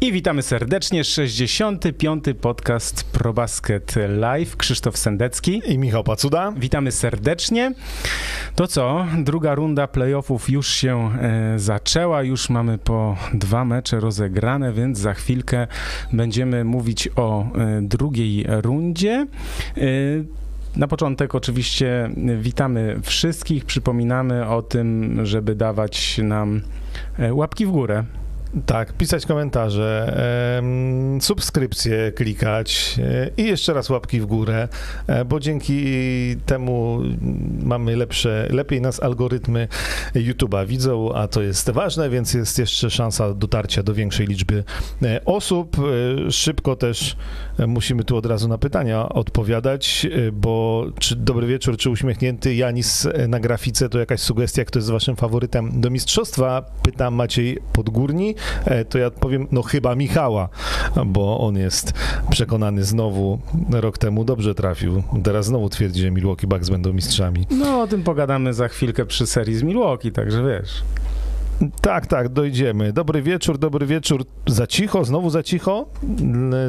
I witamy serdecznie. 65. podcast ProBasket Live. Krzysztof Sendecki. I Michał Pacuda. Witamy serdecznie. To co? Druga runda playoffów już się e, zaczęła. Już mamy po dwa mecze rozegrane, więc za chwilkę będziemy mówić o e, drugiej rundzie. E, na początek oczywiście witamy wszystkich. Przypominamy o tym, żeby dawać nam e, łapki w górę. Tak, pisać komentarze, subskrypcje klikać e, i jeszcze raz łapki w górę, e, bo dzięki temu mamy lepsze, lepiej nas algorytmy YouTube'a widzą, a to jest ważne, więc jest jeszcze szansa dotarcia do większej liczby e, osób. Szybko też musimy tu od razu na pytania odpowiadać, e, bo czy dobry wieczór, czy uśmiechnięty Janis e, na grafice to jakaś sugestia, kto jest waszym faworytem do mistrzostwa? Pytam Maciej Podgórni. E, to ja odpowiem, no chyba Michała, bo on jest przekonany znowu, rok temu dobrze trafił. Teraz znowu twierdzi, że Milwaukee Bucks będą mistrzami. No, o tym pogadamy za chwilkę przy serii z Milwaukee, także wiesz. Tak, tak, dojdziemy. Dobry wieczór, dobry wieczór. Za cicho, znowu za cicho?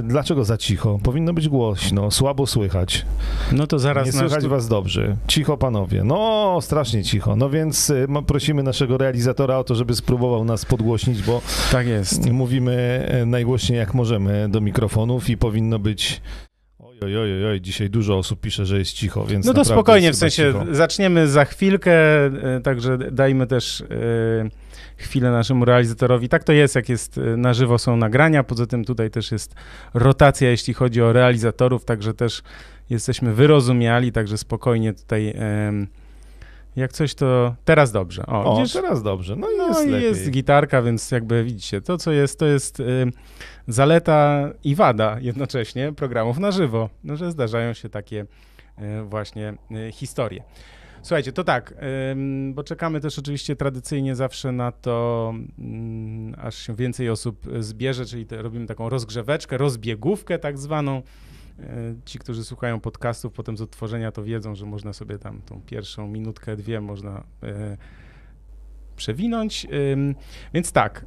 Dlaczego za cicho? Powinno być głośno, słabo słychać. No to zaraz Nie słychać was dobrze. Cicho, panowie. No, strasznie cicho. No więc y, prosimy naszego realizatora o to, żeby spróbował nas podgłośnić, bo Tak jest. Mówimy e, najgłośniej jak możemy do mikrofonów i powinno być. Oj, oj, oj, dzisiaj dużo osób pisze, że jest cicho, więc. No to spokojnie, w sensie cicho. zaczniemy za chwilkę, e, także dajmy też e, chwilę naszemu realizatorowi. Tak to jest, jak jest e, na żywo są nagrania, poza tym tutaj też jest rotacja, jeśli chodzi o realizatorów, także też jesteśmy wyrozumiali, także spokojnie tutaj jak coś to teraz dobrze. O, O, teraz dobrze. No i No jest i jest gitarka, więc jakby widzicie, to co jest, to jest y, zaleta i wada jednocześnie programów na żywo, no, że zdarzają się takie y, właśnie y, historie. Słuchajcie, to tak, bo czekamy też oczywiście tradycyjnie zawsze na to, mm, aż się więcej osób zbierze, czyli robimy taką rozgrzeweczkę, rozbiegówkę tak zwaną. Y, Ci, którzy słuchają podcastów potem z odtworzenia, to wiedzą, że można sobie tam tą pierwszą minutkę, dwie można y, przewinąć. Więc tak,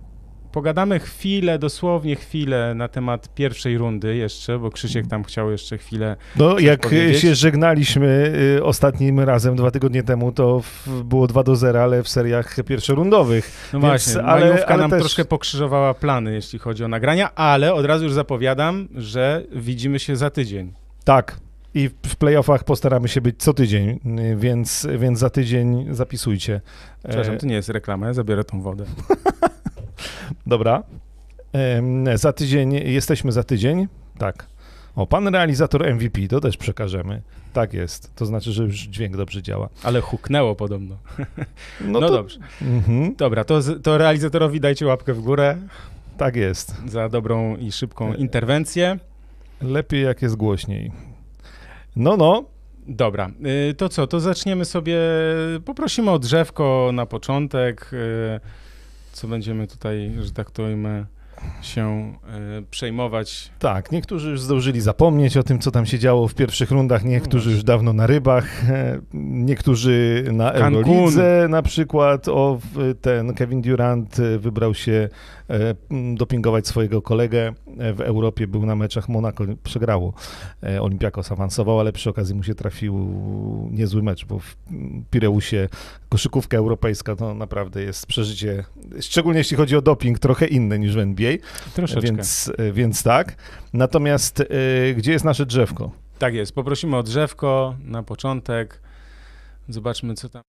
pogadamy chwilę, dosłownie chwilę na temat pierwszej rundy jeszcze, bo Krzysiek tam chciał jeszcze chwilę. No, jak powiedzieć? się żegnaliśmy y, ostatnim razem dwa tygodnie temu, to w, było 2 do 0, ale w seriach pierwszorundowych. No Więc, właśnie, ale- majówka ale nam też- troszkę pokrzyżowała plany, jeśli chodzi o nagrania, ale od razu już zapowiadam, że widzimy się za tydzień. Tak. I w- playoffach postaramy się być co tydzień, więc, więc za tydzień zapisujcie. Przepraszam, E, to nie jest reklama, ja zabiorę tą wodę. Dobra. Za tydzień, jesteśmy za tydzień, tak. O, pan realizator MVP, to też przekażemy. Tak jest, to znaczy, że już dźwięk dobrze działa. Ale huknęło podobno. No, No to, dobrze. Mhm, Dobra, to, to realizatorowi dajcie łapkę w górę tak jest. za dobrą i szybką E, interwencję. Lepiej jak jest głośniej. No, no, Dobra, y, to co, to zaczniemy sobie, poprosimy o drzewko na początek, y, co będziemy tutaj, że tak to ujmę, się y, przejmować. tak, niektórzy już zdążyli zapomnieć o tym, co tam się działo w pierwszych rundach, niektórzy właśnie. już dawno na rybach, e, niektórzy na Cancun. Eurolidze na przykład. O, ten Kevin Durant e, wybrał się e, dopingować swojego kolegę w Europie, był na meczach Monako, przegrało. E, Olympiakos awansował, ale przy okazji mu się trafił niezły mecz, bo w Pireusie koszykówka europejska to naprawdę jest przeżycie, szczególnie jeśli chodzi o doping, trochę inne niż w NBA. Troszeczkę. Więc, e, więc tak. Natomiast e, gdzie jest nasze drzewko? Tak jest, poprosimy o drzewko na początek. Zobaczmy, co tam.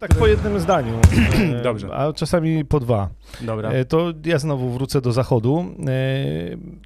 Tak po jednym zdaniu. Dobrze. A czasami po dwa. Dobra, E, To ja znowu wrócę do zachodu. E,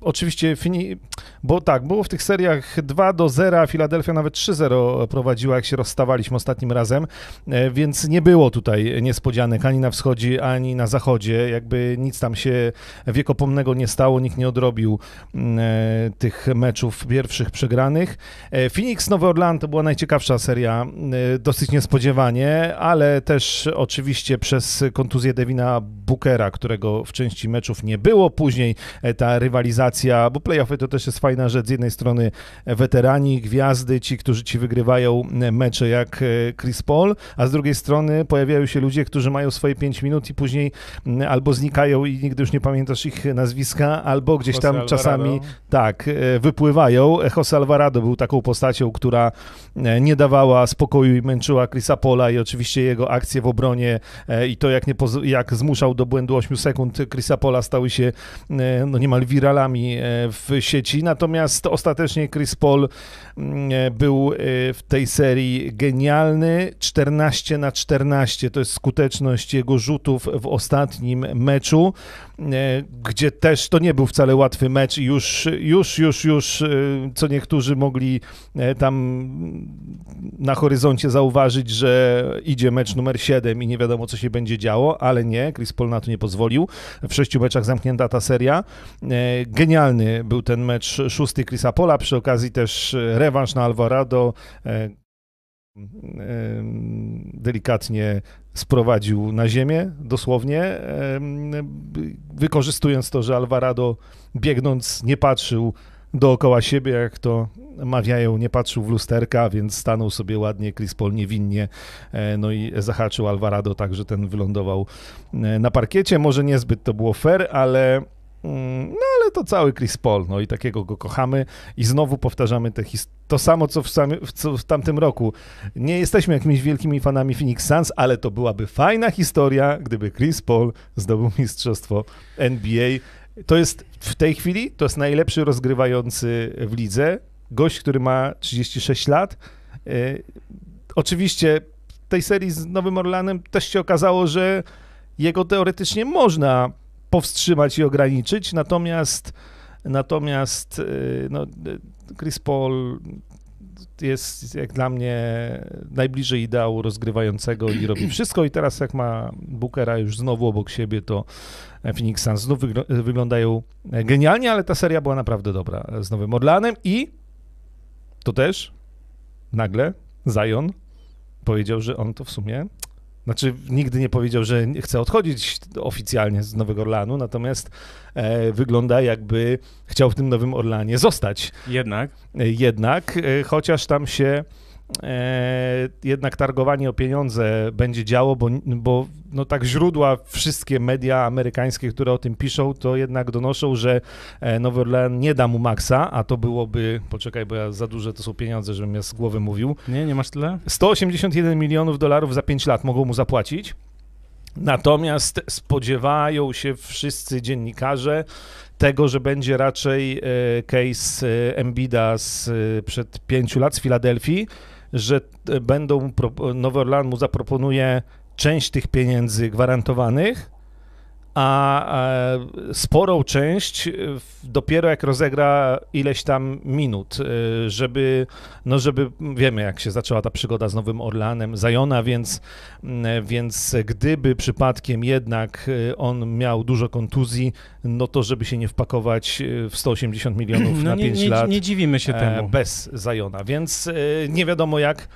oczywiście, fini... bo tak, było w tych seriach 2 do 0, a Filadelfia nawet 3-0 prowadziła, jak się rozstawaliśmy ostatnim razem, e, więc nie było tutaj niespodzianek ani na wschodzie, ani na zachodzie. Jakby nic tam się wiekopomnego nie stało, nikt nie odrobił mm, e, tych meczów pierwszych przegranych. E, Phoenix Nowy Orleans to była najciekawsza seria, e, dosyć niespodziewanie, ale też oczywiście przez kontuzję Devina Bookera, którego w części meczów nie było. Później e, ta rywalizacja, bo playoffy to też jest fajna rzecz. Z jednej strony weterani, gwiazdy, ci, którzy ci wygrywają e, mecze jak e, Chris Paul, a z drugiej strony pojawiają się ludzie, którzy mają swoje 5 minut i później albo znikają i nigdy już nie pamiętasz ich nazwiska, albo gdzieś Jose tam Alvarado. czasami tak, e, wypływają. Jose Alvarado był taką postacią, która nie dawała spokoju i męczyła Chrisa Pola i oczywiście jego akcje w obronie e, i to, jak, nie jak zmuszał do błędu 8 sekund Chrisa Pola stały się e, no, niemal wiralami e, w sieci. Natomiast ostatecznie Chris Paul mm, był w tej serii genialny. 14 na 14 to jest skuteczność jego rzutów w ostatnim meczu gdzie też to nie był wcale łatwy mecz i już, już, już, już, co niektórzy mogli tam na horyzoncie zauważyć, że idzie mecz numer 7 i nie wiadomo, co się będzie działo, ale nie, Chris Paul na to nie pozwolił. W sześciu meczach zamknięta ta seria. E, Genialny był ten mecz szósty Chrisa Pola, przy okazji też e, rewanż na Alvarado. E, delikatnie sprowadził na ziemię, dosłownie, wykorzystując to, że Alvarado biegnąc nie patrzył dookoła siebie, jak to mawiają, nie patrzył w lusterka, więc stanął sobie ładnie Chris Paul niewinnie, e, no i zahaczył Alvarado tak, że ten wylądował e, na parkiecie. Może niezbyt to było fair, ale mm, no ale to cały Chris Paul, no i takiego go kochamy i znowu powtarzamy te to samo, co w, co w tamtym roku. Nie jesteśmy jakimiś wielkimi fanami Phoenix Suns, ale to byłaby fajna historia, gdyby Chris Paul zdobył mistrzostwo NBA. To jest w tej chwili, to jest najlepszy rozgrywający w lidze. Gość, który ma 36 lat. E, oczywiście w tej serii z Nowym Orlanem też się okazało, że jego teoretycznie można powstrzymać i ograniczyć, natomiast natomiast e, no, e, Chris Paul jest jak dla mnie najbliżej ideału rozgrywającego i robi wszystko i teraz jak ma Bookera już znowu obok siebie, to Phoenix Suns znów wygl- wyglądają genialnie, ale ta seria była naprawdę dobra z Nowym Orlanem i to też nagle Zion powiedział, że on to w sumie znaczy, nigdy nie powiedział, że nie chce odchodzić oficjalnie z Nowego Orlanu, natomiast e, wygląda jakby chciał w tym Nowym Orlanie zostać. Jednak. E, Jednak, e, chociaż tam się jednak targowanie o pieniądze będzie działo, bo, bo no tak źródła, wszystkie media amerykańskie, które o tym piszą, to jednak donoszą, że e, Nowy Orlean nie da mu maksa, a to byłoby, poczekaj, bo ja za duże to są pieniądze, żebym ja z głowy mówił, Nie, nie masz tyle? 181 milionów dolarów za 5 lat mogą mu zapłacić. Natomiast spodziewają się wszyscy dziennikarze tego, że będzie raczej e, case e, Embida z, e, przed 5 lat z Filadelfii, że e, będą, Nowy Orlean mu zaproponuje część tych pieniędzy gwarantowanych, a e, sporą część e, dopiero jak rozegra ileś tam minut, e, żeby, no żeby, wiemy jak się zaczęła ta przygoda z Nowym Orlanem, Zajona, więc, więc gdyby przypadkiem jednak on miał dużo kontuzji, no to żeby się nie wpakować w 180 milionów No na nie, 5 nie, lat nie dziwimy się temu. bez Zajona, więc nie wiadomo jak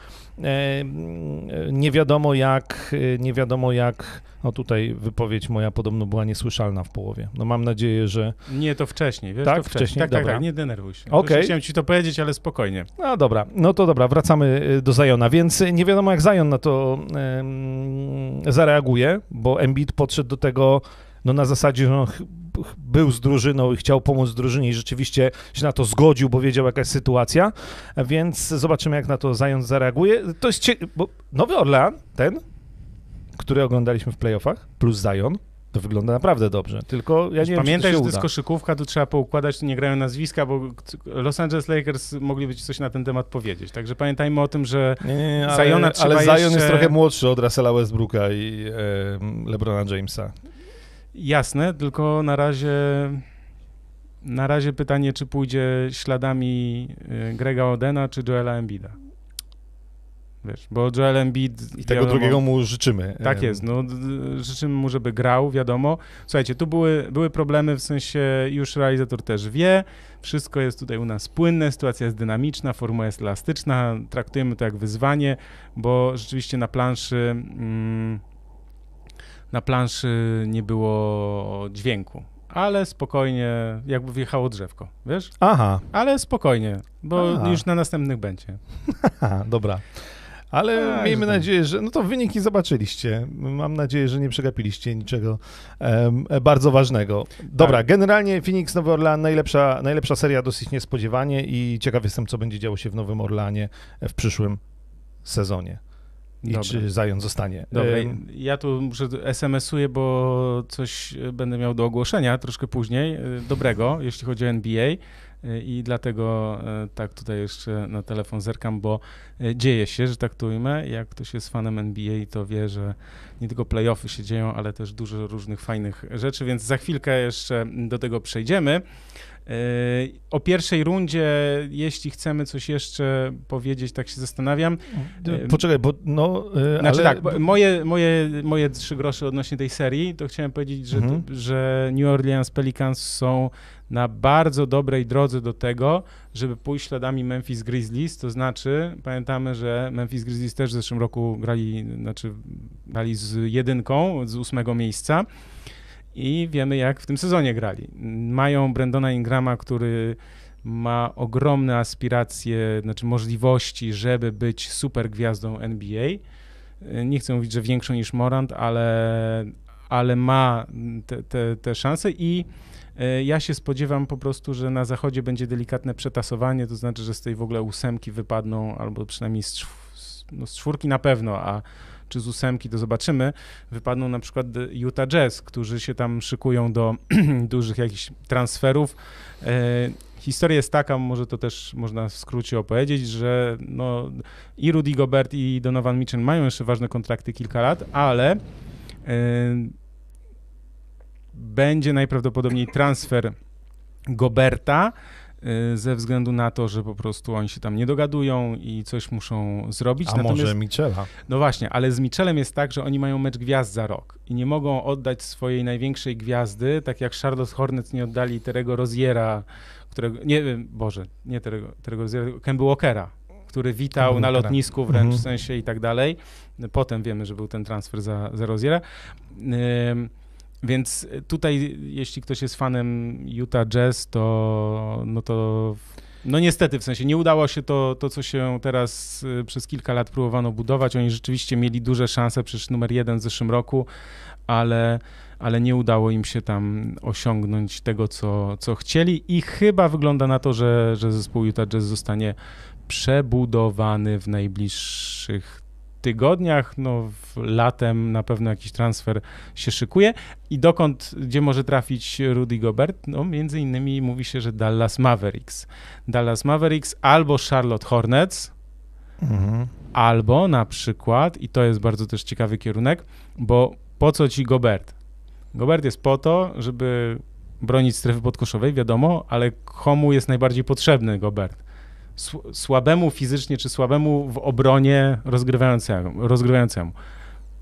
nie wiadomo jak nie wiadomo jak no tutaj wypowiedź moja podobno była niesłyszalna w połowie. No mam nadzieję, że Nie, to wcześniej, wiesz, Tak? wcześniej. Wcześniej? Tak, tak, Dobra. tak, nie denerwuj się. Właśnie Chciałem ci to powiedzieć, ale spokojnie. no dobra, no to dobra, wracamy y, do Zajona, więc nie wiadomo jak Zajon na to zareaguje, bo Embiid podszedł do tego no na zasadzie, że był z drużyną i chciał pomóc drużynie i rzeczywiście się na to zgodził, bo wiedział jaka jest sytuacja, więc zobaczymy jak na to Zion zareaguje. To jest cie... bo Nowy Orlean, ten, który oglądaliśmy w playoffach, plus Zion, To wygląda naprawdę dobrze, tylko ja nie wiem, Pamiętaj, że to jest koszykówka, tu trzeba poukładać, tu nie grają nazwiska, bo Los Angeles Lakers mogliby ci coś na ten temat powiedzieć. Także pamiętajmy o tym, że Nie, nie, nie, Ziona ale, trzeba ale Zion jeszcze- jest trochę młodszy od Russella Westbrooka i e, LeBrona Jamesa. jasne, tylko na razie na razie pytanie, czy pójdzie śladami y, Grega Odena, czy Joela Embida. Wiesz, bo Joel Embiid... I tego wiadomo- drugiego mu życzymy. Tak jest, no życzymy mu, żeby grał, wiadomo. Słuchajcie, tu były, były problemy, w sensie już realizator też wie, wszystko jest tutaj u nas płynne, sytuacja jest dynamiczna, formuła jest elastyczna, traktujemy to jak wyzwanie, bo rzeczywiście na planszy mm, na planszy nie było dźwięku, ale spokojnie, jakby wjechało drzewko, wiesz? Aha, Ale spokojnie, bo A. już na następnych będzie. aha, dobra. Ale Tak, miejmy to- nadzieję, że. No to wyniki zobaczyliście. Mam nadzieję, że nie przegapiliście niczego e, bardzo ważnego. Dobra, Tak. generalnie Phoenix Nowy Orlean najlepsza, najlepsza seria dosyć niespodziewanie i ciekaw jestem, co będzie działo się w Nowym Orleanie w przyszłym sezonie. I Dobra. czy Zion zostanie. Dobra, ja tu muszę SMS-uję, bo coś będę miał do ogłoszenia troszkę później, e, dobrego, jeśli chodzi o NBA i dlatego e, tak tutaj jeszcze na telefon zerkam, bo e, dzieje się, że tak to ujmę. Jak ktoś jest fanem NBA, to wie, że nie tylko playoffy się dzieją, ale też dużo różnych fajnych rzeczy, więc za chwilkę jeszcze do tego przejdziemy. E, O pierwszej rundzie, jeśli chcemy coś jeszcze powiedzieć, tak się zastanawiam, e, Poczekaj, bo no. e, znaczy ale, tak, moje, moje, moje trzy grosze odnośnie tej serii, to chciałem powiedzieć, że, Mhm. że New Orleans Pelicans są na bardzo dobrej drodze do tego, żeby pójść śladami Memphis Grizzlies, to znaczy pamiętamy, że Memphis Grizzlies też w zeszłym roku grali, znaczy grali z jedynką, z ósmego miejsca i wiemy jak w tym sezonie grali. Mają Brandona Ingrama, który ma ogromne aspiracje, znaczy możliwości, żeby być super gwiazdą NBA. Nie chcę mówić, że większą niż Morant, ale, ale ma te, te, te szanse i e, ja się spodziewam po prostu, że na zachodzie będzie delikatne przetasowanie, to znaczy, że z tej w ogóle ósemki wypadną, albo przynajmniej z, czw- z- no z czwórki na pewno, a czy z ósemki to zobaczymy, wypadną na przykład Utah Jazz, którzy się tam szykują do dużych jakichś transferów. E, Historia jest taka, może to też można w skrócie opowiedzieć, że no, i Rudy Gobert i Donovan Mitchell mają jeszcze ważne kontrakty kilka lat, ale e, będzie najprawdopodobniej transfer Goberta ze względu na to, że po prostu oni się tam nie dogadują i coś muszą zrobić. A Natomiast, może Michela? no właśnie, ale z Mitchellem jest tak, że oni mają mecz gwiazd za rok i nie mogą oddać swojej największej gwiazdy, tak jak Charlotte Hornets nie oddali Terego Roziera, którego, nie wiem, Boże, nie Terego, Terego Roziera, Kemba Walkera, który witał na lotnisku wręcz Mhm. w sensie i tak dalej. Potem wiemy, że był ten transfer za, za Roziera. Ym, więc tutaj, jeśli ktoś jest fanem Utah Jazz, to no to no niestety, w sensie nie udało się to, to co się teraz y, przez kilka lat próbowano budować. Oni rzeczywiście mieli duże szanse, przecież numer jeden w zeszłym roku, ale, ale nie udało im się tam osiągnąć tego, co, co chcieli i chyba wygląda na to, że, że zespół Utah Jazz zostanie przebudowany w najbliższych tygodniach, no w latem na pewno jakiś transfer się szykuje i dokąd, gdzie może trafić Rudy Gobert? No między innymi mówi się, że Dallas Mavericks. Dallas Mavericks albo Charlotte Hornets, Mhm. albo na przykład, i to jest bardzo też ciekawy kierunek, bo po co ci Gobert? Gobert jest po to, żeby bronić strefy podkoszowej, wiadomo, ale komu jest najbardziej potrzebny Gobert? Sł- Słabemu fizycznie, czy słabemu w obronie rozgrywającemu. rozgrywającemu.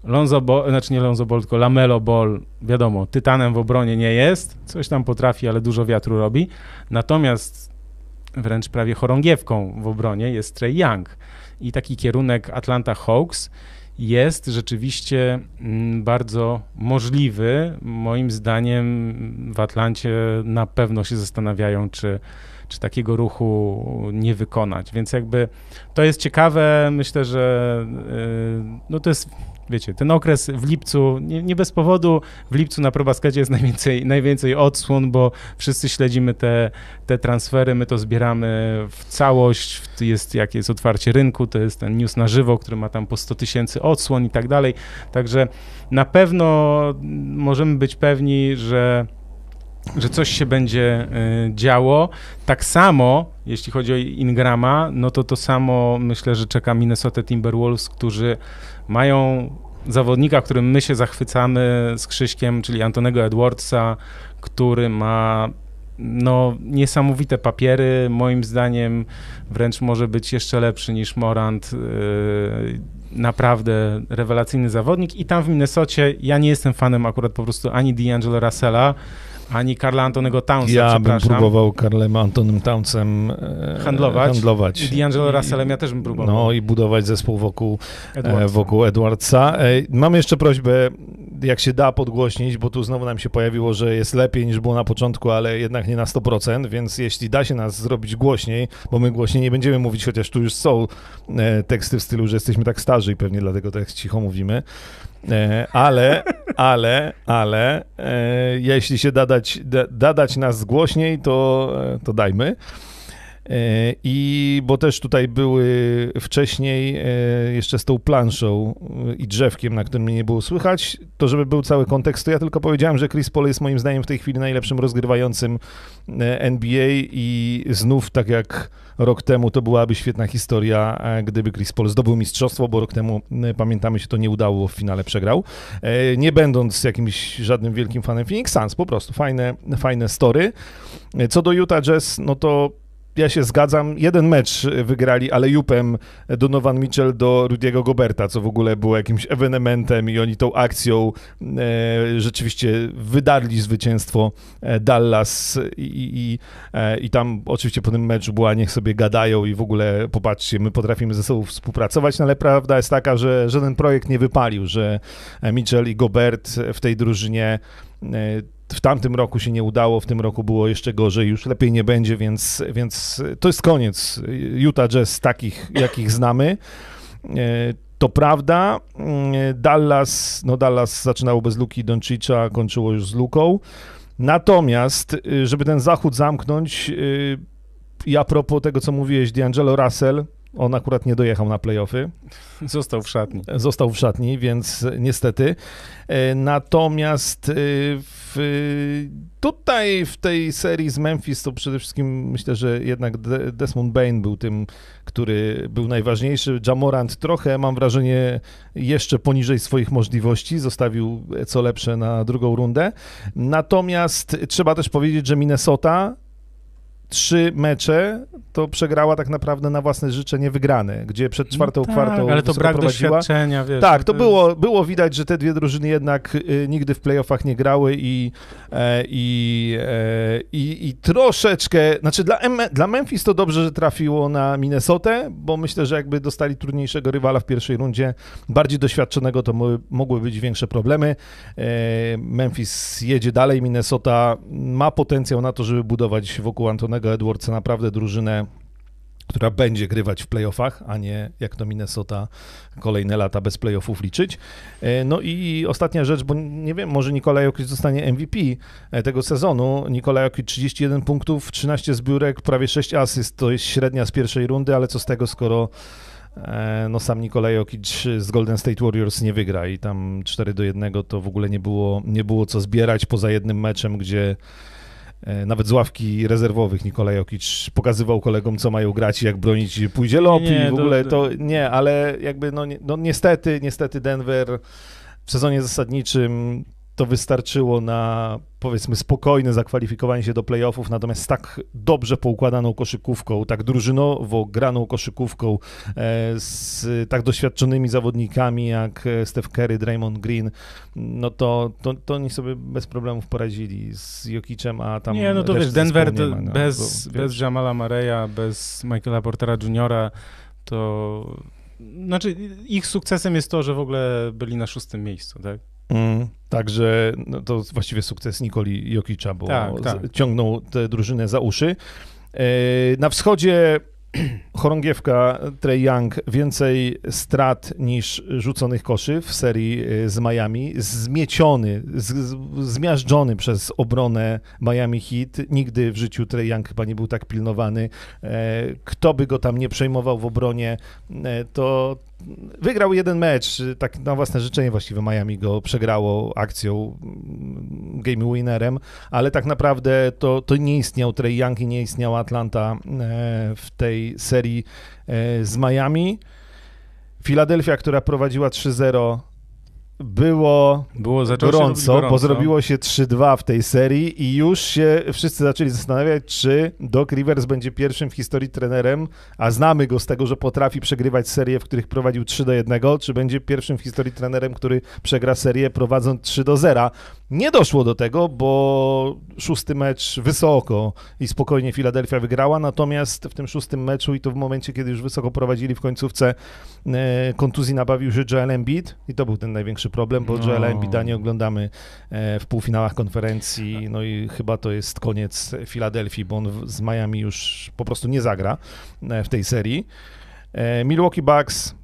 Lonzo Ball, znaczy nie Lonzo Ball, tylko Lamelo Ball, wiadomo, tytanem w obronie nie jest, coś tam potrafi, ale dużo wiatru robi. Natomiast wręcz prawie chorągiewką w obronie jest Trey Young. I taki kierunek Atlanta Hawks jest rzeczywiście mm, bardzo możliwy. Moim zdaniem w Atlancie na pewno się zastanawiają, czy, czy takiego ruchu nie wykonać. Więc jakby to jest ciekawe, myślę, że y, no to jest wiecie, ten okres w lipcu, nie, nie, bez powodu w lipcu na ProBaskecie jest najwięcej, najwięcej odsłon, bo wszyscy śledzimy te, te transfery, my to zbieramy w całość, jest, jak jest otwarcie rynku, to jest ten news na żywo, który ma tam po 100 tysięcy odsłon i tak dalej, także na pewno możemy być pewni, że że coś się będzie y, działo. Tak samo, jeśli chodzi o Ingrama, no to to samo myślę, że czeka Minnesota Timberwolves, którzy mają zawodnika, którym my się zachwycamy z Krzyśkiem, czyli Antonego Edwardsa, który ma no, niesamowite papiery. Moim zdaniem wręcz może być jeszcze lepszy niż Morant. Yy, naprawdę rewelacyjny zawodnik. I tam w Minnesocie ja nie jestem fanem akurat po prostu ani D'Angelo Russella, ani Karla Antonego Townsa, Ja bym próbował Karlem Antonym Townsem e, handlować. handlować. I D'Angelo Russellem ja też bym próbował. No i budować zespół wokół Edwardsa. e, wokół Edwardsa. E, Mam jeszcze prośbę, jak się da podgłośnić, bo tu znowu nam się pojawiło, że jest lepiej niż było na początku, ale jednak nie na 100%, więc jeśli da się nas zrobić głośniej, bo my głośniej nie będziemy mówić, chociaż tu już są teksty w stylu, że jesteśmy tak starzy i pewnie dlatego tak cicho mówimy, ale, ale, ale e, jeśli się da dać, da, da dać nas głośniej, to, e, to dajmy. E, I bo też tutaj były wcześniej e, jeszcze z tą planszą e, i drzewkiem, na którym mnie nie było słychać, to żeby był cały kontekst, to ja tylko powiedziałem, że Chris Paul jest moim zdaniem w tej chwili najlepszym rozgrywającym NBA i znów tak jak rok temu to byłaby świetna historia, gdyby Chris Paul zdobył mistrzostwo, bo rok temu pamiętamy się to nie udało, w finale przegrał. Nie będąc jakimś żadnym wielkim fanem Phoenix Suns, po prostu fajne, fajne story. Co do Utah Jazz, no to ja się zgadzam. Jeden mecz wygrali, ale jupem Donovan Mitchell do Rudiego Goberta, co w ogóle było jakimś ewenementem i oni tą akcją e, rzeczywiście wydarli zwycięstwo e, Dallas i, i, e, i tam oczywiście po tym meczu była niech sobie gadają i w ogóle popatrzcie, my potrafimy ze sobą współpracować, no ale prawda jest taka, że żaden projekt nie wypalił, że Mitchell i Gobert w tej drużynie e, w tamtym roku się nie udało, w tym roku było jeszcze gorzej, już lepiej nie będzie, więc, więc to jest koniec Utah Jazz takich, jakich znamy. E, to prawda, mm, Dallas, no Dallas zaczynało bez Luki Doncicza, kończyło już z Luką. Natomiast, y, żeby ten zachód zamknąć, y, i a propos tego, co mówiłeś, D'Angelo Russell, on akurat nie dojechał na playoffy. Został w szatni. Został w szatni, więc niestety. E, natomiast e, w, tutaj w tej serii z Memphis to przede wszystkim myślę, że jednak Desmond Bain był tym, który był najważniejszy. Jamorant trochę, mam wrażenie, jeszcze poniżej swoich możliwości. Zostawił co lepsze na drugą rundę. Natomiast trzeba też powiedzieć, że Minnesota trzy mecze, to przegrała tak naprawdę na własne życzenie wygrane, gdzie przed czwartą no tak, kwartą ale to brak doświadczenia, wiesz. Tak, to było, było widać, że te dwie drużyny jednak y, nigdy w playoffach nie grały i, e, i, e, i, i troszeczkę, znaczy dla, M dla Memphis to dobrze, że trafiło na Minnesotę, bo myślę, że jakby dostali trudniejszego rywala w pierwszej rundzie, bardziej doświadczonego, to mogły być większe problemy. E, Memphis jedzie dalej, Minnesota ma potencjał na to, żeby budować wokół Antonego Edwardsa naprawdę drużynę która będzie grywać w playoffach, a nie jak to Minnesota kolejne lata bez playoffów liczyć. E, no i ostatnia rzecz, bo nie wiem, może Nikolaj Jokic zostanie MVP e, tego sezonu. Nikolaj Jokic 31 punktów, 13 zbiórek, prawie 6 asyst, to jest średnia z pierwszej rundy, ale co z tego, skoro e, no sam Nikolaj Jokic z Golden State Warriors nie wygra i tam 4 do 1 to w ogóle nie było, nie było co zbierać poza jednym meczem, gdzie nawet z ławki rezerwowych Nikolaj Jokic pokazywał kolegom, co mają grać i jak bronić, pójdzie Lopi i w ogóle to nie, ale jakby no, no niestety, niestety Denver w sezonie zasadniczym to wystarczyło na powiedzmy spokojne zakwalifikowanie się do playoffów, natomiast z tak dobrze poukładaną koszykówką, tak drużynowo graną koszykówką, e, z tak doświadczonymi zawodnikami jak e, Steph Curry, Draymond Green, no to, to, to oni sobie bez problemów poradzili z Jokicem, a tam Nie, no to wiesz, Denver nie ma, no, bez, bo, bez Jamala Mareya, bez Michaela Portera Jr., to znaczy ich sukcesem jest to, że w ogóle byli na szóstym miejscu, tak? Mm, także no to właściwie sukces Nikoli Jokicza, bo tak, tak. ciągnął tę drużynę za uszy. E, Na wschodzie chorągiewka Trey Young więcej strat niż rzuconych koszy w serii e, z Miami. Zmieciony, z, zmiażdżony przez obronę Miami Heat. Nigdy w życiu Trey Young chyba nie był tak pilnowany. E, Kto by go tam nie przejmował w obronie, to wygrał jeden mecz, tak na własne życzenie właściwie Miami go przegrało akcją, mm, game winnerem, ale tak naprawdę to, to nie istniał Trey Young i nie istniała Atlanta e, w tej serii e, z Miami. Filadelfia, która prowadziła 3-0, było Było gorąco, gorąco. bo zrobiło się 3-2 w tej serii i już się wszyscy zaczęli zastanawiać, czy Doc Rivers będzie pierwszym w historii trenerem, a znamy go z tego, że potrafi przegrywać serie, w których prowadził 3 do 1, czy będzie pierwszym w historii trenerem, który przegra serię prowadząc 3 do 0. Nie doszło do tego, bo szósty mecz wysoko i spokojnie Filadelfia wygrała, natomiast w tym szóstym meczu i to w momencie, kiedy już wysoko prowadzili w końcówce, e, kontuzji nabawił się Joel Embiid i to był ten największy problem, bo No. Joela Embida nie oglądamy e, w półfinałach konferencji, no i chyba to jest koniec Filadelfii, bo on z Miami już po prostu nie zagra e, w tej serii. E, Milwaukee Bucks,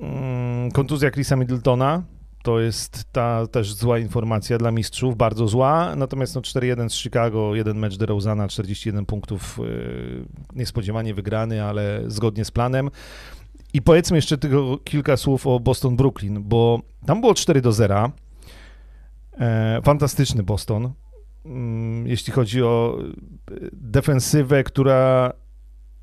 mm, kontuzja Chrisa Middletona, to jest ta też zła informacja dla mistrzów, bardzo zła. Natomiast no 4-1 z Chicago, jeden mecz DeRozana, 41 punktów, niespodziewanie wygrany, ale zgodnie z planem. I powiedzmy jeszcze tylko kilka słów o Boston-Brooklyn, bo tam było 4 do 0. E, fantastyczny Boston, mm, jeśli chodzi o e, defensywę, która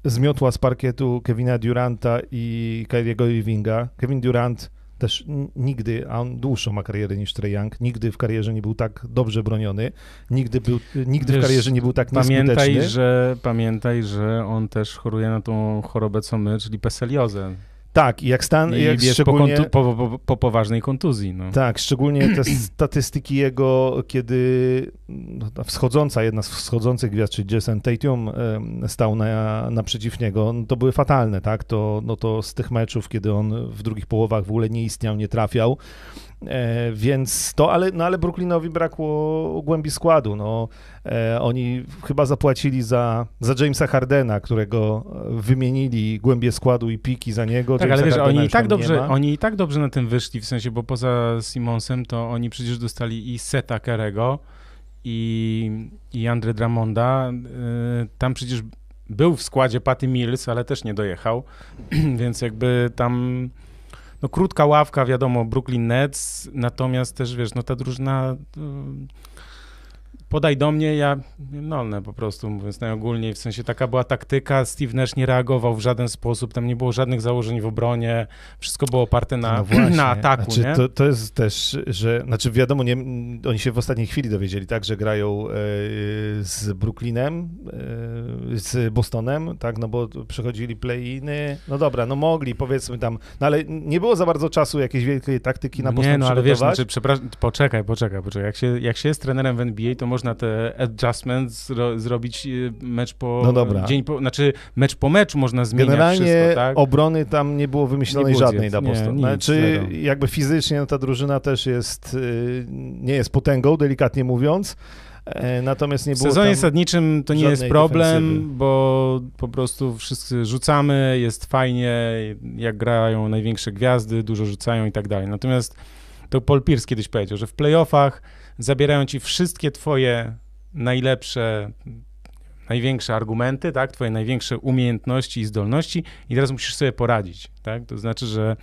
zmiotła z parkietu Kevina Duranta i Kyriego Irvinga. Kevin Durant też nigdy, a on dłuższą ma karierę niż Trae Young, nigdy w karierze nie był tak dobrze broniony, nigdy, był, nigdy w Wiesz, karierze nie był tak. Pamiętaj, że, pamiętaj, że on też choruje na tą chorobę co my, czyli peseliozę. Tak, i jak stan, I jak jest po, szczególnie... kontu- po, po, po poważnej kontuzji. No. Tak, szczególnie te statystyki jego, kiedy no, ta wschodząca, jedna z wschodzących gwiazd, czyli Jason Tatum stał na, naprzeciw niego, no to były fatalne, tak? To, no to z tych meczów, kiedy on w drugich połowach w ogóle nie istniał, nie trafiał, więc to, ale, no ale Brooklynowi brakło głębi składu, no. E, oni chyba zapłacili za, za Jamesa Hardena, którego wymienili głębie składu i piki za niego. Tak, Jamesa ale wiesz, Hardena oni i, tak dobrze, oni i tak dobrze na tym wyszli, w sensie, bo poza Simonsem to oni przecież dostali i Seta Kerego i, i Andre Drummonda. y, Tam przecież był w składzie Patty Mills, ale też nie dojechał, więc jakby tam no krótka ławka, wiadomo, Brooklyn Nets, natomiast też, wiesz, no ta drużyna y, podaj do mnie, ja nolne po prostu, mówiąc najogólniej, w sensie taka była taktyka, Steve Nash nie reagował w żaden sposób, tam nie było żadnych założeń w obronie, wszystko było oparte na, No na ataku, znaczy, nie? To, to jest też, że, znaczy wiadomo, nie, oni się w ostatniej chwili dowiedzieli, tak, że grają e, z Brooklynem, e, z Bostonem, tak, no bo przechodzili play-iny, no dobra, no mogli, powiedzmy tam, no ale nie było za bardzo czasu jakiejś wielkiej taktyki na Boston nie, no ale wiesz, znaczy, przepraszam, poczekaj, poczekaj, poczekaj. Jak się, jak się jest trenerem w NBA, to można te adjustments zro, zrobić y, mecz po No dobra. dzień po, znaczy mecz po meczu można zmieniać Generalnie wszystko, tak? obrony tam nie było wymyślonej Nie było żadnej dla nie, Boston. nic, znaczy, zero. jakby fizycznie no, ta drużyna też jest, y, nie jest potęgą, delikatnie mówiąc, e, natomiast nie W było sezonie tam... sadniczym to nie jest problem, defensywy. bo po prostu wszyscy rzucamy, jest fajnie, jak grają największe gwiazdy, dużo rzucają i tak dalej. Natomiast to Paul Pierce kiedyś powiedział, że w playoffach zabierają ci wszystkie twoje najlepsze, największe argumenty, tak, twoje największe umiejętności i zdolności i teraz musisz sobie poradzić, tak? To znaczy, że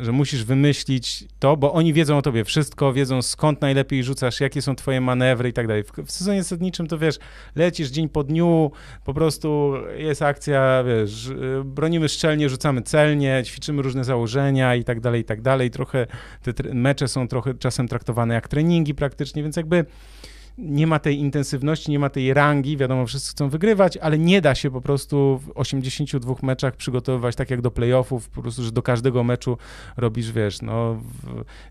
że musisz wymyślić to, bo oni wiedzą o tobie wszystko, wiedzą skąd najlepiej rzucasz, jakie są twoje manewry i tak dalej. W, sezonie zasadniczym to wiesz, lecisz dzień po dniu, po prostu jest akcja, wiesz, y, bronimy szczelnie, rzucamy celnie, ćwiczymy różne założenia i tak dalej, i tak dalej. Trochę te mecze są trochę czasem traktowane jak treningi praktycznie, więc jakby nie ma tej intensywności, nie ma tej rangi, wiadomo, wszyscy chcą wygrywać, ale nie da się po prostu w 82 meczach przygotowywać tak jak do playoffów, po prostu, że do każdego meczu robisz, wiesz, no,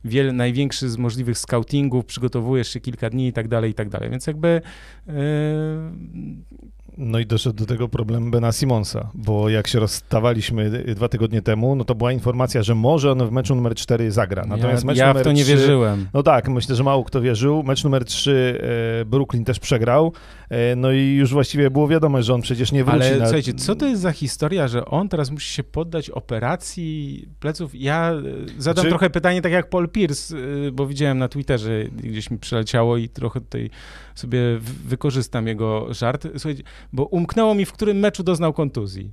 wiele, największy z możliwych scoutingów, przygotowujesz się kilka dni i tak dalej, i tak dalej, więc jakby yy, No i doszedł do tego problem Bena Simonsa, bo jak się rozstawaliśmy dwa tygodnie temu, no to była informacja, że może on w meczu numer 4 zagra. Natomiast ja, mecz ja numer w to nie 3, wierzyłem. No tak, myślę, że mało kto wierzył. Mecz numer 3 e, Brooklyn też przegrał, e, no i już właściwie było wiadomo, że on przecież nie wróci. Ale na... słuchajcie, co to jest za historia, że on teraz musi się poddać operacji pleców? Ja e, zadam Znaczy- trochę pytanie tak jak Paul Pierce, bo widziałem na Twitterze, gdzieś mi przyleciało i trochę tutaj sobie wykorzystam jego żart. Słuchajcie, bo umknęło mi, w którym meczu doznał kontuzji.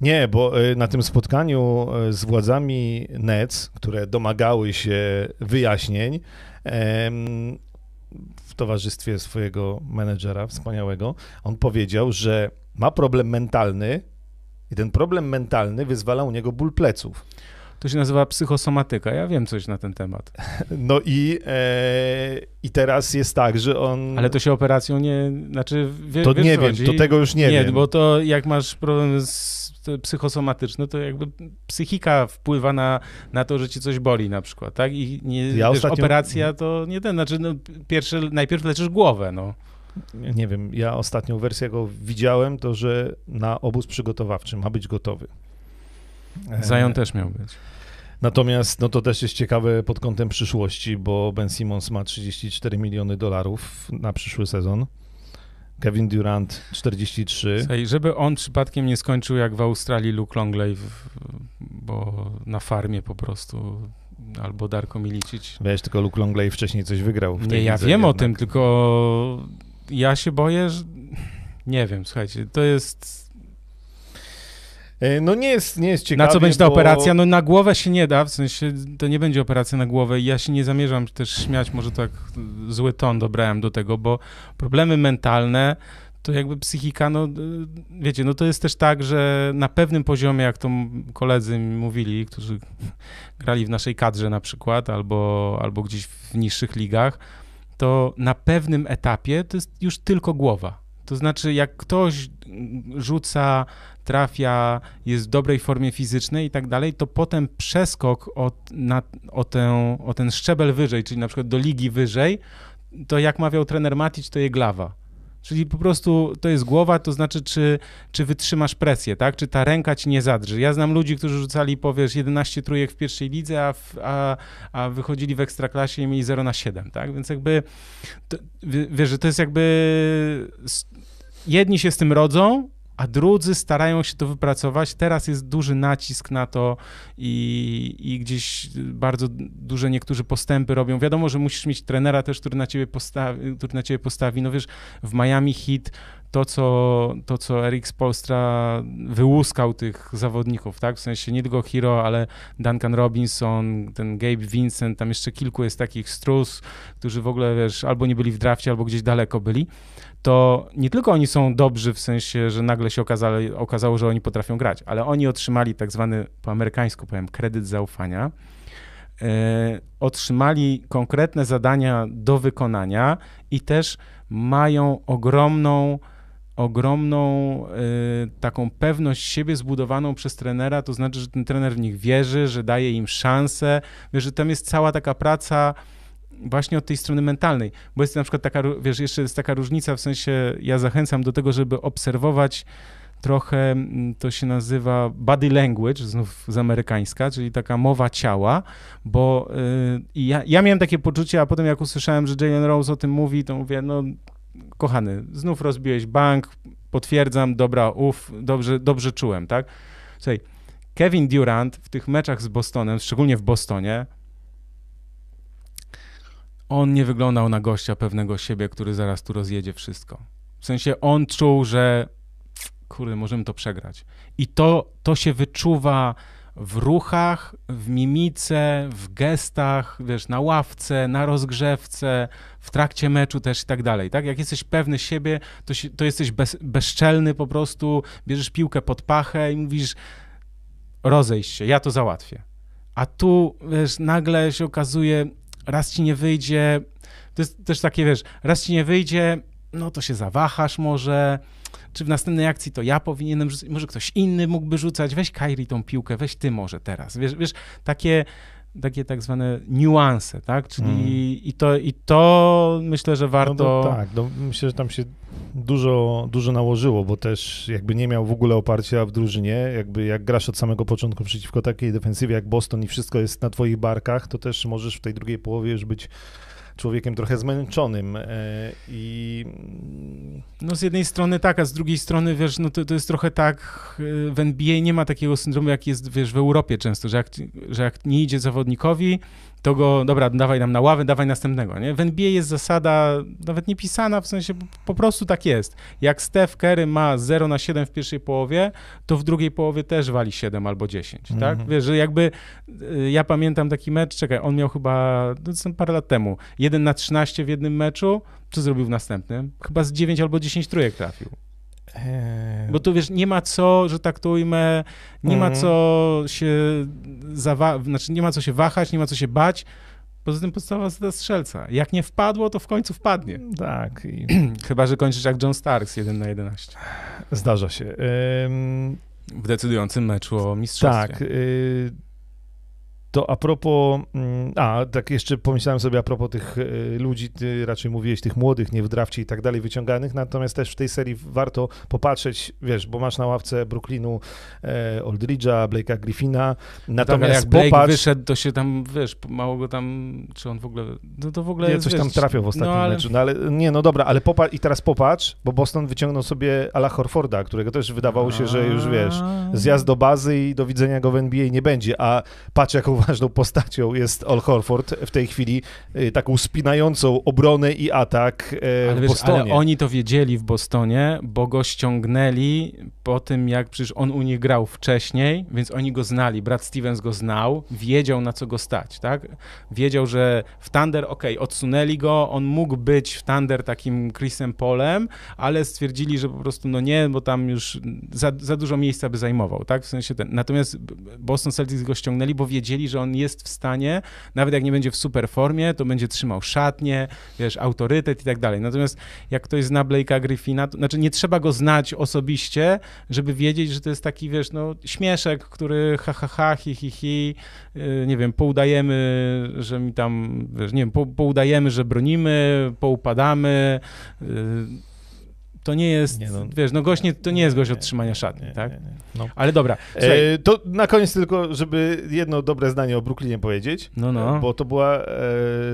Nie, bo e, na tym spotkaniu e, z władzami Nets, które domagały się wyjaśnień, w towarzystwie swojego menedżera wspaniałego, on powiedział, że ma problem mentalny i ten problem mentalny wyzwala u niego ból pleców. To się nazywa psychosomatyka. Ja wiem coś na ten temat. No i, e, i teraz jest tak, że on... Ale to się operacją nie. Znaczy, wie, to wiesz, nie wiem, to tego już nie, nie wiem. bo to jak masz problem z psychosomatyczny, to jakby psychika wpływa na, na to, że ci coś boli na przykład, tak? I nie, Ja wiesz, ostatnio- operacja to nie ten, znaczy no, pierwszy, najpierw leczysz głowę, no. Nie wiem, ja ostatnią wersję, jaką widziałem, to że na obóz przygotowawczy ma być gotowy. E, Zion też miał być. Natomiast no to też jest ciekawe pod kątem przyszłości, bo Ben Simmons ma 34 miliony dolarów na przyszły sezon. Kevin Durant 43. Słuchaj, żeby on przypadkiem nie skończył jak w Australii Luke Longley, w, bo na farmie po prostu, albo Darko Milicic. Wiesz, tylko Luke Longley wcześniej coś wygrał. W tej Nie, ja wiem o jednak. tym, tylko ja się boję, że nie wiem, słuchajcie, to jest No nie jest, nie jest ciekawie, Na co będzie ta bo... operacja? No na głowę się nie da, w sensie to nie będzie operacja na głowę i ja się nie zamierzam też śmiać, może tak zły ton dobrałem do tego, bo problemy mentalne to jakby psychika, no wiecie, no to jest też tak, że na pewnym poziomie, jak to koledzy mi mówili, którzy grali w naszej kadrze na przykład, albo, albo gdzieś w niższych ligach, to na pewnym etapie to jest już tylko głowa. To znaczy, jak ktoś rzuca, trafia, jest w dobrej formie fizycznej i tak dalej, to potem przeskok od, na, o, tę, o ten szczebel wyżej, czyli na przykład do ligi wyżej, to jak mawiał trener Matic, to jest glawa. Czyli po prostu to jest głowa, to znaczy, czy, czy wytrzymasz presję, tak? Czy ta ręka ci nie zadrży. Ja znam ludzi, którzy rzucali, powiesz, 11 trójek w pierwszej lidze, a, w, a, a wychodzili w ekstraklasie i mieli 0 na 7, tak? Więc jakby, to, wie- wiesz, że to jest jakby, jedni się z tym rodzą, a drudzy starają się to wypracować. Teraz jest duży nacisk na to i, i gdzieś bardzo duże niektórzy postępy robią. Wiadomo, że musisz mieć trenera też, który na ciebie postawi, który na ciebie postawi. No wiesz, w Miami Heat to, co, to, co Eric Spolstra wyłuskał tych zawodników, tak? W sensie nie tylko Hero, ale Duncan Robinson, ten Gabe Vincent, tam jeszcze kilku jest takich strus, którzy w ogóle, wiesz, albo nie byli w drafcie, albo gdzieś daleko byli to nie tylko oni są dobrzy w sensie, że nagle się okazało, że oni potrafią grać, ale oni otrzymali tak zwany, po amerykańsku powiem, kredyt zaufania, e, otrzymali konkretne zadania do wykonania i też mają ogromną ogromną y, taką pewność siebie zbudowaną przez trenera, to znaczy, że ten trener w nich wierzy, że daje im szansę, wiesz, że tam jest cała taka praca właśnie od tej strony mentalnej, bo jest na przykład taka, wiesz, jeszcze jest taka różnica, w sensie ja zachęcam do tego, żeby obserwować trochę, to się nazywa body language, znów z amerykańska, czyli taka mowa ciała, bo y, ja, ja miałem takie poczucie, a potem jak usłyszałem, że Jalen Rose o tym mówi, to mówię, no kochany, znów rozbiłeś bank, potwierdzam, dobra, uf, dobrze, dobrze czułem, tak? Słuchaj, Kevin Durant w tych meczach z Bostonem, szczególnie w Bostonie, on nie wyglądał na gościa pewnego siebie, który zaraz tu rozjedzie wszystko. W sensie on czuł, że kurde, możemy to przegrać. I to, to się wyczuwa w ruchach, w mimice, w gestach, wiesz, na ławce, na rozgrzewce, w trakcie meczu też i tak dalej, tak? Jak jesteś pewny siebie, to, się, to jesteś bez, bezczelny po prostu, bierzesz piłkę pod pachę i mówisz rozejść się, ja to załatwię. A tu, wiesz, nagle się okazuje, raz ci nie wyjdzie, to jest też takie, wiesz, raz ci nie wyjdzie, no to się zawahasz może, czy w następnej akcji to ja powinienem rzucać, może ktoś inny mógłby rzucać, weź Kairi tą piłkę, weź ty może teraz, wiesz, wiesz takie, takie tak zwane niuanse, tak? Czyli i, to, i to myślę, że warto... No to, tak, no, myślę, że tam się dużo, dużo nałożyło, bo też jakby nie miał w ogóle oparcia w drużynie, jakby jak grasz od samego początku przeciwko takiej defensywie jak Boston i wszystko jest na twoich barkach, to też możesz w tej drugiej połowie już być człowiekiem trochę zmęczonym e, i... No z jednej strony tak, a z drugiej strony, wiesz, no to, to jest trochę tak, w NBA nie ma takiego syndromu, jak jest, wiesz, w Europie często, że jak, że jak nie idzie zawodnikowi, to go, dobra, dawaj nam na ławę, dawaj następnego, nie? W NBA jest zasada, nawet nie pisana, w sensie po, prostu tak jest. Jak Steph Curry ma 0 na 7 w pierwszej połowie, to w drugiej połowie też wali 7 albo 10, tak? Mhm. Wiesz, że jakby, y, ja pamiętam taki mecz, czekaj, on miał chyba, są parę lat temu, 1 na 13 w jednym meczu, co zrobił w następnym? Chyba z 9 albo 10 trójek trafił. E, Bo tu wiesz, nie ma co, że tak to ujmę, nie ma Mhm. co się zawa- znaczy nie ma co się wahać, nie ma co się bać. Poza tym podstawowa zasada strzelca. Jak nie wpadło, to w końcu wpadnie. Tak, i Chyba, że kończysz jak John Starks 1 na 11. zdarza się. Em, W decydującym meczu o mistrzostwie. Tak. y, To a propos, mm, a tak jeszcze pomyślałem sobie a propos tych y, ludzi, ty raczej mówiłeś tych młodych, nie w drafcie i tak dalej, wyciąganych, natomiast też w tej serii warto popatrzeć, wiesz, bo masz na ławce Brooklynu e, Aldridge'a, Blake'a Griffina, tak, ale natomiast jak Blake popatrz, wyszedł, to się tam, wiesz, mało go tam, czy on w ogóle, no to w ogóle nie, coś tam wiesz, trafiał w ostatnim no, ale, meczu, no ale nie, no dobra, ale popatrz, i teraz popatrz, bo Boston wyciągnął sobie Ala Horforda, którego też wydawało się, że już wiesz, zjazd do bazy i do widzenia go w NBA nie będzie, a patrz jaką ważną postacią jest Al Horford w tej chwili, y, taką spinającą obronę i atak e, Ale, w wiesz, Bostonie. ale oni to wiedzieli w Bostonie, bo go ściągnęli po tym, jak przecież on u nich grał wcześniej, więc oni go znali. Brat Stevens go znał, wiedział na co go stać, tak? Wiedział, że w Thunder, okej, odsunęli go, on mógł być w Thunder takim Chrisem Polem, ale stwierdzili, że po prostu no nie, bo tam już za, za dużo miejsca by zajmował, tak? W sensie ten. Natomiast Boston Celtics go ściągnęli, bo wiedzieli, że on jest w stanie, nawet jak nie będzie w super formie, to będzie trzymał szatnie, wiesz, autorytet i tak dalej. Natomiast jak ktoś zna Blake'a Griffina, to znaczy nie trzeba go znać osobiście, żeby wiedzieć, że to jest taki, wiesz, no śmieszek, który ha, ha, ha, hi, hi, hi, yy, nie wiem, poudajemy, że mi tam, wiesz, nie wiem, po, poudajemy, że bronimy, poupadamy, yy, to nie jest, Nie no. wiesz, no gość nie, to nie jest gość Nie, od trzymania szatni, tak? No. Ale dobra, słuchaj, E, to na koniec tylko, żeby jedno dobre zdanie o Brooklynie powiedzieć, no, no. bo to była e,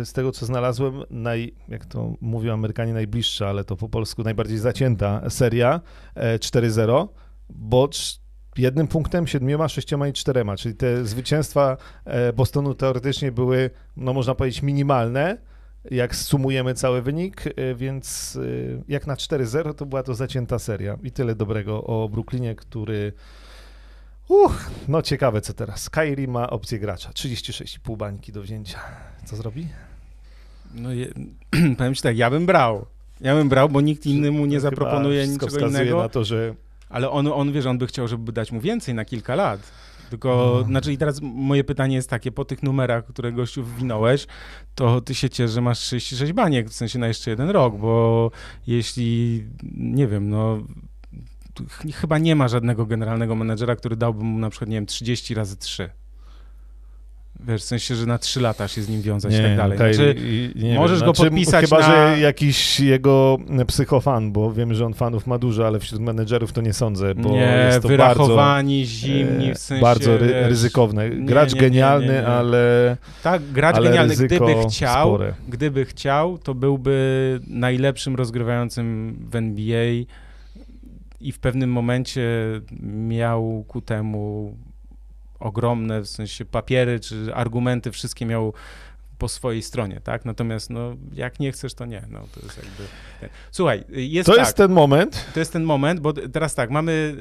z tego, co znalazłem, naj, jak to mówią Amerykanie, najbliższa, ale to po polsku najbardziej zacięta seria e, 4-0, bo jednym punktem, siedmioma, sześcioma i czterema, czyli te zwycięstwa e, Bostonu teoretycznie były, no można powiedzieć, minimalne, jak sumujemy cały wynik, e, więc e, jak na 4-0 to była to zacięta seria i tyle dobrego o Brooklynie, który Uch, no ciekawe co teraz. Kairi ma opcję gracza, 36,5 bańki do wzięcia. Co zrobi? No, je, powiem ci tak, ja bym brał. Ja bym brał, bo nikt inny mu nie zaproponuje niczego innego. na to, że Ale on, on, wiesz, on by chciał, żeby dać mu więcej na kilka lat. Tylko, No. znaczy i teraz moje pytanie jest takie, po tych numerach, które gościu wwinąłeś, to ty się ciesz, że masz 36 baniek, w sensie na jeszcze jeden rok, bo jeśli, nie wiem, no chyba nie ma żadnego generalnego menedżera, który dałby mu na przykład, nie wiem, 30 razy 3. Wiesz, w sensie, że na 3 lata się z nim wiązać i tak dalej. Kairi, Znaczy, i- nie możesz wiem, go znaczy, podpisać Chyba, na- że jakiś jego psychofan, bo wiem, że on fanów ma dużo, ale wśród menedżerów to nie sądzę, bo nie, jest to wyrachowani, bardzo, zimni, e, w sensie, bardzo ry- ryzykowne. nie, Gracz nie, nie, nie, genialny, nie. ale, Tak, gracz ale genialny, gdyby chciał, spore. gdyby chciał, to byłby najlepszym rozgrywającym w NBA i w pewnym momencie miał ku temu ogromne, w sensie papiery czy argumenty, wszystkie miał po swojej stronie, tak? Natomiast no, jak nie chcesz, to nie. No, to jest jakby... Słuchaj, jest To tak, jest ten moment, to jest ten moment, bo teraz tak, mamy,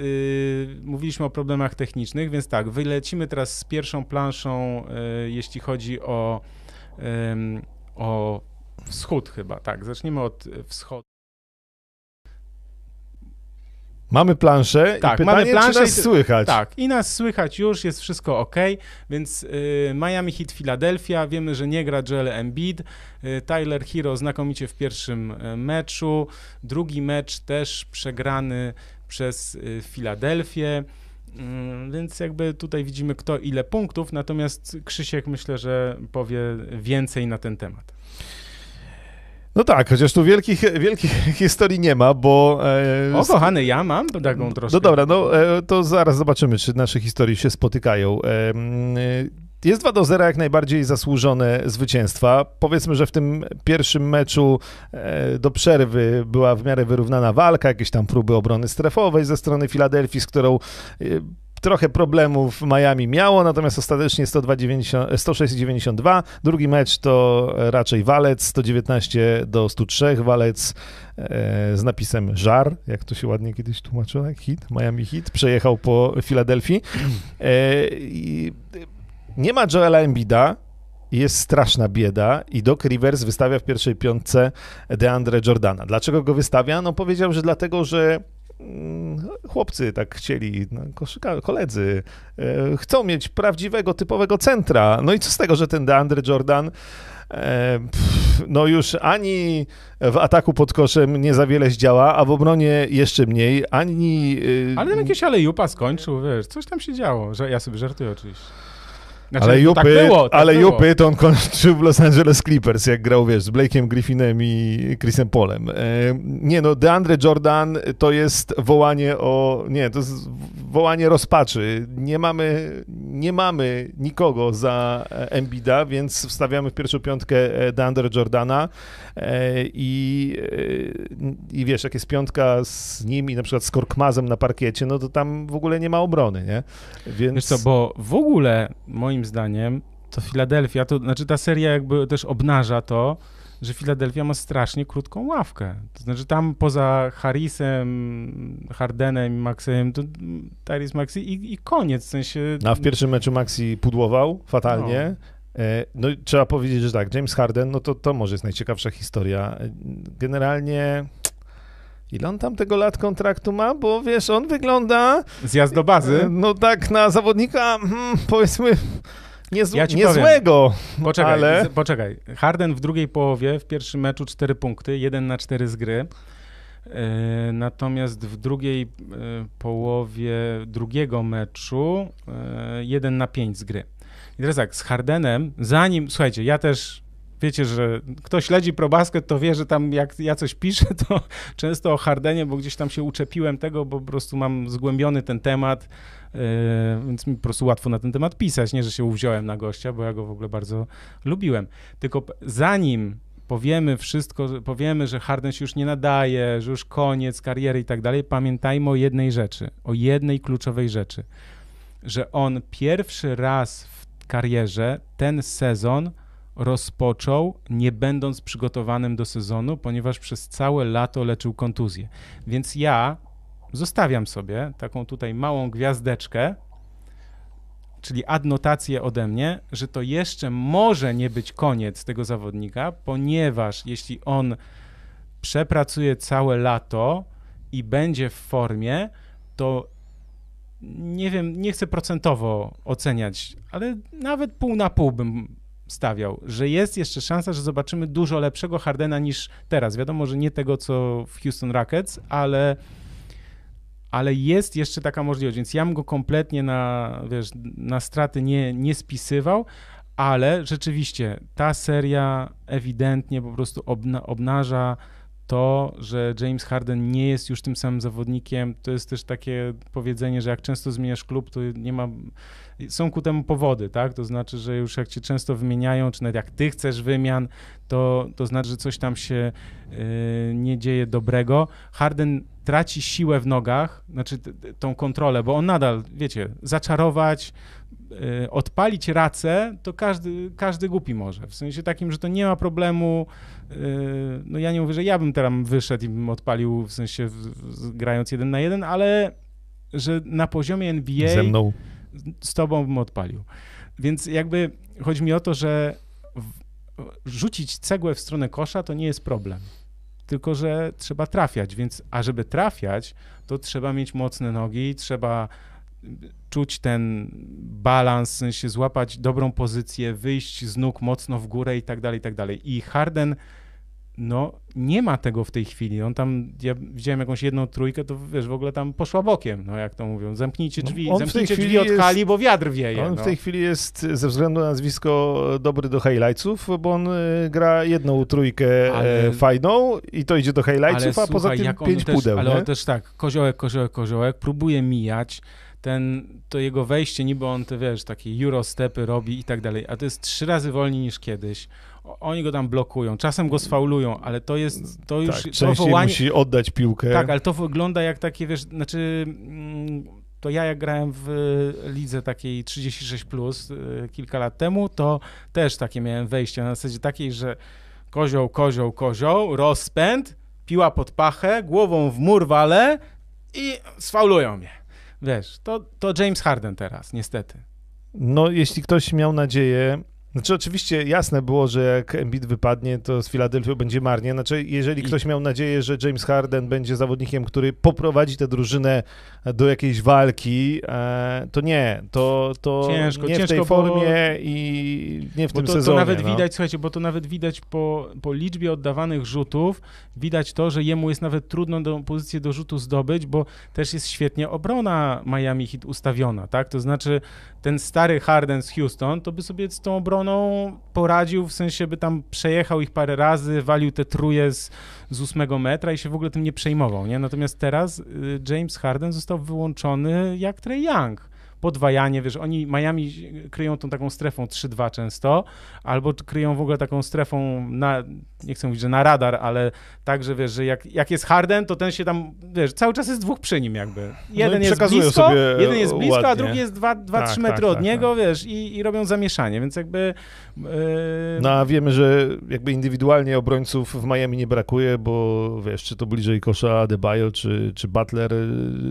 yy, mówiliśmy o problemach technicznych, więc tak, wylecimy teraz z pierwszą planszą, yy, jeśli chodzi o, ym, o wschód chyba, tak, zaczniemy od wschodu. Mamy planszę Tak, i pytanie, mamy planszę czy nas słychać. Tak, i nas słychać już, jest wszystko ok, więc y, Miami Heat Philadelphia, wiemy, że nie gra Joel Embiid, y, Tyler Hero znakomicie w pierwszym y, meczu, drugi mecz też przegrany przez y, Filadelfię. Mm, Więc jakby tutaj widzimy kto ile punktów, natomiast Krzysiek myślę, że powie więcej na ten temat. No tak, chociaż tu wielkich, wielkich historii nie ma, bo... E, O kochany, ja mam taką troszkę. No dobra, no e, to zaraz zobaczymy, czy nasze historie się spotykają. E, e, Jest 2 do 0 jak najbardziej zasłużone zwycięstwa. Powiedzmy, że w tym pierwszym meczu e, do przerwy była w miarę wyrównana walka, jakieś tam próby obrony strefowej ze strony Filadelfii, z którą e, trochę problemów Miami miało, natomiast ostatecznie 102,90 106,92. Drugi mecz to raczej walec 119 do 103. Walec e, z napisem żar, jak to się ładnie kiedyś tłumaczyło, jak hit, Miami hit, przejechał po Filadelfii. E, nie ma Joela Embida, jest straszna bieda i Doc Rivers wystawia w pierwszej piątce DeAndre Jordana. Dlaczego go wystawia? No powiedział, że dlatego, że chłopcy tak chcieli, no, koszyka, koledzy, e, chcą mieć prawdziwego, typowego centra. No i co z tego, że ten DeAndre Jordan e, no już ani w ataku pod koszem nie za wiele zdziała, a w obronie jeszcze mniej, ani... e, Ale tam jakieś alejupa skończył, wiesz, coś tam się działo, że ja sobie żartuję oczywiście. Znaczy, ale no Jupy, tak było, tak ale było. Jupy to on kończył w Los Angeles Clippers, jak grał, wiesz, z Blake'em Griffinem i Chrisem Polem. E, nie no, DeAndre Jordan to jest wołanie o, nie, to jest wołanie rozpaczy. Nie mamy, nie mamy nikogo za e, Embida, więc wstawiamy w pierwszą piątkę e, DeAndre Jordana e, i, e, i wiesz, jak jest piątka z nim i na przykład z Korkmazem na parkiecie, no to tam w ogóle nie ma obrony, nie? Więc... Wiesz co, bo w ogóle moim zdaniem to Filadelfia, to znaczy ta seria jakby też obnaża to, że Filadelfia ma strasznie krótką ławkę. To znaczy tam poza Harrisem, Hardenem i Maxem, to Tyrese Maxi i, i koniec, w sensie... No, a w pierwszym meczu Maxi pudłował fatalnie. E, No i trzeba powiedzieć, że tak, James Harden, no to, to może jest najciekawsza historia. E, Generalnie ile on tam tego lat kontraktu ma? Bo wiesz, on wygląda Zjazd do bazy. e, no tak na zawodnika, hmm, powiedzmy, niezł, Ja ci niezłego. Poczekaj, ale- z- poczekaj. Harden w drugiej połowie, w pierwszym meczu 4 punkty, 1 na 4 z gry. E, Natomiast w drugiej e, połowie drugiego meczu e, 1 na 5 z gry. I teraz tak, z Hardenem, zanim, słuchajcie, ja też, wiecie, że kto śledzi ProBasket, to wie, że tam jak ja coś piszę, to często o Hardenie, bo gdzieś tam się uczepiłem tego, bo po prostu mam zgłębiony ten temat, e, więc mi po prostu łatwo na ten temat pisać, nie, że się uwziąłem na gościa, bo ja go w ogóle bardzo lubiłem. Tylko zanim powiemy wszystko, powiemy, że Harden się już nie nadaje, że już koniec kariery i tak dalej, pamiętajmy o jednej rzeczy, o jednej kluczowej rzeczy, że on pierwszy raz w karierze ten sezon rozpoczął nie będąc przygotowanym do sezonu, ponieważ przez całe lato leczył kontuzję. Więc ja zostawiam sobie taką tutaj małą gwiazdeczkę, czyli adnotację ode mnie, że to jeszcze może nie być koniec tego zawodnika, ponieważ jeśli on przepracuje całe lato i będzie w formie, to nie wiem, nie chcę procentowo oceniać, ale nawet pół na pół bym stawiał, że jest jeszcze szansa, że zobaczymy dużo lepszego Hardena niż teraz. Wiadomo, że nie tego, co w Houston Rockets, ale, ale jest jeszcze taka możliwość, więc ja bym go kompletnie na, wiesz, na straty nie, nie spisywał, ale rzeczywiście ta seria ewidentnie po prostu obna, obnaża to, że James Harden nie jest już tym samym zawodnikiem. To jest też takie powiedzenie, że jak często zmieniasz klub, to nie ma. Są ku temu powody, tak? To znaczy, że już jak cię często wymieniają, czy nawet jak ty chcesz wymian, to, to znaczy, że coś tam się y, nie dzieje dobrego. Harden traci siłę w nogach, znaczy tą kontrolę, bo on nadal, wiecie, zaczarować, y, odpalić racę, to każdy, każdy głupi może. W sensie takim, że to nie ma problemu. y, No ja nie mówię, że ja bym teraz wyszedł i bym odpalił, w sensie w, w, grając jeden na jeden, ale że na poziomie NBA Ze mną. z tobą bym odpalił. Więc jakby chodzi mi o to, że w, rzucić cegłę w stronę kosza to nie jest problem. Tylko, że trzeba trafiać, więc a żeby trafiać, to trzeba mieć mocne nogi, trzeba czuć ten balans, w sensie złapać dobrą pozycję, wyjść z nóg mocno w górę i tak dalej, i tak dalej. I Harden no nie ma tego w tej chwili. On tam, ja widziałem jakąś jedną trójkę, to wiesz, w ogóle tam poszła bokiem, no jak to mówią. Zamknijcie No, drzwi, tej zamknijcie drzwi od jest- hali, bo wiatr wieje. On no. w tej chwili jest ze względu na nazwisko dobry do highlightsów, bo on y, gra jedną trójkę Ale- e, fajną i to idzie do highlightsów, a poza słuchaj, tym pięć też, pudeł. Ale on też tak, koziołek, koziołek, koziołek, próbuje mijać. Ten, to jego wejście, niby on te, wiesz, takie eurostepy robi i tak dalej, a to jest trzy razy wolniej niż kiedyś. Oni go tam blokują, czasem go sfaulują, ale to jest, to już, tak, to wołanie, musi oddać piłkę. tak, ale to wygląda jak takie, wiesz, znaczy, mm, to ja jak grałem w lidze takiej 36+, plus, y, kilka lat temu, to też takie miałem wejście na zasadzie takiej, że kozioł, kozioł, kozioł, rozpęd, piła pod pachę, głową w mur walę i sfaulują mnie. Wiesz, to, to James Harden teraz, niestety. No, jeśli ktoś miał nadzieję, znaczy oczywiście jasne było, że jak Embiid wypadnie, to z Filadelfią będzie marnie. Znaczy, jeżeli I- ktoś miał nadzieję, że James Harden będzie zawodnikiem, który poprowadzi tę drużynę do jakiejś walki, e, to nie. To, to Ciężko, nie w ciężko, tej bo- formie i nie w Bo tym to, sezonie. to nawet no. widać, słuchajcie, bo to nawet widać po, po liczbie oddawanych rzutów, widać to, że jemu jest nawet trudno do pozycję do rzutu zdobyć, bo też jest świetnie obrona Miami Heat ustawiona, tak? To znaczy ten stary Harden z Houston, to by sobie z tą obroną poradził, w sensie by tam przejechał ich parę razy, walił te truje z, z ósmego metra i się w ogóle tym nie przejmował, nie? Natomiast teraz y, James Harden został wyłączony jak Trey Young podwajanie, wiesz, oni Miami kryją tą taką strefą 3-2 często, albo kryją w ogóle taką strefą na, nie chcę mówić, że na radar, ale tak, że wiesz, że jak, jak jest Harden, to ten się tam, wiesz, cały czas jest dwóch przy nim jakby. Jeden jest przekazują blisko, sobie jeden jest blisko, a ładnie. drugi jest 2-3 Tak, metry tak, od tak, niego, wiesz, i, i robią zamieszanie, więc jakby... Yy, No a wiemy, że jakby indywidualnie obrońców w Miami nie brakuje, bo wiesz, czy to bliżej kosza Adebayo, czy, czy Butler, y,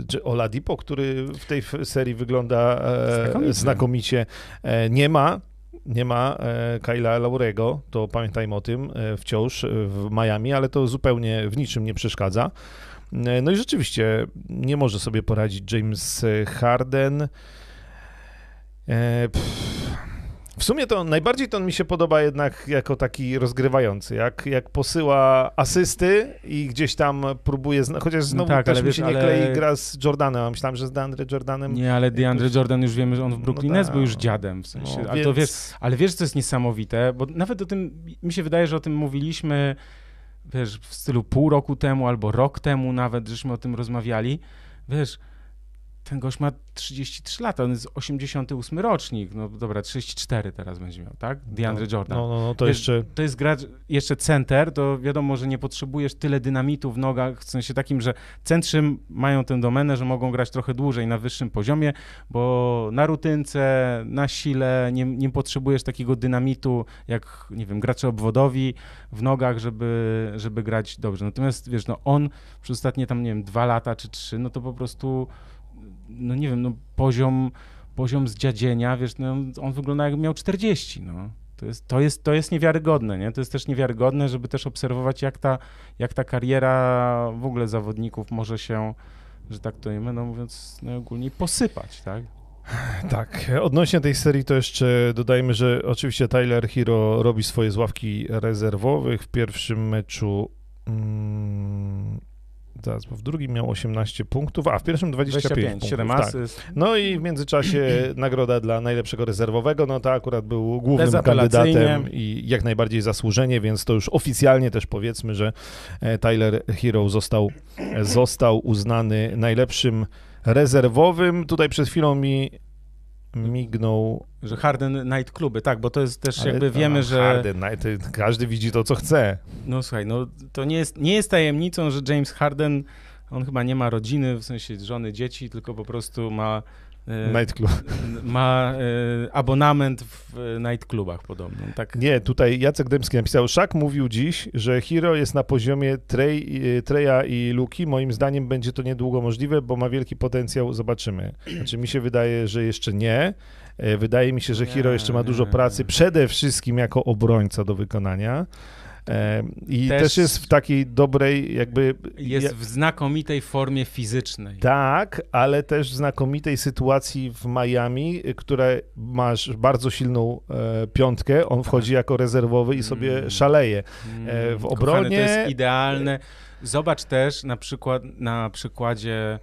czy Oladipo, który w tej serii wygląda e, Znakomicie. znakomicie, e, nie ma. Nie ma e, Kyla Laurego, to pamiętajmy o tym wciąż w Miami, ale to zupełnie w niczym nie przeszkadza. No i rzeczywiście nie może sobie poradzić James Harden. Pff, w sumie to najbardziej to on mi się podoba jednak jako taki rozgrywający, jak, jak posyła asysty i gdzieś tam próbuje, chociaż znowu tak, też mi wiesz, się nie ale- klei gra z Jordanem, a myślałem, że z DeAndre Jordanem. nie, ale DeAndre Jordan już wiemy, że on w Brooklyn No Nets był już dziadem, w sensie, No, ale to wiesz, więc- Ale wiesz, co jest niesamowite? Bo nawet o tym, mi się wydaje, że o tym mówiliśmy, wiesz, w stylu pół roku temu albo rok temu nawet, żeśmy o tym rozmawiali. Wiesz, ten gość ma 33 lata, on jest 88 rocznik, no dobra, 34 teraz będzie miał, tak? DeAndre Jordan. No, no, no to Wiesz, jeszcze To jest gracz, jeszcze center, to wiadomo, że nie potrzebujesz tyle dynamitu w nogach, w sensie takim, że centrzy mają tę domenę, że mogą grać trochę dłużej na wyższym poziomie, bo na rutynce, na sile nie, nie potrzebujesz takiego dynamitu, jak, nie wiem, gracze obwodowi w nogach, żeby, żeby grać dobrze. Natomiast, wiesz, no on przez ostatnie tam, nie wiem, dwa lata czy trzy, no to po prostu, no nie wiem, no poziom, poziom zdziadzienia, wiesz, no on wygląda jakby miał 40, no. To jest, to, jest, to jest niewiarygodne, nie? To jest też niewiarygodne, żeby też obserwować, jak ta, jak ta kariera w ogóle zawodników może się, że tak to imię, no mówiąc najogólniej, posypać, tak? Tak, odnośnie tej serii to jeszcze dodajmy, że oczywiście Tyler Hero robi swoje z ławki rezerwowych. W pierwszym meczu mm, zaraz, bo w drugim miał 18 punktów, a w pierwszym 25, 25, punktów. 7 tak. asyst. No i w międzyczasie nagroda dla najlepszego rezerwowego, no to akurat był głównym kandydatem i jak najbardziej zasłużenie, więc to już oficjalnie też powiedzmy, że e, Tyler Hero został, e, został uznany najlepszym rezerwowym. Tutaj przed chwilą mi mignął. Że Harden Night Kluby, tak, bo to jest też ale jakby to wiemy, nam że... Harden, no, to każdy widzi to, co chce. No słuchaj, no to nie jest, nie jest tajemnicą, że James Harden, on chyba nie ma rodziny, w sensie żony, dzieci, tylko po prostu ma... e, Nightclub. ma e, abonament w e, nightclubach podobno. Tak, Nie, tutaj Jacek Dębski napisał, Szak mówił dziś, że Hero jest na poziomie Trey, y, Treya i Luki. Moim zdaniem będzie to niedługo możliwe, bo ma wielki potencjał, zobaczymy. Znaczy mi się wydaje, że jeszcze nie. E, Wydaje mi się, że Hero jeszcze ma dużo pracy, przede wszystkim jako obrońca do wykonania. E, I Też- też... jest w takiej dobrej jakby... Jest w znakomitej formie fizycznej. Tak, ale też w znakomitej sytuacji w Miami, które masz bardzo silną e, piątkę, on wchodzi jako rezerwowy i sobie Mm. szaleje. Mm, E, w kochany, obronie- To jest idealne. Zobacz też na przykład na przykładzie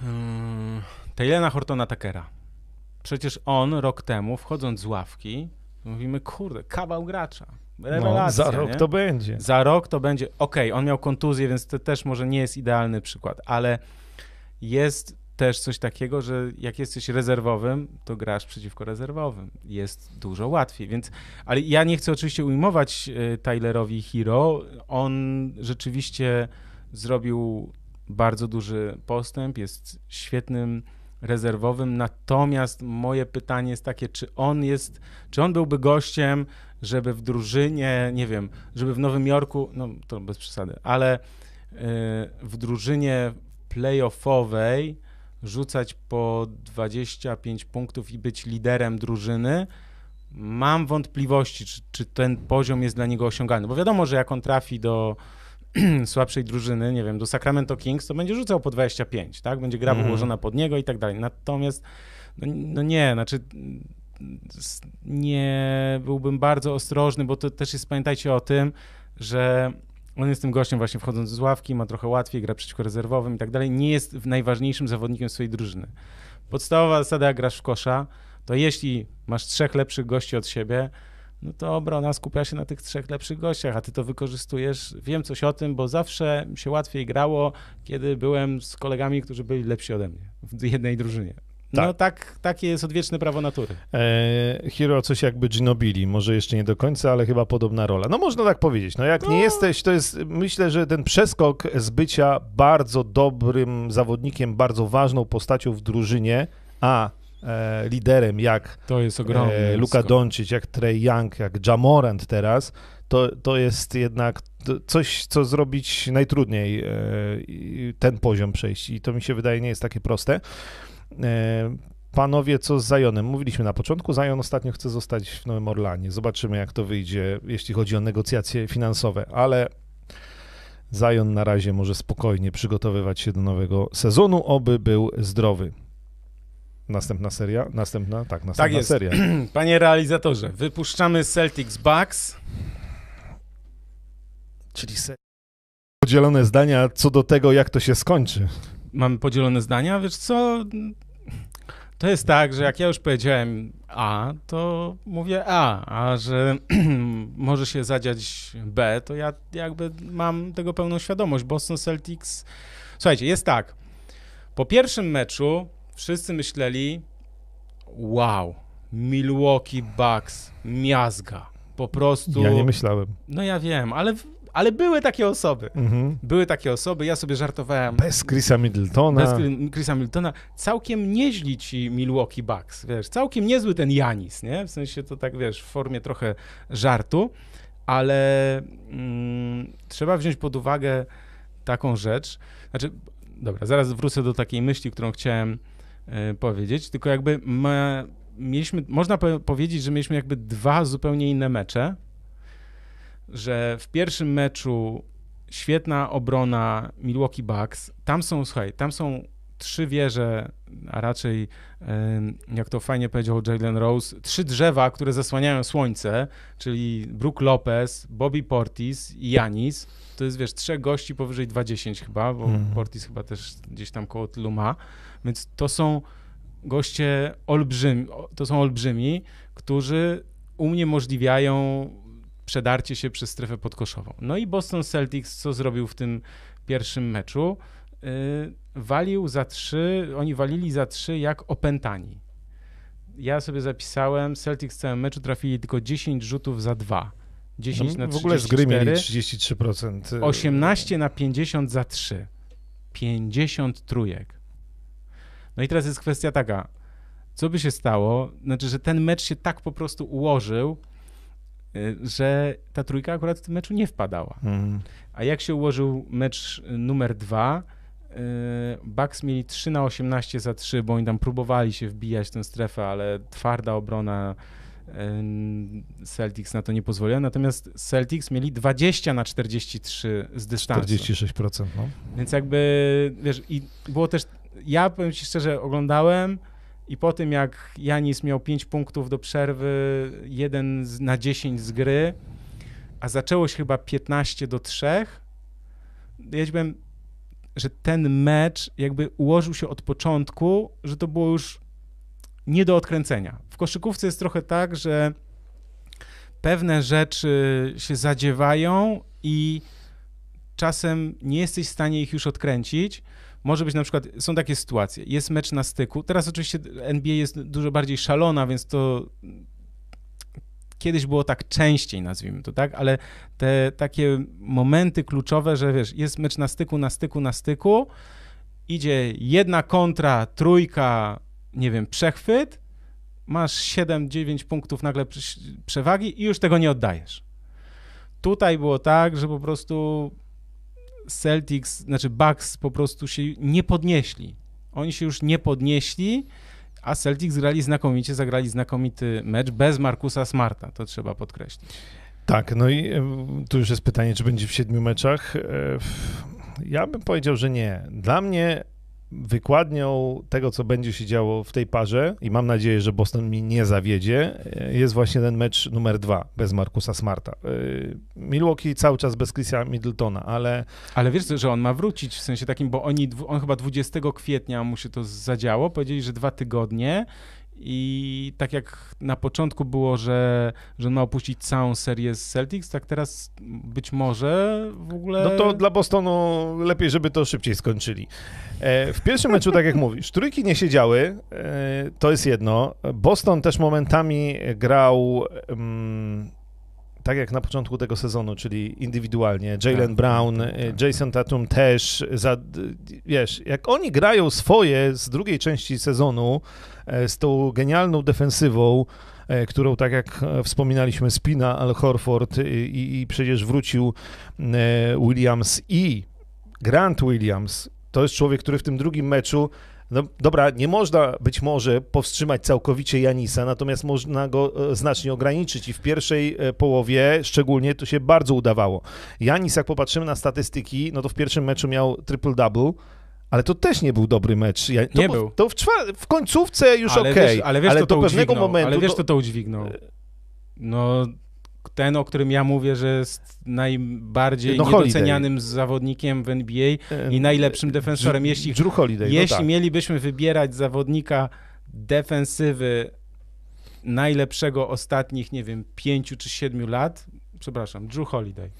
hmm, Hortona Takera. Przecież on rok temu, wchodząc z ławki, mówimy, kurde, kawał gracza. No, Rewelacja, za rok nie? to będzie. Za rok to będzie, okej, on miał kontuzję, więc to też może nie jest idealny przykład, ale jest też coś takiego, że jak jesteś rezerwowym, to grasz przeciwko rezerwowym. Jest dużo łatwiej, więc, ale ja nie chcę oczywiście ujmować e, Tylerowi Hero. On rzeczywiście zrobił bardzo duży postęp, jest świetnym rezerwowym, natomiast moje pytanie jest takie, czy on jest, czy on byłby gościem, żeby w drużynie, nie wiem, żeby w Nowym Jorku, no to bez przesady, ale y, w drużynie playoffowej rzucać po 25 punktów i być liderem drużyny, mam wątpliwości, czy, czy ten poziom jest dla niego osiągalny. Bo wiadomo, że jak on trafi do słabszej drużyny, nie wiem, do Sacramento Kings, to będzie rzucał po 25, tak? Będzie gra Mhm. ułożona pod niego i tak dalej. Natomiast, no, no nie, znaczy nie byłbym bardzo ostrożny, bo to też jest, pamiętajcie o tym, że on jest tym gościem właśnie wchodząc z ławki, ma trochę łatwiej, gra przeciwko rezerwowym i tak dalej, nie jest najważniejszym zawodnikiem swojej drużyny. Podstawowa zasada, jak grasz w kosza, to jeśli masz trzech lepszych gości od siebie, no to obrona skupia się na tych trzech lepszych gościach, a ty to wykorzystujesz. Wiem coś o tym, bo zawsze mi się łatwiej grało, kiedy byłem z kolegami, którzy byli lepsi ode mnie w jednej drużynie. No Tak. tak, takie jest odwieczne prawo natury. E, Hero coś jakby Ginobili, może jeszcze nie do końca, ale chyba podobna rola. No można tak powiedzieć. No jak nie jesteś, to jest, myślę, że ten przeskok z bycia bardzo dobrym zawodnikiem, bardzo ważną postacią w drużynie, a e, liderem jak To jest ogromny. e, Luka. Doncic, jak Trey Young, jak Jamorant teraz, to, to jest jednak coś, co zrobić najtrudniej, e, ten poziom przejść i to mi się wydaje nie jest takie proste. E, Panowie, co z Zionem? Mówiliśmy na początku, Zion ostatnio chce zostać w Nowym Orlanie. Zobaczymy, jak to wyjdzie, jeśli chodzi o negocjacje finansowe, ale Zion na razie może spokojnie przygotowywać się do nowego sezonu, oby był zdrowy. Następna seria? Następna? Tak, następna jest. seria. Panie realizatorze, wypuszczamy Celtics Bucks. Czyli se... podzielone zdania co do tego, jak to się skończy. Mamy podzielone zdania. Wiesz co? To jest tak, że jak ja już powiedziałem A, to mówię A, a że może się zadziać B, to ja jakby mam tego pełną świadomość. Boston Celtics. Słuchajcie, jest tak. Po pierwszym meczu wszyscy myśleli: wow, Milwaukee Bucks, miazga. Po prostu. Ja nie myślałem. No ja wiem, ale, ale były takie osoby. Mhm. Były takie osoby, ja sobie żartowałem. Bez Chrisa Middletona. Bez Chri- Chrisa Miltona. Całkiem nieźli ci Milwaukee Bucks, wiesz, całkiem niezły ten Janis, nie? W sensie to tak, wiesz, w formie trochę żartu, ale mm, trzeba wziąć pod uwagę taką rzecz, znaczy, dobra, zaraz wrócę do takiej myśli, którą chciałem e, powiedzieć, tylko jakby my, mieliśmy, można po, powiedzieć, że mieliśmy jakby dwa zupełnie inne mecze, że w pierwszym meczu świetna obrona Milwaukee Bucks. Tam są, słuchaj, tam są trzy wieże, a raczej, jak to fajnie powiedział Jalen Rose, trzy drzewa, które zasłaniają słońce, czyli Brook Lopez, Bobby Portis i Janis. To jest, wiesz, trzech gości powyżej 20 chyba, bo Mhm. Portis chyba też gdzieś tam koło tylu ma. Więc to są goście olbrzymi, to są olbrzymi, którzy uniemożliwiają przedarcie się przez strefę podkoszową. No i Boston Celtics, co zrobił w tym pierwszym meczu? Yy, walił za trzy, oni walili za trzy jak opętani. Ja sobie zapisałem, Celtics w całym meczu trafili tylko 10 rzutów za dwa. 10 na No, w ogóle z gry 34, mieli 33%. y, 18 na 50 za 3. 50 trójek. No i teraz jest kwestia taka, co by się stało, znaczy, że ten mecz się tak po prostu ułożył, y, że ta trójka akurat w tym meczu nie wpadała. Mhm. A jak się ułożył mecz y, numer dwa, y, Bucks mieli 3 na 18 za 3, bo oni tam próbowali się wbijać w tę strefę, ale twarda obrona Celtics na to nie pozwoliła, natomiast Celtics mieli 20 na 43 z dystansu. 46%, no. Więc jakby, wiesz, i było też, ja powiem ci szczerze, oglądałem i po tym jak Janis miał 5 punktów do przerwy, 1 na 10 z gry, a zaczęło się chyba 15 do 3, ja powiem, że ten mecz jakby ułożył się od początku, że to było już nie do odkręcenia. W koszykówce jest trochę tak, że pewne rzeczy się zadziewają i czasem nie jesteś w stanie ich już odkręcić. Może być na przykład, są takie sytuacje, jest mecz na styku. Teraz oczywiście NBA jest dużo bardziej szalona, więc to kiedyś było tak częściej, nazwijmy to, tak? Ale te takie momenty kluczowe, że wiesz, jest mecz na styku, na styku, na styku, idzie jedna kontra, trójka, nie wiem, przechwyt, masz 7-9 punktów nagle przewagi i już tego nie oddajesz. Tutaj było tak, że po prostu Celtics, znaczy Bucks po prostu się nie podnieśli. Oni się już nie podnieśli, a Celtics grali znakomicie, zagrali znakomity mecz bez Markusa Smarta, to trzeba podkreślić. Tak, no i e, tu już jest pytanie, czy będzie w siedmiu meczach. E, ja bym powiedział, że nie. Dla mnie wykładnią tego, co będzie się działo w tej parze i mam nadzieję, że Boston mi nie zawiedzie, jest właśnie ten mecz numer dwa bez Markusa Smarta. Y, Milwaukee cały czas bez Chrisa Middletona, ale... Ale wiesz, że on ma wrócić, w sensie takim, bo oni, on chyba 20 kwietnia mu się to zadziało, powiedzieli, że dwa tygodnie i tak jak na początku było, że, że on ma opuścić całą serię z Celtics, tak teraz być może w ogóle. No to dla Bostonu lepiej, żeby to szybciej skończyli. E, w pierwszym meczu, tak jak mówisz, trójki nie siedziały, e, to jest jedno. Boston też momentami grał. Um, tak jak na początku tego sezonu, czyli indywidualnie. Jalen tak, Brown, tak, tak. Jason Tatum też. Za, wiesz, jak oni grają swoje z drugiej części sezonu, e, z tą genialną defensywą, e, którą, tak jak wspominaliśmy, spina Al Horford i, i przecież wrócił e, Williams i Grant Williams. To jest człowiek, który w tym drugim meczu no dobra, nie można być może powstrzymać całkowicie Janisa, natomiast można go e, znacznie ograniczyć i w pierwszej e, połowie szczególnie to się bardzo udawało. Janis, jak popatrzymy na statystyki, no to w pierwszym meczu miał triple-double, ale to też nie był dobry mecz. Ja, nie był. To w, w końcówce już okej, okay, ale, wiesz, ale do pewnego momentu... Ale wiesz, to to udźwignął? No ten, o którym ja mówię, że jest najbardziej no, niedocenianym zawodnikiem w NBA i najlepszym defensorem. Jeśli, Drew Holiday, no jeśli tak. mielibyśmy wybierać zawodnika defensywy najlepszego ostatnich, nie wiem, pięciu czy siedmiu lat, przepraszam, Drew Holiday.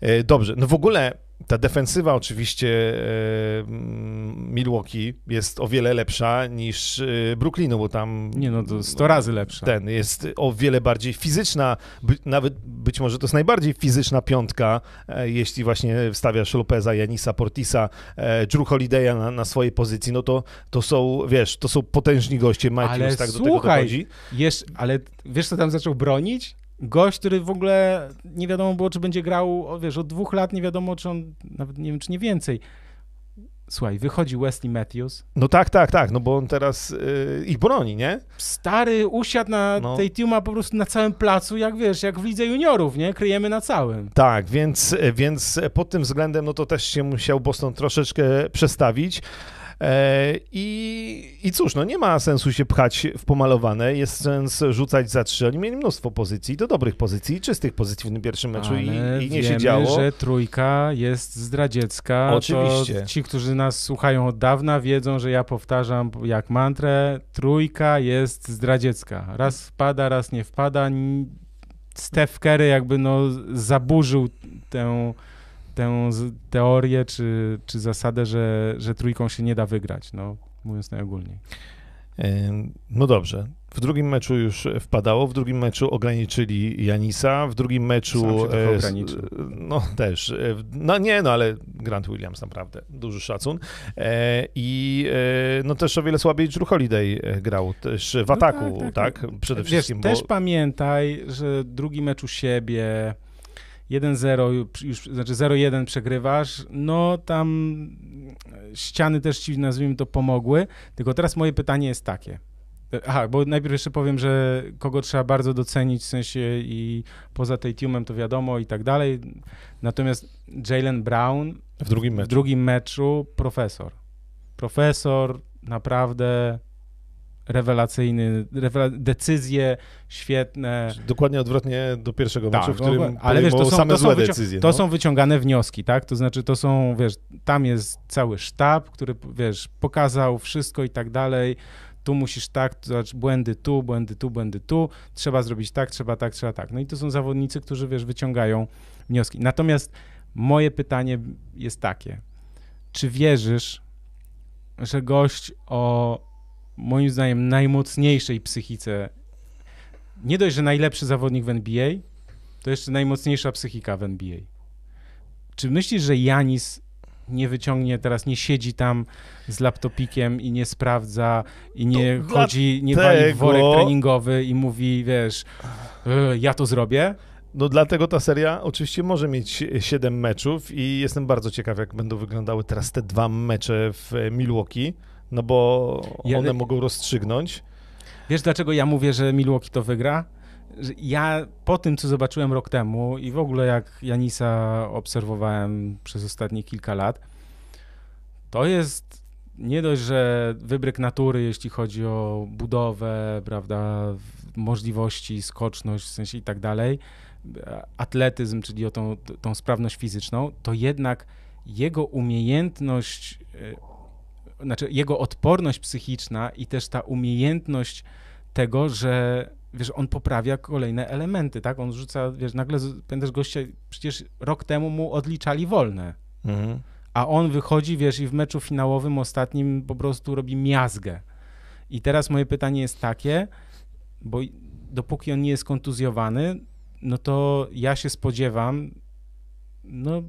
E, dobrze, no w ogóle ta defensywa oczywiście e, Milwaukee jest o wiele lepsza niż e, Brooklynu, bo tam... Nie no, to 100 razy lepsza. Ten jest o wiele bardziej fizyczna, nawet być może to jest najbardziej fizyczna piątka, e, jeśli właśnie wstawiasz Lopeza, Janisa, Portisa, Drew Holiday'a na, na swojej pozycji, no to, to są, wiesz, to są potężni goście, Matthews ale tak słuchaj, do tego dochodzi. Jesz, ale wiesz, co tam zaczął bronić? Gość, który w ogóle nie wiadomo było, czy będzie grał, wiesz, od dwóch lat nie wiadomo, czy on, nawet nie wiem, czy nie więcej. Słuchaj, wychodzi Wesley Matthews. No tak, tak, tak, no bo on teraz yy, ich broni, nie? Stary usiadł na no. tej Tiuma po prostu na całym placu, jak wiesz, jak w lidze juniorów, nie? Kryjemy na całym. Tak, więc, więc pod tym względem, no to też się musiał Boston troszeczkę przestawić. E, I, I cóż, no nie ma sensu się pchać w pomalowane, jest sens rzucać za trzy. Oni mieli mnóstwo pozycji, do dobrych pozycji, czystych pozycji w tym pierwszym meczu i, i, nie wiemy, się działo. że trójka jest zdradziecka. Oczywiście. ci, którzy nas słuchają od dawna, wiedzą, że ja powtarzam jak mantrę, trójka jest zdradziecka. Raz wpada, raz nie wpada. Steph Curry jakby no zaburzył tę tę teorię czy, czy zasadę, że, że trójką się nie da wygrać, no, mówiąc najogólniej. No dobrze. W drugim meczu już wpadało, w drugim meczu ograniczyli Janisa, w drugim meczu. E, no też. E, no nie, no ale Grant Williams naprawdę, duży szacun. E, I no też o wiele słabiej Drew Holiday grał też w no ataku, no tak, tak. tak? Przede Wiesz, wszystkim. Też pamiętaj, że drugi mecz u siebie 1-0, już, znaczy 0-1 przegrywasz, no tam ściany też ci, nazwijmy to, pomogły. Tylko teraz moje pytanie jest takie. Aha, bo najpierw jeszcze powiem, że kogo trzeba bardzo docenić, w sensie i poza Tatumem to wiadomo i tak dalej. Natomiast Jalen Brown W drugim w meczu. drugim meczu profesor. Profesor naprawdę rewelacyjny, rewela decyzje świetne. Dokładnie odwrotnie do pierwszego Tak, meczu, w którym ale wiesz, to są, same to, złe decyzje. to no. są wyciągane wnioski, tak? To znaczy, to są, wiesz, tam jest cały sztab, który, wiesz, pokazał wszystko i tak dalej. Tu musisz tak, to znaczy błędy tu, błędy tu, błędy tu. Trzeba zrobić tak, trzeba tak, trzeba tak. No i to są zawodnicy, którzy, wiesz, wyciągają wnioski. Natomiast moje pytanie jest takie. Czy wierzysz, że gość o moim zdaniem najmocniejszej psychice, nie dość, że najlepszy zawodnik w NBA, to jeszcze najmocniejsza psychika w NBA. Czy myślisz, że Janis nie wyciągnie teraz, nie siedzi tam z laptopikiem i nie sprawdza i nie To chodzi, nie wali w worek treningowy i mówi, wiesz, "E, ja to zrobię? No dlatego ta seria oczywiście może mieć 7 meczów i jestem bardzo ciekaw, jak będą wyglądały teraz te dwa mecze w Milwaukee, no bo Ja- one mogą rozstrzygnąć. Wiesz, dlaczego ja mówię, że Milwaukee to wygra? Ja po tym, co zobaczyłem rok temu i w ogóle jak Janisa obserwowałem przez ostatnie kilka lat, to jest nie dość, że wybryk natury, jeśli chodzi o budowę, prawda, możliwości, skoczność, w sensie i tak dalej, atletyzm, czyli o tą, tą sprawność fizyczną, to jednak jego umiejętność, e, znaczy jego odporność psychiczna i też ta umiejętność tego, że wiesz, on poprawia kolejne elementy, tak? On rzuca, wiesz, nagle pamiętasz gościa, przecież rok temu mu odliczali wolne, a on wychodzi, wiesz, i w meczu finałowym ostatnim po prostu robi miazgę. I teraz moje pytanie jest takie, bo dopóki on nie jest kontuzjowany, no to ja się spodziewam, no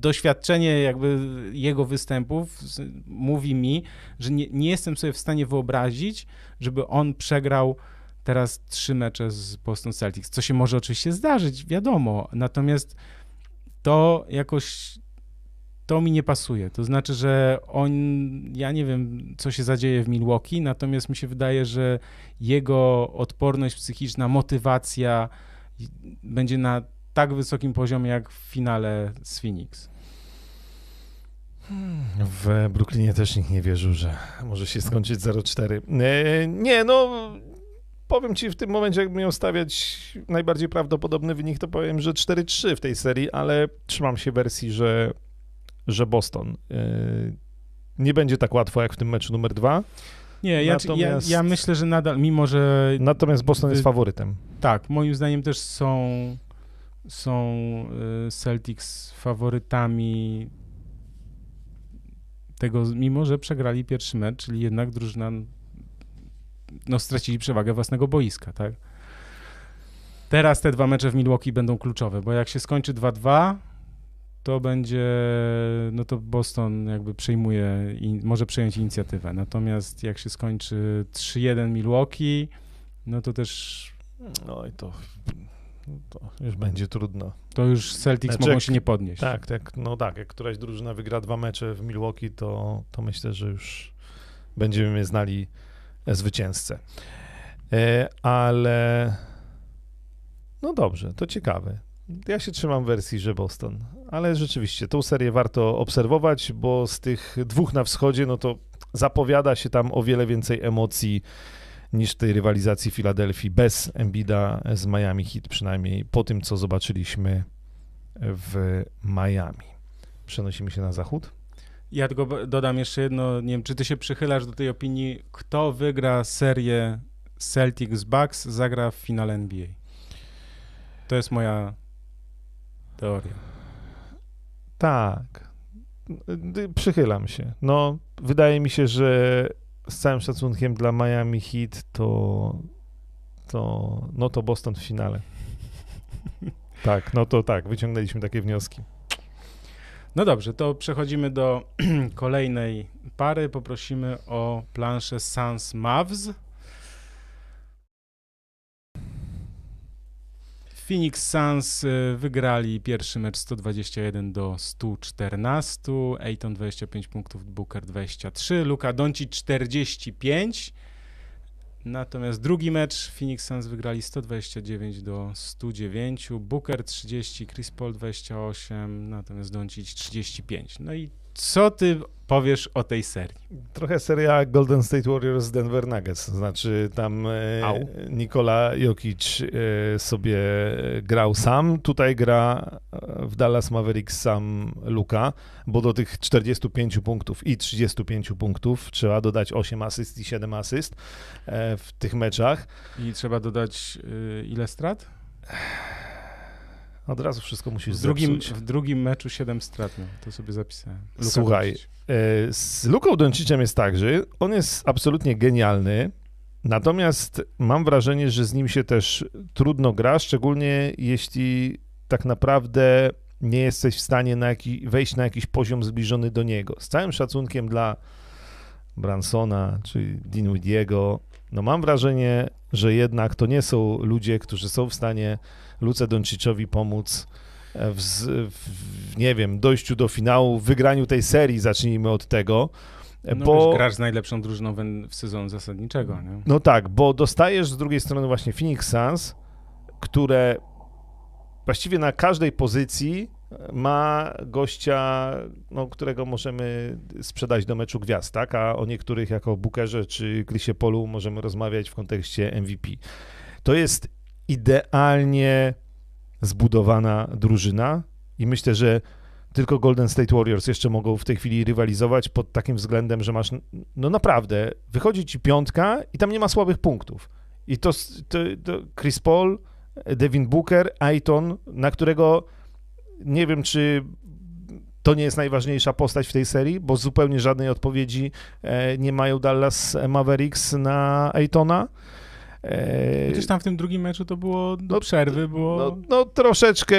doświadczenie jakby jego występów mówi mi, że nie, nie jestem sobie w stanie wyobrazić, żeby on przegrał teraz trzy mecze z Boston Celtics, co się może oczywiście zdarzyć, wiadomo, natomiast to jakoś to mi nie pasuje. To znaczy, że on, ja nie wiem, co się zadzieje w Milwaukee, natomiast mi się wydaje, że jego odporność psychiczna, motywacja będzie na tak wysokim poziomie jak w finale z Phoenix. W Brooklynie też nikt nie wierzył, że może się skończyć 0-4. E, Nie, no powiem ci w tym momencie, jakbym miał stawiać najbardziej prawdopodobny wynik, to powiem, że 4-3 w tej serii, ale trzymam się wersji, że, że Boston. E, Nie będzie tak łatwo jak w tym meczu numer dwa, Nie, ja, Natomiast- ja, ja myślę, że nadal, mimo że natomiast Boston jest faworytem. tak, moim zdaniem też są, są y, Celtics faworytami tego, mimo że przegrali pierwszy mecz, czyli jednak drużyna no, stracili przewagę własnego boiska, tak? Teraz te dwa mecze w Milwaukee będą kluczowe, bo jak się skończy 2-2, to będzie, no to Boston jakby przejmuje może przejąć inicjatywę. Natomiast jak się skończy 3-1 Milwaukee, no to też No i to, to już będzie trudno. to już Celtics Znaczy, mogą jak- się nie podnieść. Tak, tak, no tak, jak któraś drużyna wygra dwa mecze w Milwaukee, to, to myślę, że już będziemy znali zwycięzcę. E, ale no dobrze, to ciekawe. Ja się trzymam wersji, że Boston, ale rzeczywiście tą serię warto obserwować, bo z tych dwóch na wschodzie, no to zapowiada się tam o wiele więcej emocji niż tej rywalizacji Filadelfii bez Embida z Miami Heat, przynajmniej po tym, co zobaczyliśmy w Miami. Przenosimy się na zachód. Ja tylko dodam jeszcze jedno, nie wiem, czy ty się przychylasz do tej opinii, kto wygra serię Celtics Bucks, zagra w finale NBA. To jest moja teoria. Tak. Przychylam się. No, wydaje mi się, że z całym szacunkiem dla Miami Heat to, to no to Boston w finale. Tak, no to tak, wyciągnęliśmy takie wnioski. No dobrze, to przechodzimy do kolejnej pary. Poprosimy o planszę Suns Mavs. Phoenix Suns y, wygrali pierwszy mecz 121 do 114. Aiton 25 punktów, Booker 23, Luka Doncic 45. Natomiast drugi mecz Phoenix Suns wygrali 129 do 109, Booker 30, Chris Paul 28, natomiast Doncic 35. No i co ty powiesz o tej serii? Trochę seria Golden State Warriors Denver Nuggets, znaczy tam e, Au. Nikola Jokic e, sobie grał sam, tutaj gra e, w Dallas Mavericks sam Luka, bo do tych 45 punktów i 35 punktów trzeba dodać 8 asyst i 7 asyst w tych meczach. I trzeba dodać ile strat? Od razu wszystko musisz W drugim, zepsuć. w drugim meczu 7 strat, to sobie zapisałem. Luka Słuchaj, Doncic. E, Z Luką Doncicem jest tak, że on jest absolutnie genialny, natomiast mam wrażenie, że z nim się też trudno gra, szczególnie jeśli tak naprawdę nie jesteś w stanie na jaki, wejść na jakiś poziom zbliżony do niego. Z całym szacunkiem dla Bransona czy Dinwidiego, no mam wrażenie, że jednak to nie są ludzie, którzy są w stanie Luce Donciczowi pomóc w, z- w, nie wiem, dojściu do finału, w wygraniu tej serii, zacznijmy od tego, No, bo... wiesz, grasz z najlepszą drużyną w, w sezonu zasadniczego, nie? No tak, bo dostajesz z drugiej strony właśnie Phoenix Suns, które właściwie na każdej pozycji ma gościa, no, którego możemy sprzedać do meczu gwiazd, tak? A o niektórych jako Bookerze czy Chrisie Polu możemy rozmawiać w kontekście MVP. To jest idealnie zbudowana drużyna i myślę, że tylko Golden State Warriors jeszcze mogą w tej chwili rywalizować pod takim względem, że masz, no naprawdę, wychodzi ci piątka i tam nie ma słabych punktów. I to, to, to Chris Paul, Devin Booker, Aiton, na którego nie wiem, czy to nie jest najważniejsza postać w tej serii, bo zupełnie żadnej odpowiedzi e, nie mają Dallas Mavericks na Aitona. E, Gdzieś tam w tym drugim meczu to było do No, przerwy, było no, no troszeczkę,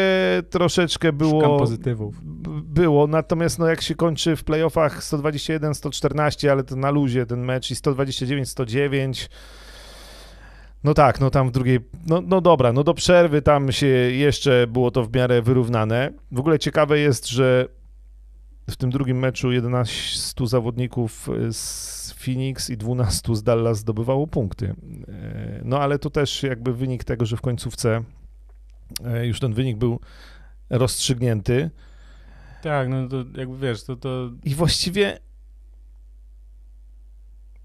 troszeczkę szukam było, pozytywów. b- było, natomiast no jak się kończy w playoffach 121-114, ale to na luzie ten mecz i 129-109, no tak, no tam w drugiej, no, no dobra, no do przerwy tam się jeszcze było to w miarę wyrównane. W ogóle ciekawe jest, że w tym drugim meczu 11 zawodników z Phoenix i 12 z Dallas zdobywało punkty. E, No ale to też jakby wynik tego, że w końcówce e, już ten wynik był rozstrzygnięty Tak, no to jakby wiesz, to, to i właściwie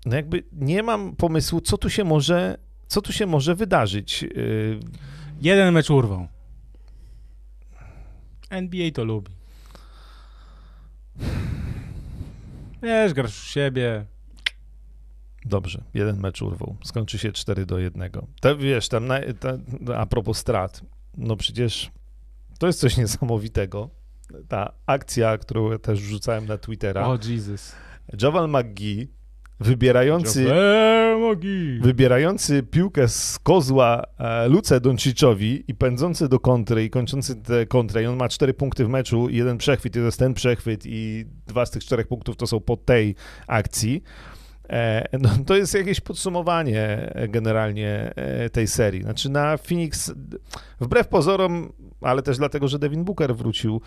no jakby nie mam pomysłu, co tu się może, co tu się może wydarzyć. Yy, jeden mecz urwał. NBA to lubi. Wiesz, grasz u siebie. Dobrze, jeden mecz urwał. Skończy się 4 do 1. To wiesz, tam na, ta, a propos strat, no przecież to jest coś niesamowitego. Ta akcja, którą też wrzucałem na Twittera. O, Jesus. Javal McGee, wybierający, wybierający piłkę z kozła e, Luce Donciczowi i pędzący do kontry i kończący tę kontrę i on ma cztery punkty w meczu i jeden przechwyt, to jest ten przechwyt i dwa z tych czterech punktów to są po tej akcji. E, no, to jest jakieś podsumowanie e, generalnie e, tej serii. Znaczy na Phoenix, wbrew pozorom, ale też dlatego, że Devin Booker wrócił,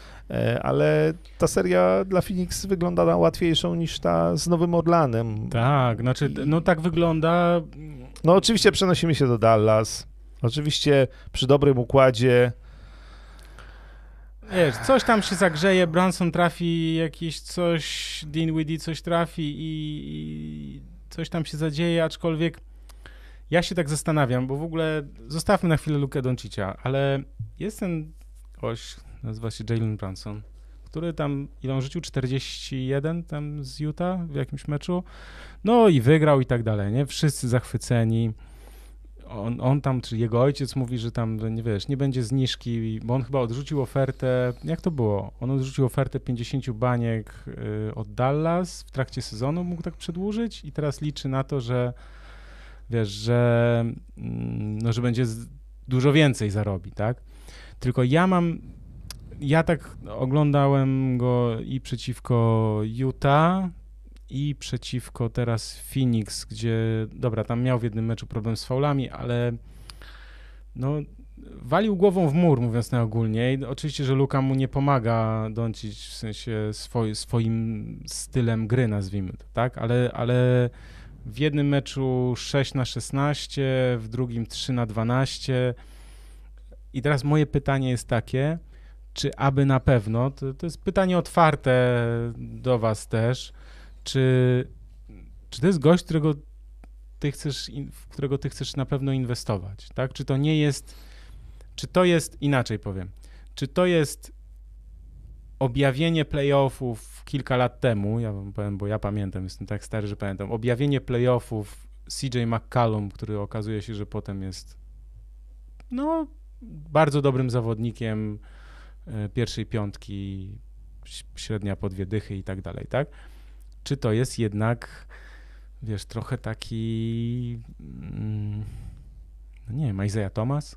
ale ta seria dla Phoenix wygląda na łatwiejszą niż ta z Nowym Orlanem. Tak, znaczy, no tak wygląda. No oczywiście przenosimy się do Dallas. Oczywiście przy dobrym układzie. Wiesz, coś tam się zagrzeje, Branson trafi jakieś coś, Dinwiddie coś trafi i, i coś tam się zadzieje, aczkolwiek ja się tak zastanawiam, bo w ogóle zostawmy na chwilę Lukę Doncicia, ale jest ten gość, nazywa się Jalen Branson, który tam, ile on rzucił? 41 tam z Utah w jakimś meczu, no i wygrał i tak dalej, nie? Wszyscy zachwyceni. On, on tam, czy jego ojciec mówi, że tam, nie wiesz, nie będzie zniżki, bo on chyba odrzucił ofertę, jak to było? On odrzucił ofertę 50 baniek y, od Dallas w trakcie sezonu, mógł tak przedłużyć i teraz liczy na to, że wiesz, że, mm, no, że będzie dużo więcej zarobi, tak? Tylko ja mam, ja tak oglądałem go i przeciwko Utah, i przeciwko teraz Phoenix, gdzie, dobra, tam miał w jednym meczu problem z faulami, ale no, walił głową w mur, mówiąc najogólniej. Oczywiście, że Luka mu nie pomaga dącić w sensie swoi, swoim stylem gry, nazwijmy to, tak? Ale, ale w jednym meczu 6 na 16, w drugim 3 na 12. I teraz moje pytanie jest takie, czy aby na pewno, to, to jest pytanie otwarte do was też, czy, czy to jest gość, którego ty chcesz, w którego ty chcesz na pewno inwestować, tak? Czy to nie jest, czy to jest, inaczej powiem, czy to jest objawienie playoffów kilka lat temu, ja wam powiem, bo ja pamiętam, jestem tak stary, że pamiętam, objawienie playoffów CJ McCallum, który okazuje się, że potem jest no, bardzo dobrym zawodnikiem e, pierwszej piątki, średnia po dwie dychy i tak dalej, tak? Czy to jest jednak, wiesz, trochę taki, mm, no nie wiem, Isaiah Thomas?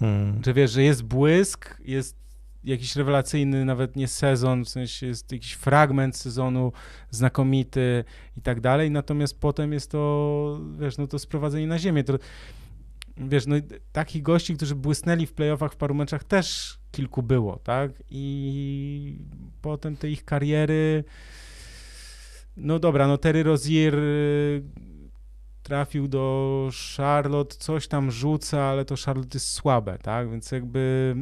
Hmm. Że wiesz, że jest błysk, jest jakiś rewelacyjny, nawet nie sezon, w sensie jest jakiś fragment sezonu znakomity i tak dalej, natomiast potem jest to, wiesz, no to sprowadzenie na ziemię. To, wiesz, no takich gości, którzy błysnęli w playoffach w paru meczach też kilku było, tak? I potem te ich kariery, no dobra, no Terry Rozier y, trafił do Charlotte, coś tam rzuca, ale to Charlotte jest słabe, tak? Więc jakby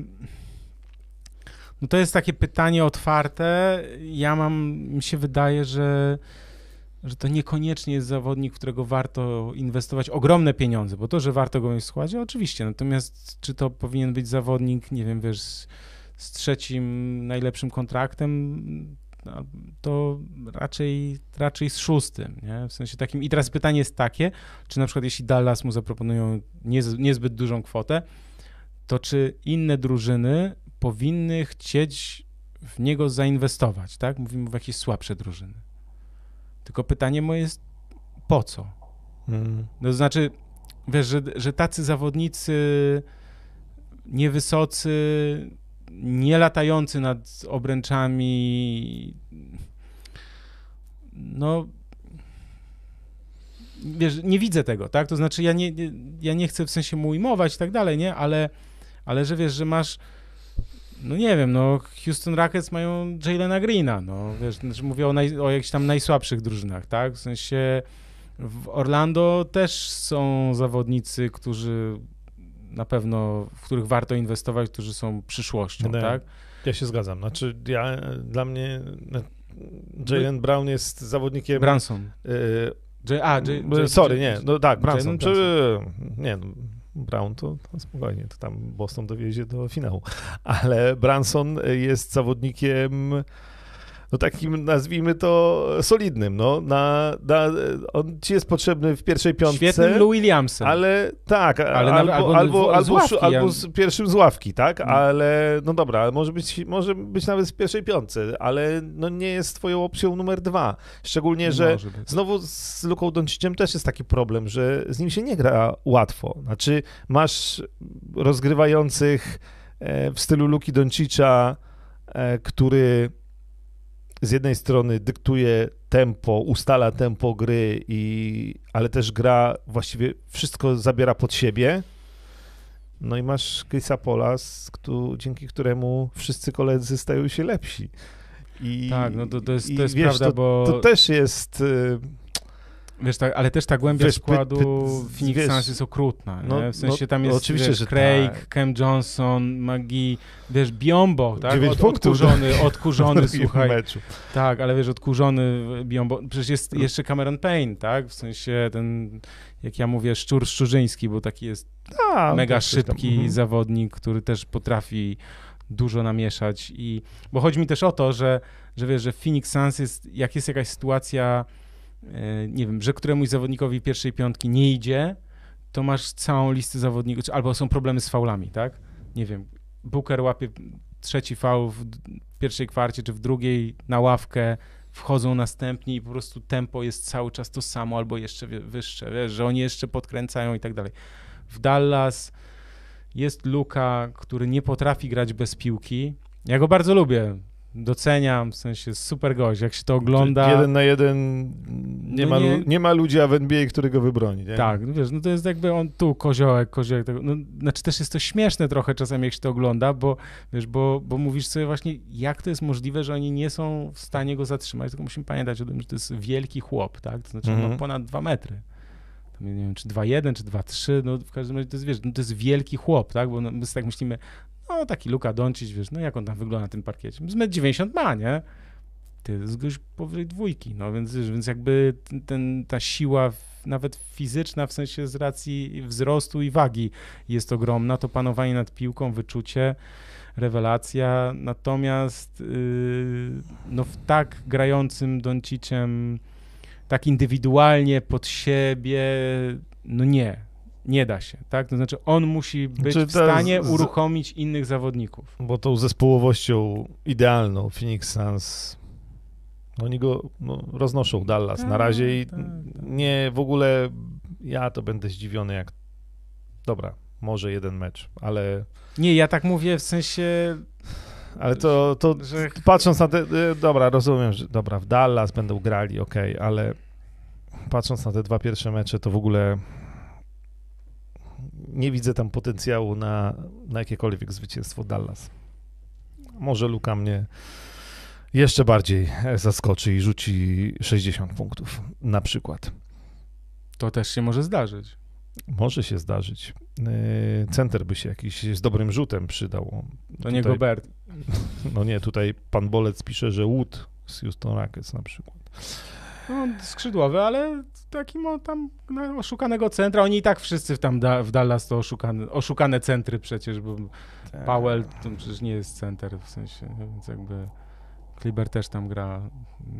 no to jest takie pytanie otwarte. Ja mam, mi się wydaje, że, że to niekoniecznie jest zawodnik, w którego warto inwestować ogromne między, bo to, że warto go mieć w składzie, oczywiście. Natomiast czy to powinien być zawodnik, nie wiem, wiesz, z, z trzecim najlepszym kontraktem, to raczej, raczej z szóstym, nie? W sensie takim. I teraz pytanie jest takie, czy na przykład jeśli Dallas mu zaproponują niez, niezbyt dużą kwotę, to czy inne drużyny powinny chcieć w niego zainwestować, tak? Mówimy o jakieś słabsze drużyny. Tylko pytanie moje jest, po co? Hmm. No, to znaczy, wiesz, że, że tacy zawodnicy niewysocy, nie latający nad obręczami, no wiesz, nie widzę tego, tak? To znaczy ja nie, ja nie chcę w sensie mu ujmować i tak dalej, nie? Ale, ale że wiesz, że masz no nie wiem, no Houston Rockets mają Jalena Greena, no wiesz, znaczy mówię o, naj, o jakichś tam najsłabszych drużynach, tak? W sensie w Orlando też są zawodnicy, którzy na pewno, w których warto inwestować, którzy są przyszłością, Nie. tak? Ja się zgadzam. Znaczy, ja, dla mnie no, Jalen Brown jest zawodnikiem... Branson. y, J, a, J, J, Sorry, nie, no tak, Branson. Czy, nie, no, Brown to, to spokojnie, to tam Boston dowiezie do finału. Ale Branson jest zawodnikiem, no takim nazwijmy to solidnym, no. Na, na, on ci jest potrzebny w pierwszej piątce. Świetnym Lou Williamsem. Ale tak, Ale albo, albo albo, albo, z ławki, albo z pierwszym z ławki, tak? Mm. Ale no dobra, może być, może być nawet w pierwszej piątce, ale no nie jest twoją opcją numer dwa. Szczególnie, że. Znowu z Luką Donciciem też jest taki problem, że z nim się nie gra łatwo. Znaczy, masz rozgrywających e, w stylu Luki Doncicza, e, który z jednej strony dyktuje tempo, ustala tempo gry, i, ale też gra właściwie wszystko zabiera pod siebie. No i masz Chrisa Pola, dzięki któremu wszyscy koledzy stają się lepsi. I, Tak, no to, to jest, to jest wiesz, prawda, to, bo to też jest. y, wiesz, tak, ale też ta głębia Wiesz, py- składu py- Phoenix wiesz, Suns jest okrutna, no-? W sensie no, tam jest oczywiście, wiesz, że Craig, tak. Cam Johnson, McGee, wiesz, Biombo, tak? Od, odkurzony, odkurzony, w drugim słuchaj. meczu. Tak, ale wiesz, odkurzony Biombo. Przecież jest jeszcze Cameron Payne, tak? W sensie ten, jak ja mówię, szczur szczurzyński, bo taki jest A, mega szybki mhm. zawodnik, który też potrafi dużo namieszać i bo chodzi mi też o to, że, że wiesz, że Phoenix Suns jest, jak jest jakaś sytuacja, nie wiem, że któremuś zawodnikowi pierwszej piątki nie idzie, to masz całą listę zawodników, albo są problemy z faulami, tak? Nie wiem, Booker łapie trzeci faul w pierwszej kwarcie, czy w drugiej na ławkę, wchodzą następni i po prostu tempo jest cały czas to samo, albo jeszcze wyższe, wiesz, że oni jeszcze podkręcają i tak dalej. W Dallas jest Luka, który nie potrafi grać bez piłki. Ja go bardzo lubię. Doceniam, w sensie super gość. Jak się to ogląda. Jeden na jeden Nie, no ma, lu- nie ma ludzi w NBA, który go wybroni, nie? Tak, no wiesz, no to jest jakby on tu, koziołek, koziołek, tego, no, znaczy też jest to śmieszne trochę czasami, jak się to ogląda, bo wiesz, bo, bo mówisz sobie właśnie, jak to jest możliwe, że oni nie są w stanie go zatrzymać, tylko musimy pamiętać o tym, że to jest wielki chłop, tak, to znaczy on Mhm. ma ponad dwa metry. Nie wiem, czy 2,1, czy 2,3, no w każdym razie to jest, wiesz, no, to jest wielki chłop, tak, bo no, my tak myślimy, no taki Luka Doncic, wiesz, no jak on tam wygląda na tym parkiecie, z 1,90 m ma, nie? Ty, to jest gość powyżej dwójki, no więc, więc jakby ten, ta siła nawet fizyczna, w sensie z racji wzrostu i wagi jest ogromna, to panowanie nad piłką, wyczucie, rewelacja, natomiast yy, no w tak grającym Doncicem, tak indywidualnie pod siebie, no nie, nie da się, tak? To znaczy on musi być Znaczy, w stanie z- uruchomić innych zawodników. Bo tą zespołowością idealną Phoenix Suns, oni go no, roznoszą Dallas na Tak, razie i tak, tak. nie w ogóle ja to będę zdziwiony jak dobra, może jeden mecz, ale, Nie, ja tak mówię w sensie, ale to, to że patrząc na te, e, dobra, rozumiem, że dobra, w Dallas będą grali, okej, ale patrząc na te dwa pierwsze mecze, to w ogóle nie widzę tam potencjału na, na jakiekolwiek zwycięstwo Dallas. Może Luka mnie jeszcze bardziej e, zaskoczy i rzuci 60 punktów na przykład. to też się może zdarzyć. Może się zdarzyć. E, Center by się jakiś z dobrym rzutem przydał. To nie Tutaj- Gobert. No nie, tutaj pan Bolec pisze, że Wood z Houston Rockets na przykład. No, skrzydłowy, ale taki ma tam no, oszukanego centra. Oni i tak wszyscy tam da, w Dallas to oszukane, oszukane centry przecież, bo Powell to przecież nie jest center w sensie, więc jakby Kliber też tam gra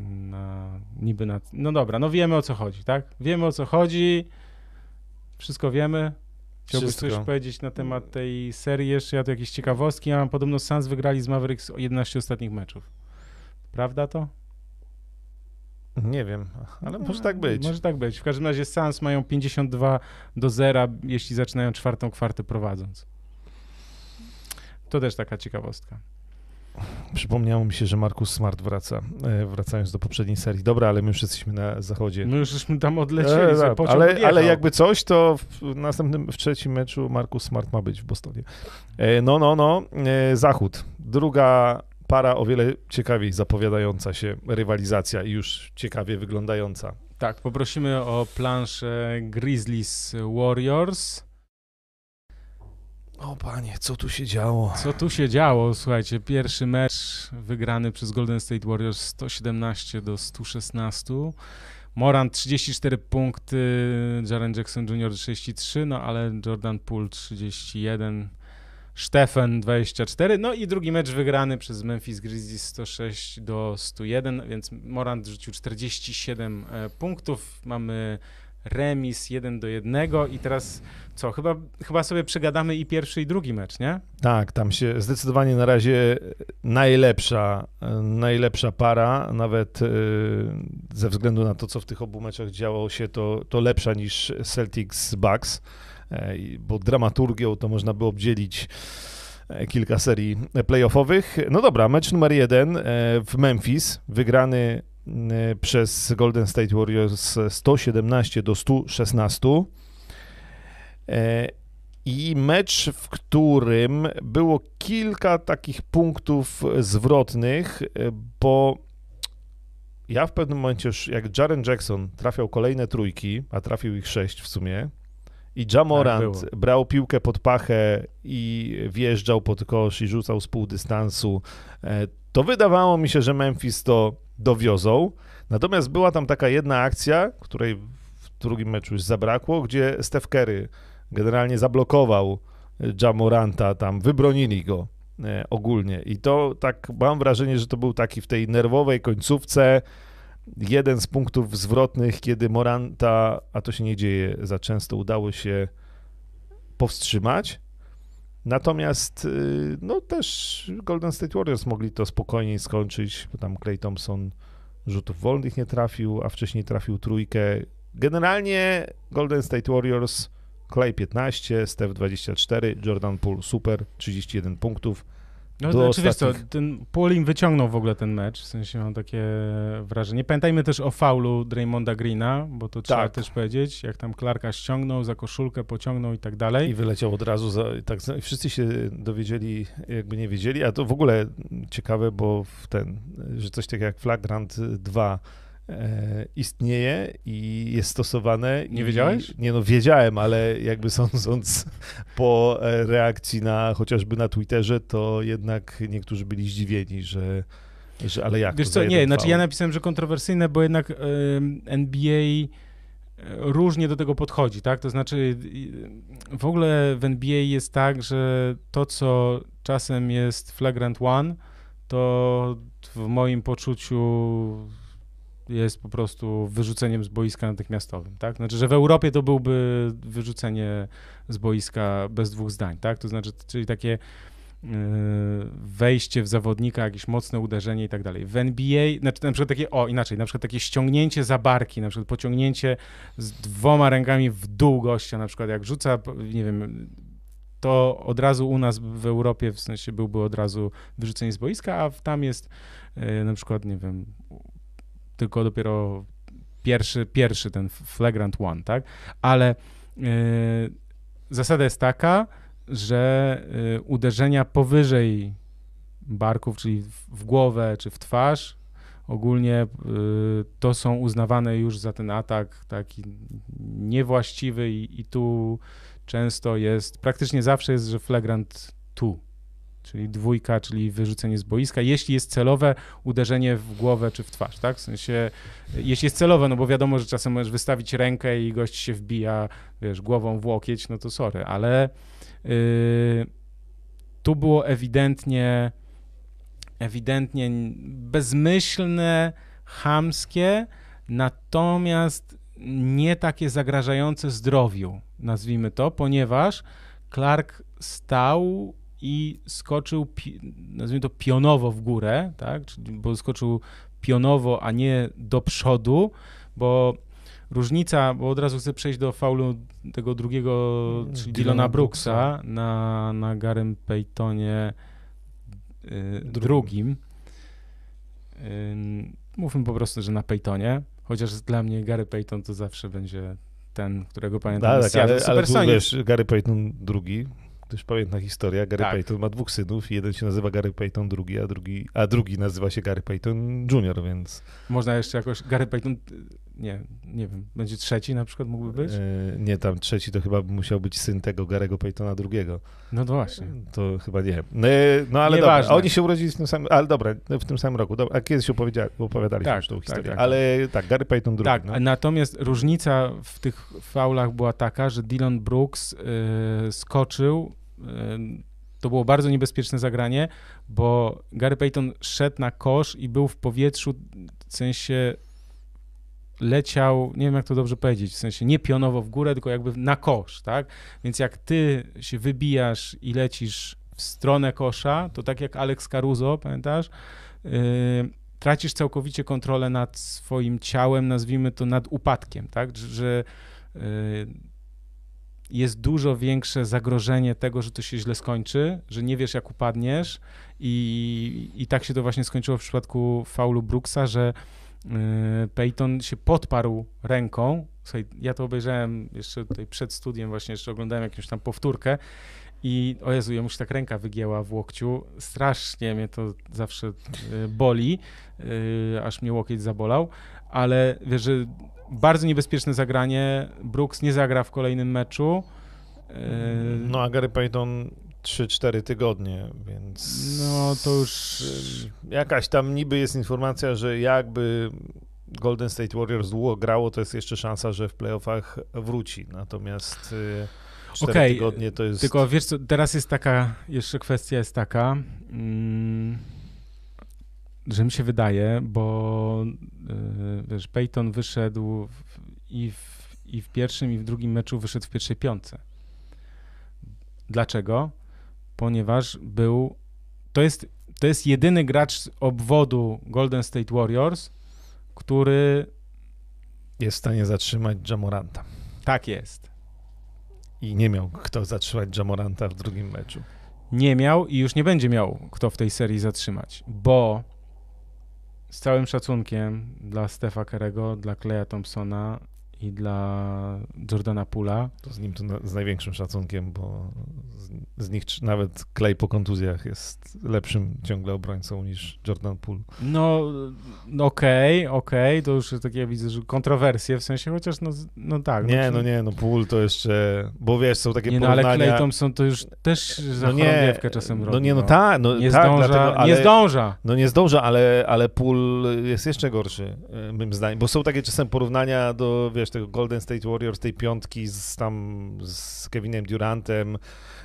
na, niby na... No dobra, no wiemy o co chodzi, tak? Wiemy o co chodzi, wszystko wiemy. Chciałbyś Wszystko. coś powiedzieć na temat tej serii jeszcze? Ja tu jakieś ciekawostki, ja mam podobno Suns wygrali z Mavericks 11 ostatnich meczów. Prawda to? Nie wiem, ale może tak być. Może tak być. W każdym razie Suns mają 52 do 0, jeśli zaczynają czwartą kwartę prowadząc. To też taka ciekawostka. Przypomniało mi się, że Markus Smart wraca, e, wracając do poprzedniej serii. Dobra, ale my już jesteśmy na zachodzie. My już żeśmy tam odlecieli, E, tak, ale, odjechał. ale jakby coś, to w następnym, w trzecim meczu Markus Smart ma być w Bostonie. E, No, no, no, e, Zachód. Druga para o wiele ciekawiej zapowiadająca się rywalizacja i już ciekawie wyglądająca. Tak, poprosimy o planszę Grizzlies Warriors. O panie, co tu się działo? Co tu się działo? Słuchajcie, pierwszy mecz wygrany przez Golden State Warriors 117 do 116. Moran 34 punkty, Jaren Jackson Jr. 33, no ale Jordan Poole 31, Stephen 24, no i drugi mecz wygrany przez Memphis Grizzlies 106 do 101, więc Morant rzucił 47 e, punktów, mamy remis 1 do 1 i teraz co, chyba, chyba sobie przegadamy i pierwszy i drugi mecz, nie? Tak, tam się zdecydowanie na razie najlepsza, najlepsza para, nawet e, ze względu na to, co w tych obu meczach działo się, to, to lepsza niż Celtics Bucks, e, bo dramaturgią to można by obdzielić e, kilka serii playoffowych. No dobra, mecz numer jeden e, w Memphis, wygrany e, przez Golden State Warriors 117 do 116. E, I mecz, w którym było kilka takich punktów zwrotnych, e, bo ja w pewnym momencie jak Jaren Jackson trafiał kolejne trójki, a trafił ich sześć w sumie, i Jamorant było. brał piłkę pod pachę i wjeżdżał pod kosz i rzucał z pół dystansu, e, to wydawało mi się, że Memphis to dowiozą. Natomiast była tam taka jedna akcja, której w drugim meczu już zabrakło, gdzie Steph Curry generalnie zablokował Jamoranta, tam wybronili go e, ogólnie. I to tak mam wrażenie, że to był taki w tej nerwowej końcówce jeden z punktów zwrotnych, kiedy Moranta, a to się nie dzieje za często, udało się powstrzymać. Natomiast y, no też Golden State Warriors mogli to spokojniej skończyć, bo tam Clay Thompson rzutów wolnych nie trafił, a wcześniej trafił trójkę. Generalnie Golden State Warriors Clay 15, Steph 24, Jordan Poole super, 31 punktów. No, do znaczy, wiesz co, ostatnich. ten Pauling wyciągnął w ogóle ten mecz, w sensie mam takie wrażenie. Pamiętajmy też o faulu Draymonda Greena, bo to trzeba Tak. też powiedzieć, jak tam Clarka ściągnął, za koszulkę pociągnął i tak dalej. I wyleciał od razu, za, tak, wszyscy się dowiedzieli, jakby nie wiedzieli, a to w ogóle ciekawe, bo w ten, że coś takiego jak Flagrant 2 e, istnieje i jest stosowane. Nie i, wiedziałeś? Nie no, wiedziałem, ale jakby sądząc po e, reakcji na, chociażby na Twitterze, to jednak niektórzy byli zdziwieni, że, że ale jak Wiesz to co, nie, znaczy ja napisałem, że kontrowersyjne, bo jednak NBA y, różnie do tego podchodzi, tak? To znaczy w ogóle w NBA jest tak, że to, co czasem jest flagrant one, to w moim poczuciu jest po prostu wyrzuceniem z boiska natychmiastowym, tak? Znaczy, że w Europie to byłby wyrzucenie z boiska bez dwóch zdań, tak? To znaczy, czyli takie y, wejście w zawodnika, jakieś mocne uderzenie i tak dalej. W NBA, znaczy na przykład takie, o inaczej, na przykład takie ściągnięcie za barki, na przykład pociągnięcie z dwoma rękami w dół gościa, na przykład jak rzuca, nie wiem, to od razu u nas w Europie w sensie byłby od razu wyrzucenie z boiska, a tam jest y, na przykład, nie wiem, tylko dopiero pierwszy, pierwszy ten flagrant one, tak? Ale y, zasada jest taka, że y, uderzenia powyżej barków, czyli w, w głowę czy w twarz, ogólnie y, to są uznawane już za ten atak taki niewłaściwy i, i tu często jest, praktycznie zawsze jest, że flagrant tu, czyli dwójka, czyli wyrzucenie z boiska, jeśli jest celowe uderzenie w głowę czy w twarz, tak? W sensie, jeśli jest celowe, no bo wiadomo, że czasem możesz wystawić rękę i gość się wbija, wiesz, głową w łokieć, no to sorry, ale yy, tu było ewidentnie ewidentnie bezmyślne, chamskie, natomiast nie takie zagrażające zdrowiu, nazwijmy to, ponieważ Clark stał i skoczył, nazwijmy to pionowo w górę, tak? Bo skoczył pionowo, a nie do przodu, bo różnica, bo od razu chcę przejść do faulu tego drugiego, czyli Dylana Brooksa. Brooksa na, na Garym Paytonie y, drugim. Ym, Mówmy po prostu, że na Paytonie, chociaż dla mnie Gary Payton to zawsze będzie ten, którego pamiętam Tak, tak, ale, ale Supersonics. wiesz, Gary Payton drugi, to już pamiętna historia, Gary Tak. Payton ma dwóch synów jeden się nazywa Gary Payton drugi, a drugi, a drugi nazywa się Gary Payton Junior, więc Można jeszcze jakoś, Gary Payton, nie, nie wiem, będzie trzeci na przykład mógłby być? e, nie, tam trzeci to chyba musiał być syn tego Garego Paytona drugiego. No to właśnie. To chyba nie. No, no ale Nieważne. dobra, oni się urodzili w tym samym, ale dobra, w tym samym roku. Dobra, a kiedyś opowiedzia, opowiadaliśmy Tak, tą tak, historię. tak, ale tak, Gary Payton drugi. Tak, no. natomiast różnica w tych faulach była taka, że Dylan Brooks y, skoczył, y, to było bardzo niebezpieczne zagranie, bo Gary Payton szedł na kosz i był w powietrzu, w sensie leciał, nie wiem jak to dobrze powiedzieć, w sensie nie pionowo w górę, tylko jakby na kosz, tak? Więc jak ty się wybijasz i lecisz w stronę kosza, to tak jak Alex Caruso, pamiętasz? Yy, tracisz całkowicie kontrolę nad swoim ciałem, nazwijmy to nad upadkiem, tak? Że, yy, jest dużo większe zagrożenie tego, że to się źle skończy, że nie wiesz jak upadniesz i, i tak się to właśnie skończyło w przypadku faulu Brooksa, że Peyton się podparł ręką. Słuchaj, ja to obejrzałem jeszcze tutaj przed studiem, właśnie jeszcze oglądałem jakąś tam powtórkę i o Jezu, jemu się tak ręka wygięła w łokciu. Strasznie mnie to zawsze y, boli, y, aż mnie łokieć zabolał, ale wiesz, że bardzo niebezpieczne zagranie. Brooks nie zagra w kolejnym meczu. No a Gary Payton 3-4 tygodnie, więc... No to już Jakaś tam niby jest informacja, że jakby Golden State Warriors długo grało, to jest jeszcze szansa, że w playoffach wróci. Natomiast y, 4 Okej, tygodnie to jest... Tylko wiesz co, teraz jest taka, jeszcze kwestia jest taka, mm, że mi się wydaje, bo y, wiesz, Peyton wyszedł i, w, i w pierwszym, i w drugim meczu wyszedł w pierwszej piątce. Dlaczego? Ponieważ był, to jest, to jest jedyny gracz z obwodu Golden State Warriors, który jest w stanie zatrzymać Jamoranta. tak jest. I nie miał kto zatrzymać Jamoranta w drugim meczu. nie miał i już nie będzie miał kto w tej serii zatrzymać, bo z całym szacunkiem dla Stefa Kerego, dla Kleja Thompsona i dla Jordana Pula. To z nim to na, z największym szacunkiem, bo z, z nich nawet Clay po kontuzjach jest lepszym ciągle obrońcą niż Jordan Poole. No, no okej, okay, okej, okay. to już takie widzę, że kontrowersje, w sensie chociaż no, no tak. Nie, no, no nie, no Poole to jeszcze, bo wiesz, są takie nie, porównania. No ale Clay Thompson to już też za no nie, czasem robi. No nie, no, no. tak, no nie tak, zdąża, dlatego, ale, nie zdąża. No nie zdąża, ale, ale Poole jest jeszcze gorszy, moim zdaniem, bo są takie czasem porównania do, wiesz, tego Golden State Warriors, tej piątki z tam z Kevinem Durantem,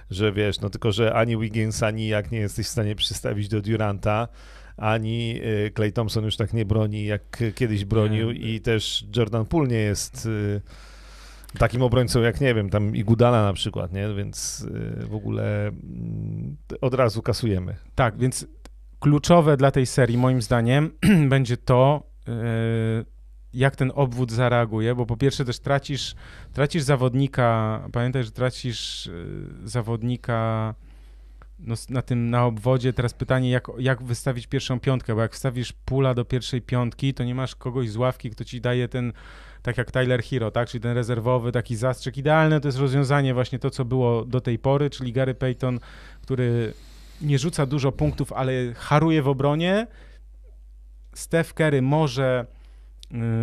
że wiesz, no tylko, że ani Wiggins, ani jak nie jesteś w stanie przystawić do Duranta, ani Clay y, Thompson już tak nie broni, jak kiedyś bronił nie. i też Jordan Poole nie jest y, takim obrońcą jak, nie wiem, tam Igudala na przykład, nie? Więc y, w ogóle mm, od razu kasujemy. Tak, więc kluczowe dla tej serii moim zdaniem będzie to, jak ten obwód zareaguje, bo po pierwsze też tracisz, tracisz zawodnika, pamiętaj, że tracisz y, zawodnika no, na tym, na obwodzie. Teraz pytanie, jak, jak wystawić pierwszą piątkę, bo jak wstawisz pula do pierwszej piątki, to nie masz kogoś z ławki, kto ci daje ten, tak jak Tyler Hero, tak, czyli ten rezerwowy taki zastrzyk. Idealne to jest rozwiązanie właśnie to, co było do tej pory, czyli Gary Payton, który nie rzuca dużo punktów, ale haruje w obronie. Steph Curry może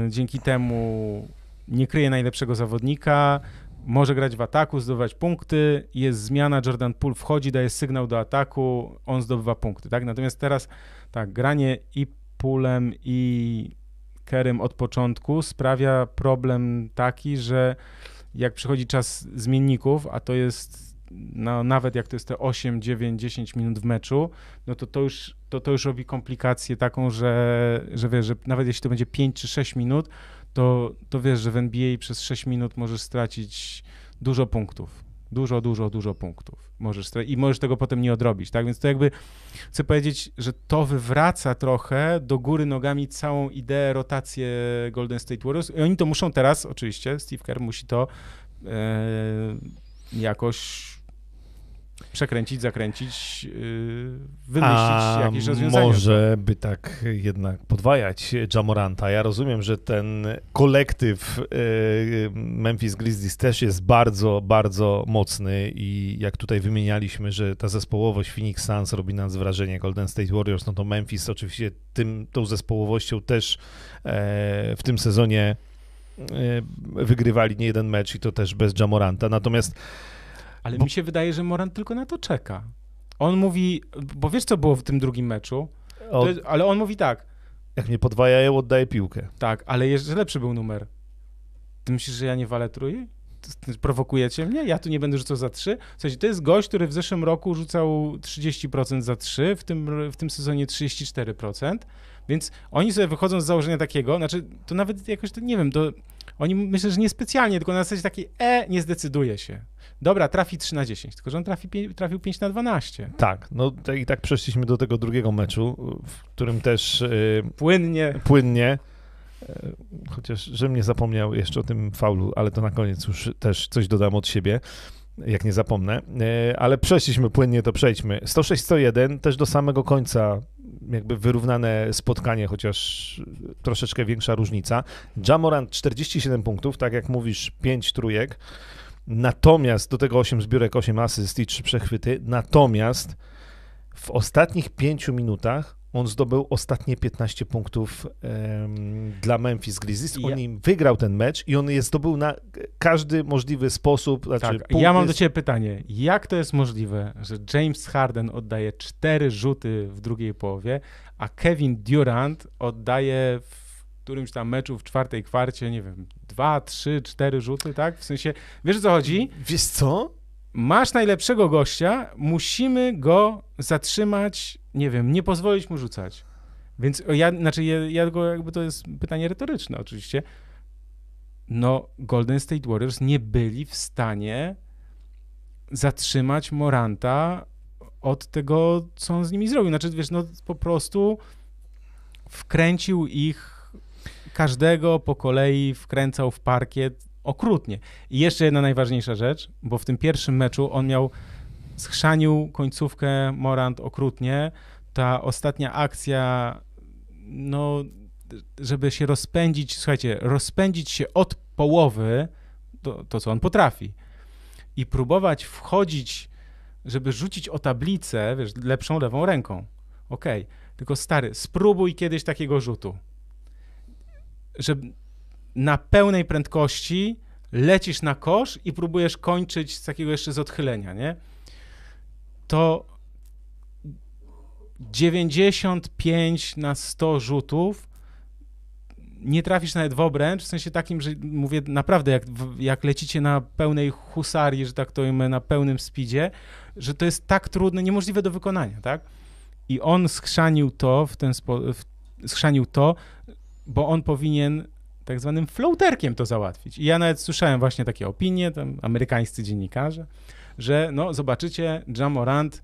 dzięki temu nie kryje najlepszego zawodnika, może grać w ataku, zdobywać punkty, jest zmiana, Jordan Poole wchodzi, daje sygnał do ataku, on zdobywa punkty, tak? Natomiast teraz tak, granie i Poolem i Kerem od początku sprawia problem taki, że jak przychodzi czas zmienników, a to jest no, nawet jak to jest te 8, 9, 10 minut w meczu, no to to już, to, to już robi komplikację taką, że, że wiesz, że nawet jeśli to będzie 5 czy 6 minut, to, to wiesz, że w NBA przez 6 minut możesz stracić dużo punktów. Dużo, dużo, dużo punktów. Możesz I możesz tego potem nie odrobić, tak? Więc to jakby chcę powiedzieć, że to wywraca trochę do góry nogami całą ideę, rotację Golden State Warriors. I oni to muszą teraz, oczywiście, Steve Kerr musi to e, jakoś przekręcić, zakręcić, yy, wymyślić A jakieś rozwiązanie. może by tak jednak podwajać Jamoranta. Ja rozumiem, że ten kolektyw yy, Memphis Grizzlies też jest bardzo, bardzo mocny i jak tutaj wymienialiśmy, że ta zespołowość Phoenix Suns robi nas wrażenie Golden State Warriors, no to Memphis oczywiście tym, tą zespołowością też e, w tym sezonie e, wygrywali nie jeden mecz i to też bez Jamoranta. Natomiast ale bo... mi się wydaje, że Moran tylko na to czeka. On mówi, bo wiesz co było w tym drugim meczu? Od... Jest, ale on mówi tak. Jak mnie podwajają, oddaję piłkę. Tak, ale jeszcze lepszy był numer. Ty myślisz, że ja nie walę trój? Prowokujecie mnie? Ja tu nie będę rzucał za trzy? W sensie, to jest gość, który w zeszłym roku rzucał 30% za trzy, w tym, w tym sezonie 34%, więc oni sobie wychodzą z założenia takiego, znaczy to nawet jakoś, to nie wiem, to oni myślę, że niespecjalnie, tylko na zasadzie takiej, e, nie zdecyduje się. Dobra, trafi 3 na 10, tylko że on trafi, trafił 5 na 12. Tak, no i tak przeszliśmy do tego drugiego meczu, w którym też... Yy, płynnie. Płynnie. E, chociaż, że mnie zapomniał jeszcze o tym faulu, ale to na koniec już też coś dodam od siebie, jak nie zapomnę. E, ale przeszliśmy płynnie, to przejdźmy. 106-101, też do samego końca jakby wyrównane spotkanie, chociaż troszeczkę większa różnica. Jamorant 47 punktów, tak jak mówisz, 5 trójek. Natomiast do tego 8 zbiórek, 8 asyst i 3 przechwyty. Natomiast w ostatnich 5 minutach on zdobył ostatnie 15 punktów um, dla Memphis Grizzlies. On im wygrał ten mecz i on je zdobył na każdy możliwy sposób. Znaczy tak, ja mam do ciebie pytanie. Jak to jest możliwe, że James Harden oddaje 4 rzuty w drugiej połowie, a Kevin Durant oddaje w którymś tam meczu w czwartej kwarcie, nie wiem, dwa, trzy, cztery rzuty, tak? W sensie, wiesz o co chodzi? Wiesz co? Masz najlepszego gościa, musimy go zatrzymać, nie wiem, nie pozwolić mu rzucać. Więc ja, znaczy, ja, ja go jakby to jest pytanie retoryczne oczywiście. No, Golden State Warriors nie byli w stanie zatrzymać Moranta od tego, co on z nimi zrobił. Znaczy, wiesz, no po prostu wkręcił ich każdego po kolei wkręcał w parkiet okrutnie. I jeszcze jedna najważniejsza rzecz, bo w tym pierwszym meczu on miał schrzanił końcówkę Morant okrutnie. Ta ostatnia akcja, no, żeby się rozpędzić, słuchajcie, rozpędzić się od połowy, to, to co on potrafi, i próbować wchodzić, żeby rzucić o tablicę, wiesz, lepszą lewą ręką. Okej, okay. tylko stary, spróbuj kiedyś takiego rzutu. Że na pełnej prędkości lecisz na kosz i próbujesz kończyć z takiego jeszcze z odchylenia, nie? To 95 na 100 rzutów nie trafisz nawet w obręcz, w sensie takim, że mówię naprawdę, jak, jak lecicie na pełnej husarii, że tak to ujmę, na pełnym speedzie, że to jest tak trudne, niemożliwe do wykonania, tak? I on schrzanił to w ten sposób, schrzanił to, bo on powinien tak zwanym floaterkiem to załatwić. I ja nawet słyszałem właśnie takie opinie, tam amerykańscy dziennikarze, że no zobaczycie, Jamorant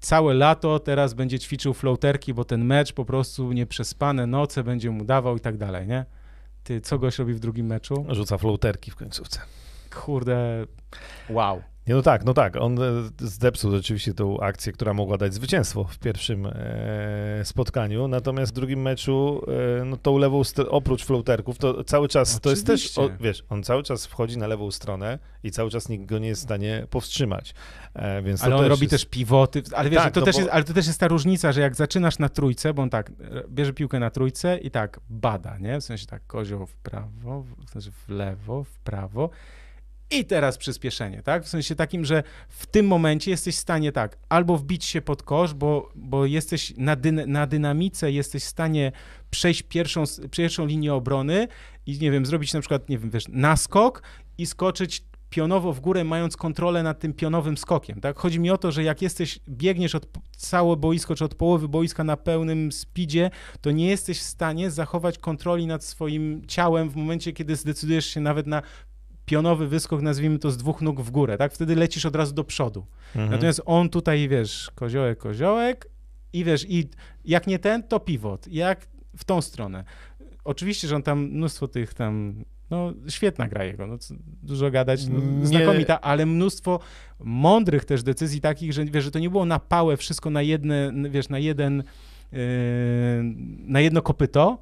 całe lato teraz będzie ćwiczył floaterki, bo ten mecz po prostu nieprzespane noce będzie mu dawał i tak dalej, nie? Ty, co goś robi w drugim meczu? Rzuca floaterki w końcówce. Kurde, wow. Nie, no tak, no tak. On e, zdepsuł rzeczywiście tą akcję, która mogła dać zwycięstwo w pierwszym e, spotkaniu, natomiast w drugim meczu e, no tą lewą, oprócz floaterków, to cały czas, to jest też, o, wiesz, on cały czas wchodzi na lewą stronę i cały czas nikt go nie jest w stanie powstrzymać. Więc ale on też robi jest... też pivoty, ale wiesz, tak, to, też bo... jest, ale to też jest ta różnica, że jak zaczynasz na trójce, bo on tak bierze piłkę na trójce i tak bada, nie? W sensie tak kozioł w prawo, w sensie w lewo, w prawo i teraz przyspieszenie, tak? W sensie takim, że w tym momencie jesteś w stanie tak, albo wbić się pod kosz, bo, bo jesteś na, dy, na dynamice, jesteś w stanie przejść pierwszą, pierwszą linię obrony i nie wiem, zrobić na przykład, nie wiem, wiesz, naskok i skoczyć pionowo w górę, mając kontrolę nad tym pionowym skokiem, tak? Chodzi mi o to, że jak jesteś, biegniesz od całe boisko, czy od połowy boiska na pełnym speedzie, to nie jesteś w stanie zachować kontroli nad swoim ciałem w momencie, kiedy zdecydujesz się nawet na pionowy wyskok, nazwijmy to z dwóch nóg w górę, tak? Wtedy lecisz od razu do przodu. Mhm. Natomiast on tutaj, wiesz, koziołek, koziołek i wiesz, i jak nie ten, to pivot, jak w tą stronę. Oczywiście, że on tam mnóstwo tych tam, no świetna gra jego, no, dużo gadać, no, znakomita, ale mnóstwo mądrych też decyzji takich, że wiesz, że to nie było na pałę wszystko na jedne, wiesz, na jeden, yy, na jedno kopyto,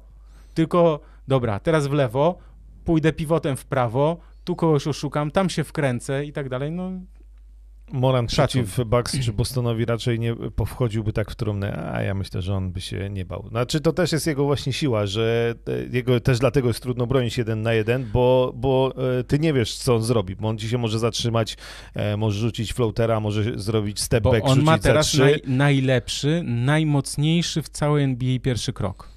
tylko dobra, teraz w lewo, pójdę pivotem w prawo, tu kogoś oszukam, tam się wkręcę i tak dalej, no Moran przeciw Bucks czy Bostonowi raczej nie powchodziłby tak w trumnę, a ja myślę, że on by się nie bał. Znaczy to też jest jego właśnie siła, że e, jego też dlatego jest trudno bronić jeden na jeden, bo, bo e, ty nie wiesz, co on zrobi, bo on ci się może zatrzymać, e, może rzucić floatera, może zrobić step back, bo on ma teraz naj, najlepszy, najmocniejszy w całej NBA pierwszy krok.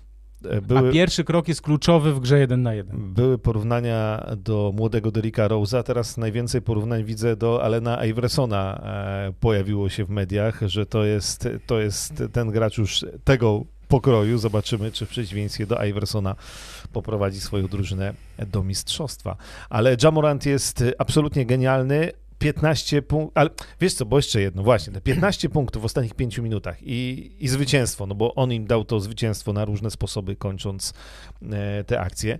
Były, A pierwszy krok jest kluczowy w grze 1 na 1. Były porównania do młodego Derricka Rose'a, teraz najwięcej porównań widzę do Alena Iversona e, pojawiło się w mediach, że to jest, to jest ten gracz już tego pokroju. Zobaczymy, czy w przeciwieństwie do Iversona poprowadzi swoją drużynę do mistrzostwa. Ale Jamorant jest absolutnie genialny, 15 punktów, ale wiesz co, bo jeszcze jedno, właśnie, te 15 punktów w ostatnich 5 minutach i, i zwycięstwo, no bo on im dał to zwycięstwo na różne sposoby, kończąc e, te akcje.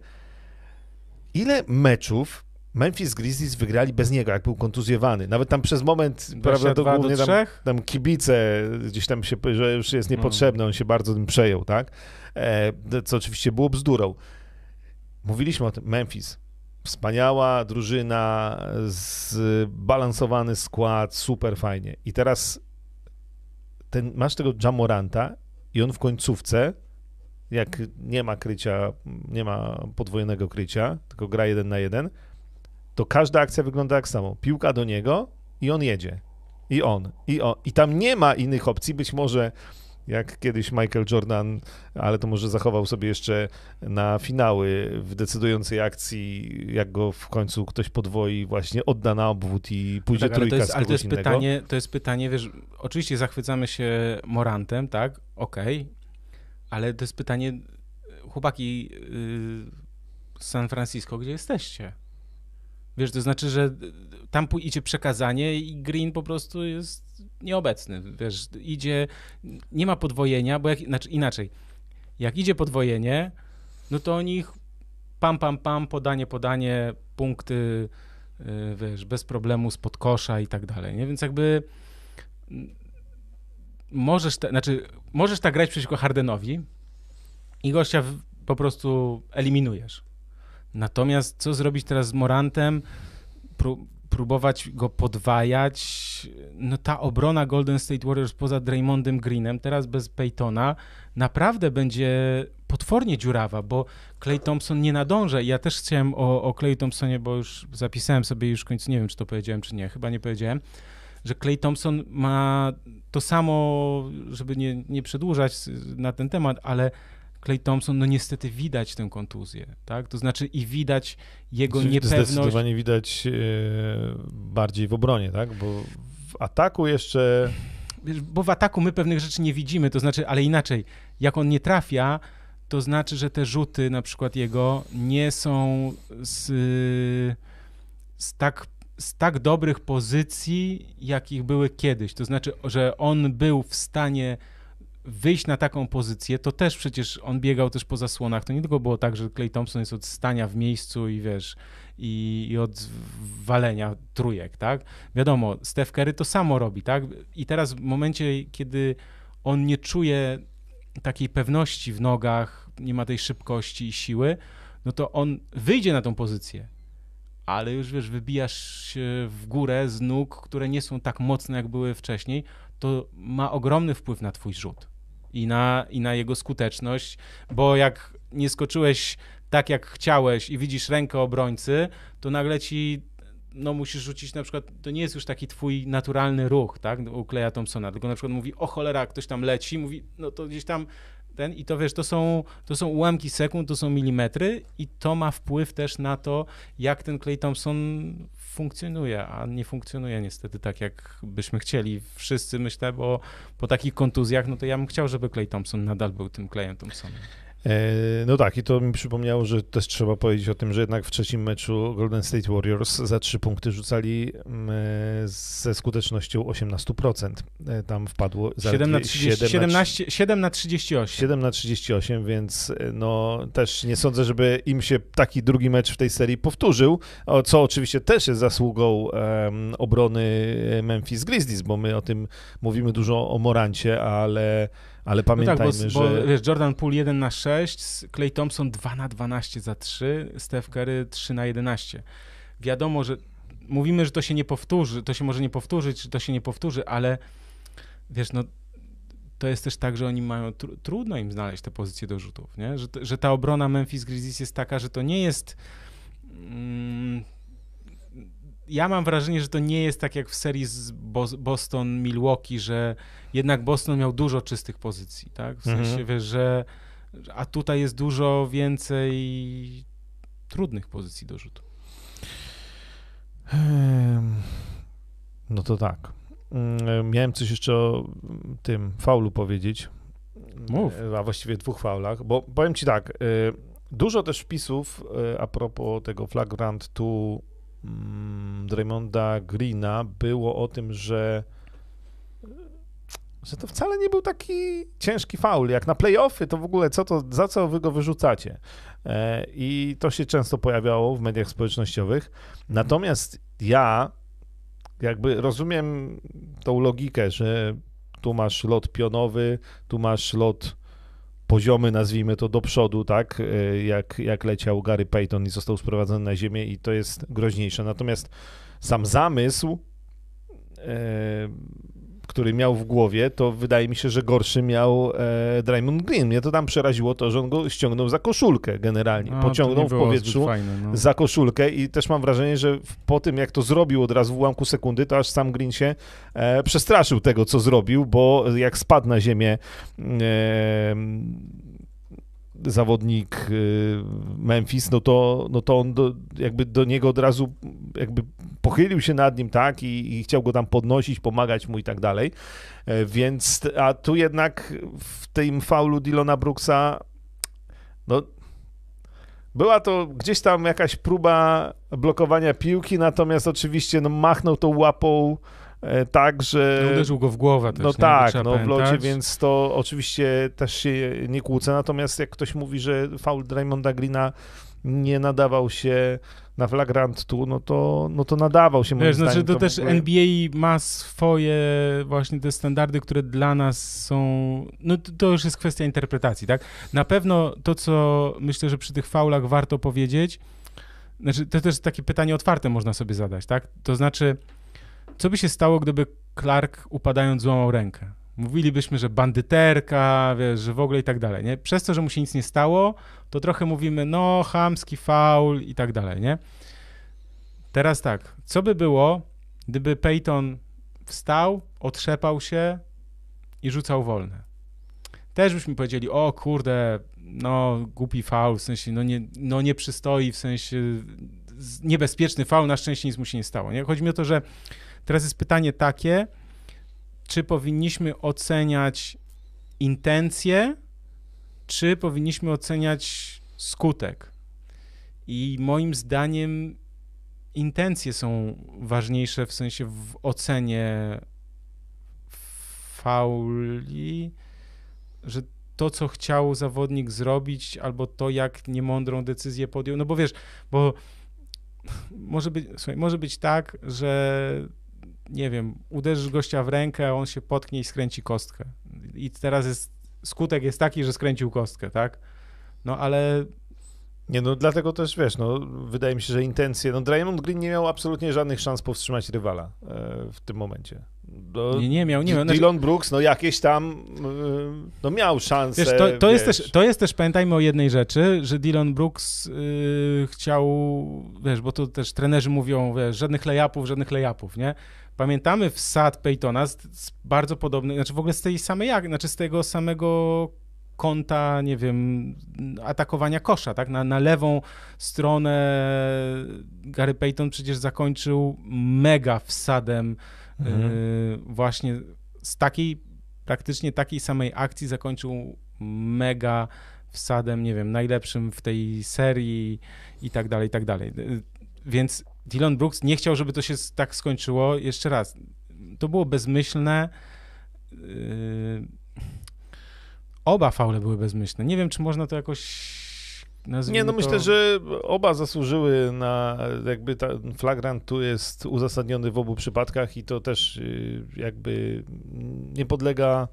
Ile meczów Memphis Grizzlies wygrali bez niego, jak był kontuzjowany. Nawet tam przez moment, prawda, to głównie tam, tam, kibice gdzieś tam się, że już jest niepotrzebny, on się bardzo tym przejął, tak? E, co oczywiście było bzdurą. Mówiliśmy o tym, Memphis, Wspaniała drużyna, zbalansowany skład, super fajnie. I teraz ten, masz tego Jamoranta i on w końcówce, jak nie ma krycia, nie ma podwojonego krycia, tylko gra jeden na jeden, to każda akcja wygląda tak samo. Piłka do niego i on jedzie. I on, i on. I tam nie ma innych opcji. Być może jak kiedyś Michael Jordan, ale to może zachował sobie jeszcze na finały w decydującej akcji, jak go w końcu ktoś podwoi, właśnie odda na obwód i pójdzie tak, trójka ale to jest, ale to jest pytanie, to jest pytanie, wiesz, oczywiście zachwycamy się Morantem, tak, okej, okay. ale to jest pytanie, chłopaki yy, z San Francisco, gdzie jesteście? Wiesz, to znaczy, że tam idzie przekazanie i Green po prostu jest nieobecny. Wiesz, idzie, nie ma podwojenia, bo jak, znaczy inaczej, jak idzie podwojenie, no to oni pam, pam, pam, podanie, podanie, punkty, yy, wiesz, bez problemu spod kosza i tak dalej, nie? Więc jakby możesz, ta, znaczy, możesz tak grać przeciwko Hardenowi i gościa w, po prostu eliminujesz. Natomiast co zrobić teraz z Morantem? Pró próbować go podwajać. No ta obrona Golden State Warriors poza Draymondem Greenem, teraz bez Peytona, naprawdę będzie potwornie dziurawa, bo Clay Thompson nie nadąża. Ja też chciałem o, o Clay Thompsonie, bo już zapisałem sobie już w końcu, nie wiem, czy to powiedziałem, czy nie, chyba nie powiedziałem, że Clay Thompson ma to samo, żeby nie, nie przedłużać na ten temat, ale Clay Thompson, no niestety widać tę kontuzję, tak? To znaczy i widać jego niepewność. Zdecydowanie widać e, bardziej w obronie, tak? Bo w ataku jeszcze... Bo w ataku my pewnych rzeczy nie widzimy, to znaczy, ale inaczej, jak on nie trafia, to znaczy, że te rzuty na przykład jego nie są z, z tak z tak dobrych pozycji, jakich były kiedyś. To znaczy, że on był w stanie wyjść na taką pozycję, to też przecież on biegał też po zasłonach. To nie tylko było tak, że Clay Thompson jest od stania w miejscu i wiesz, i, i od walenia trójek, tak? Wiadomo, Steph Curry to samo robi, tak? I teraz w momencie, kiedy on nie czuje takiej pewności w nogach, nie ma tej szybkości i siły, no to on wyjdzie na tą pozycję, ale już wiesz, wybijasz się w górę z nóg, które nie są tak mocne, jak były wcześniej, to ma ogromny wpływ na twój rzut i na, i na jego skuteczność, bo jak nie skoczyłeś tak, jak chciałeś i widzisz rękę obrońcy, to nagle ci no musisz rzucić na przykład, to nie jest już taki twój naturalny ruch, tak, u Kleja Thompsona, tylko na przykład mówi, o cholera, ktoś tam leci, mówi, no to gdzieś tam ten i to wiesz, to są, to są ułamki sekund, to są milimetry i to ma wpływ też na to, jak ten Clay Thompson funkcjonuje, a nie funkcjonuje niestety tak, jak byśmy chcieli. Wszyscy myślę, bo po takich kontuzjach, no to ja bym chciał, żeby Clay Thompson nadal był tym Clayem Thompsonem. E, no tak, i to mi przypomniało, że też trzeba powiedzieć o tym, że jednak w trzecim meczu Golden State Warriors za trzy punkty rzucali mm, e, ze skutecznością 18%. E, tam wpadło 7 na, 30, 17, 7 na 38. 7 na 38, więc no też nie sądzę, żeby im się taki drugi mecz w tej serii powtórzył, co oczywiście też jest zasługą um, obrony Memphis Grizzlies, bo my o tym mówimy dużo o Morancie, ale ale pamiętajmy, no tak, bo, że... Bo, wiesz, Jordan Poole 1 na 6, Clay Thompson 2 na 12 za 3, Steph Curry 3 na 11. Wiadomo, że mówimy, że to się nie powtórzy, to się może nie powtórzyć, czy to się nie powtórzy, ale wiesz, no to jest też tak, że oni mają, tr trudno im znaleźć te pozycje do rzutów, nie? Że, że ta obrona Memphis Grizzlies jest taka, że to nie jest... Mm, ja mam wrażenie, że to nie jest tak jak w serii z Boston-Milwaukee, że jednak Boston miał dużo czystych pozycji, tak? W sensie, mhm. wiesz, że a tutaj jest dużo więcej trudnych pozycji do rzutu. No to tak. Mm, miałem coś jeszcze o tym faulu powiedzieć. Mów. A właściwie dwóch faulach, bo powiem ci tak, y, dużo też wpisów y, a propos tego flagrant tu Draymonda Greena było o tym, że że to wcale nie był taki ciężki faul. Jak na playoffy, to w ogóle co to, za co wy go wyrzucacie? E, I to się często pojawiało w mediach społecznościowych. Natomiast ja jakby rozumiem tą logikę, że tu masz lot pionowy, tu masz lot poziomy, nazwijmy to, do przodu, tak, e, jak, jak leciał Gary Payton i został sprowadzony na ziemię i to jest groźniejsze. Natomiast sam zamysł e, który miał w głowie, to wydaje mi się, że gorszy miał e, Draymond Green. Mnie to tam przeraziło to, że on go ściągnął za koszulkę generalnie. No, Pociągnął w powietrzu fajne, no. za koszulkę i też mam wrażenie, że po tym, jak to zrobił od razu w ułamku sekundy, to aż sam Green się e, przestraszył tego, co zrobił, bo jak spadł na ziemię e, zawodnik y, Memphis, no to, no to on do, jakby do niego od razu jakby pochylił się nad nim, tak, i, i chciał go tam podnosić, pomagać mu i tak dalej. E, więc, a tu jednak w tym faulu Dylona Brooksa, no była to gdzieś tam jakaś próba blokowania piłki, natomiast oczywiście no, machnął tą łapą tak, że... No uderzył go w głowę też, No nie? tak, no w locie, więc to oczywiście też się nie kłócę, natomiast jak ktoś mówi, że faul Draymonda Greena nie nadawał się na flagrant tu, no to, no to nadawał się moim Wiesz, znaczy zdaniem, to w też ogóle- NBA ma swoje właśnie te standardy, które dla nas są, no to, to już jest kwestia interpretacji, tak? Na pewno to, co myślę, że przy tych faulach warto powiedzieć, znaczy to też takie pytanie otwarte można sobie zadać, tak? To znaczy, co by się stało, gdyby Clark upadając złamał rękę? Mówilibyśmy, że bandyterka, wiesz, że w ogóle i tak dalej, nie? Przez to, że mu się nic nie stało, to trochę mówimy, no, chamski faul i tak dalej, nie? Teraz tak, co by było, gdyby Peyton wstał, otrzepał się i rzucał wolne? Też byśmy powiedzieli, o kurde, no głupi faul, w sensie, no nie, no nie przystoi, w sensie niebezpieczny faul, na szczęście nic mu się nie stało. Nie? Chodzi mi o to, że teraz jest pytanie takie, czy powinniśmy oceniać intencje, czy powinniśmy oceniać skutek. I moim zdaniem intencje są ważniejsze w sensie w ocenie fauli, że to, co chciał zawodnik zrobić, albo to, jak niemądrą decyzję podjął. No bo wiesz, bo może być, słuchaj, może być tak, że nie wiem, uderzysz gościa w rękę, on się potknie i skręci kostkę. I teraz jest, skutek jest taki, że skręcił kostkę, tak? No ale Nie, no dlatego też, wiesz, no wydaje mi się, że intencje, no Draymond Green nie miał absolutnie żadnych szans powstrzymać rywala e, w tym momencie. Do, nie, nie miał, nie miał. Znaczy, Dylan Brooks, no jakieś tam, e, no miał szansę, Wiesz, to, to, jest wiesz. też, to jest też, pamiętajmy o jednej rzeczy, że Dylan Brooks yy, chciał, wiesz, bo to też trenerzy mówią, wiesz, żadnych layupów, żadnych layupów, nie? Pamiętamy wsad Peytona z, z bardzo podobnej, znaczy w ogóle z tej samej, jak, znaczy z tego samego kąta, nie wiem, atakowania kosza, tak? Na, na lewą stronę Gary Payton przecież zakończył mega wsadem Mhm. yy, właśnie z takiej, praktycznie takiej samej akcji zakończył mega wsadem, nie wiem, najlepszym w tej serii i tak dalej, i tak dalej. Yy, Więc Dylan Brooks nie chciał, żeby to się tak skończyło. Jeszcze raz, to było bezmyślne. Yy, Oba faule były bezmyślne. Nie wiem, czy można to jakoś nazwijmy Nie, no to... myślę, że oba zasłużyły na, jakby ten flagrant tu jest uzasadniony w obu przypadkach i to też y, jakby nie podlega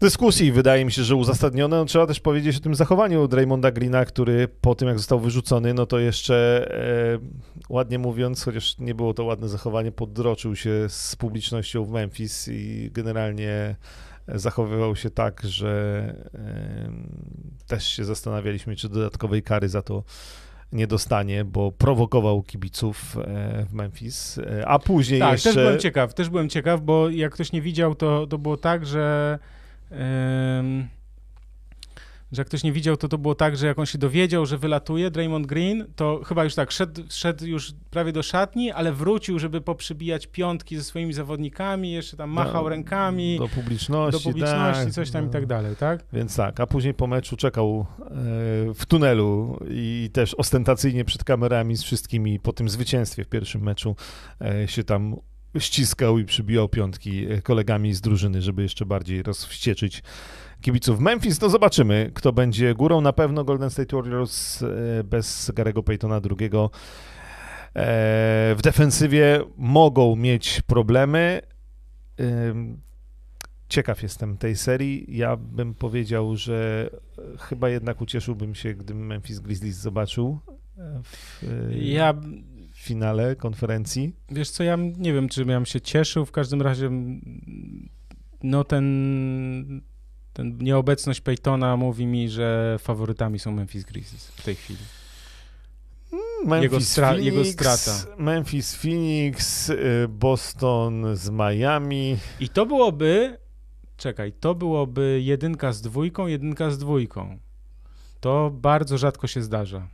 dyskusji. Wydaje mi się, że uzasadnione. No, trzeba też powiedzieć o tym zachowaniu Draymonda Greena, który po tym, jak został wyrzucony, no to jeszcze e, ładnie mówiąc, chociaż nie było to ładne zachowanie, podroczył się z publicznością w Memphis i generalnie zachowywał się tak, że też się zastanawialiśmy, czy dodatkowej kary za to nie dostanie, bo prowokował kibiców e, w Memphis, e, a później Tak, jeszcze... też byłem ciekaw, też byłem ciekaw, bo jak ktoś nie widział, to, to było tak, że em, że jak ktoś nie widział, to to było tak, że jak on się dowiedział, że wylatuje Draymond Green, to chyba już tak, szedł, szedł już prawie do szatni, ale wrócił, żeby poprzybijać piątki ze swoimi zawodnikami, jeszcze tam machał do- rękami do publiczności, do publiczności, tak, coś tam i no. tak dalej, tak? Więc tak, a później po meczu czekał e, w tunelu i też ostentacyjnie przed kamerami z wszystkimi po tym zwycięstwie w pierwszym meczu e, się tam ściskał i przybijał piątki e, kolegami z drużyny, żeby jeszcze bardziej rozwścieczyć kibiców Memphis. No zobaczymy, kto będzie górą. Na pewno Golden State Warriors e, bez Garego Paytona II e, w defensywie mogą mieć problemy. Ciekaw jestem tej serii. Ja bym powiedział, że e, chyba jednak ucieszyłbym się, gdybym Memphis Grizzlies zobaczył w Ja, finale konferencji. wiesz co, ja nie wiem, czy bym się cieszył, w każdym razie no ten, ten nieobecność Peytona mówi mi, że faworytami są Memphis Grizzlies w tej chwili. Memphis, Jego stra- Phoenix, jego strata. Memphis, Phoenix, y, Boston z Miami. I to byłoby, czekaj, to byłoby jedynka z dwójką, jedynka z dwójką. To bardzo rzadko się zdarza.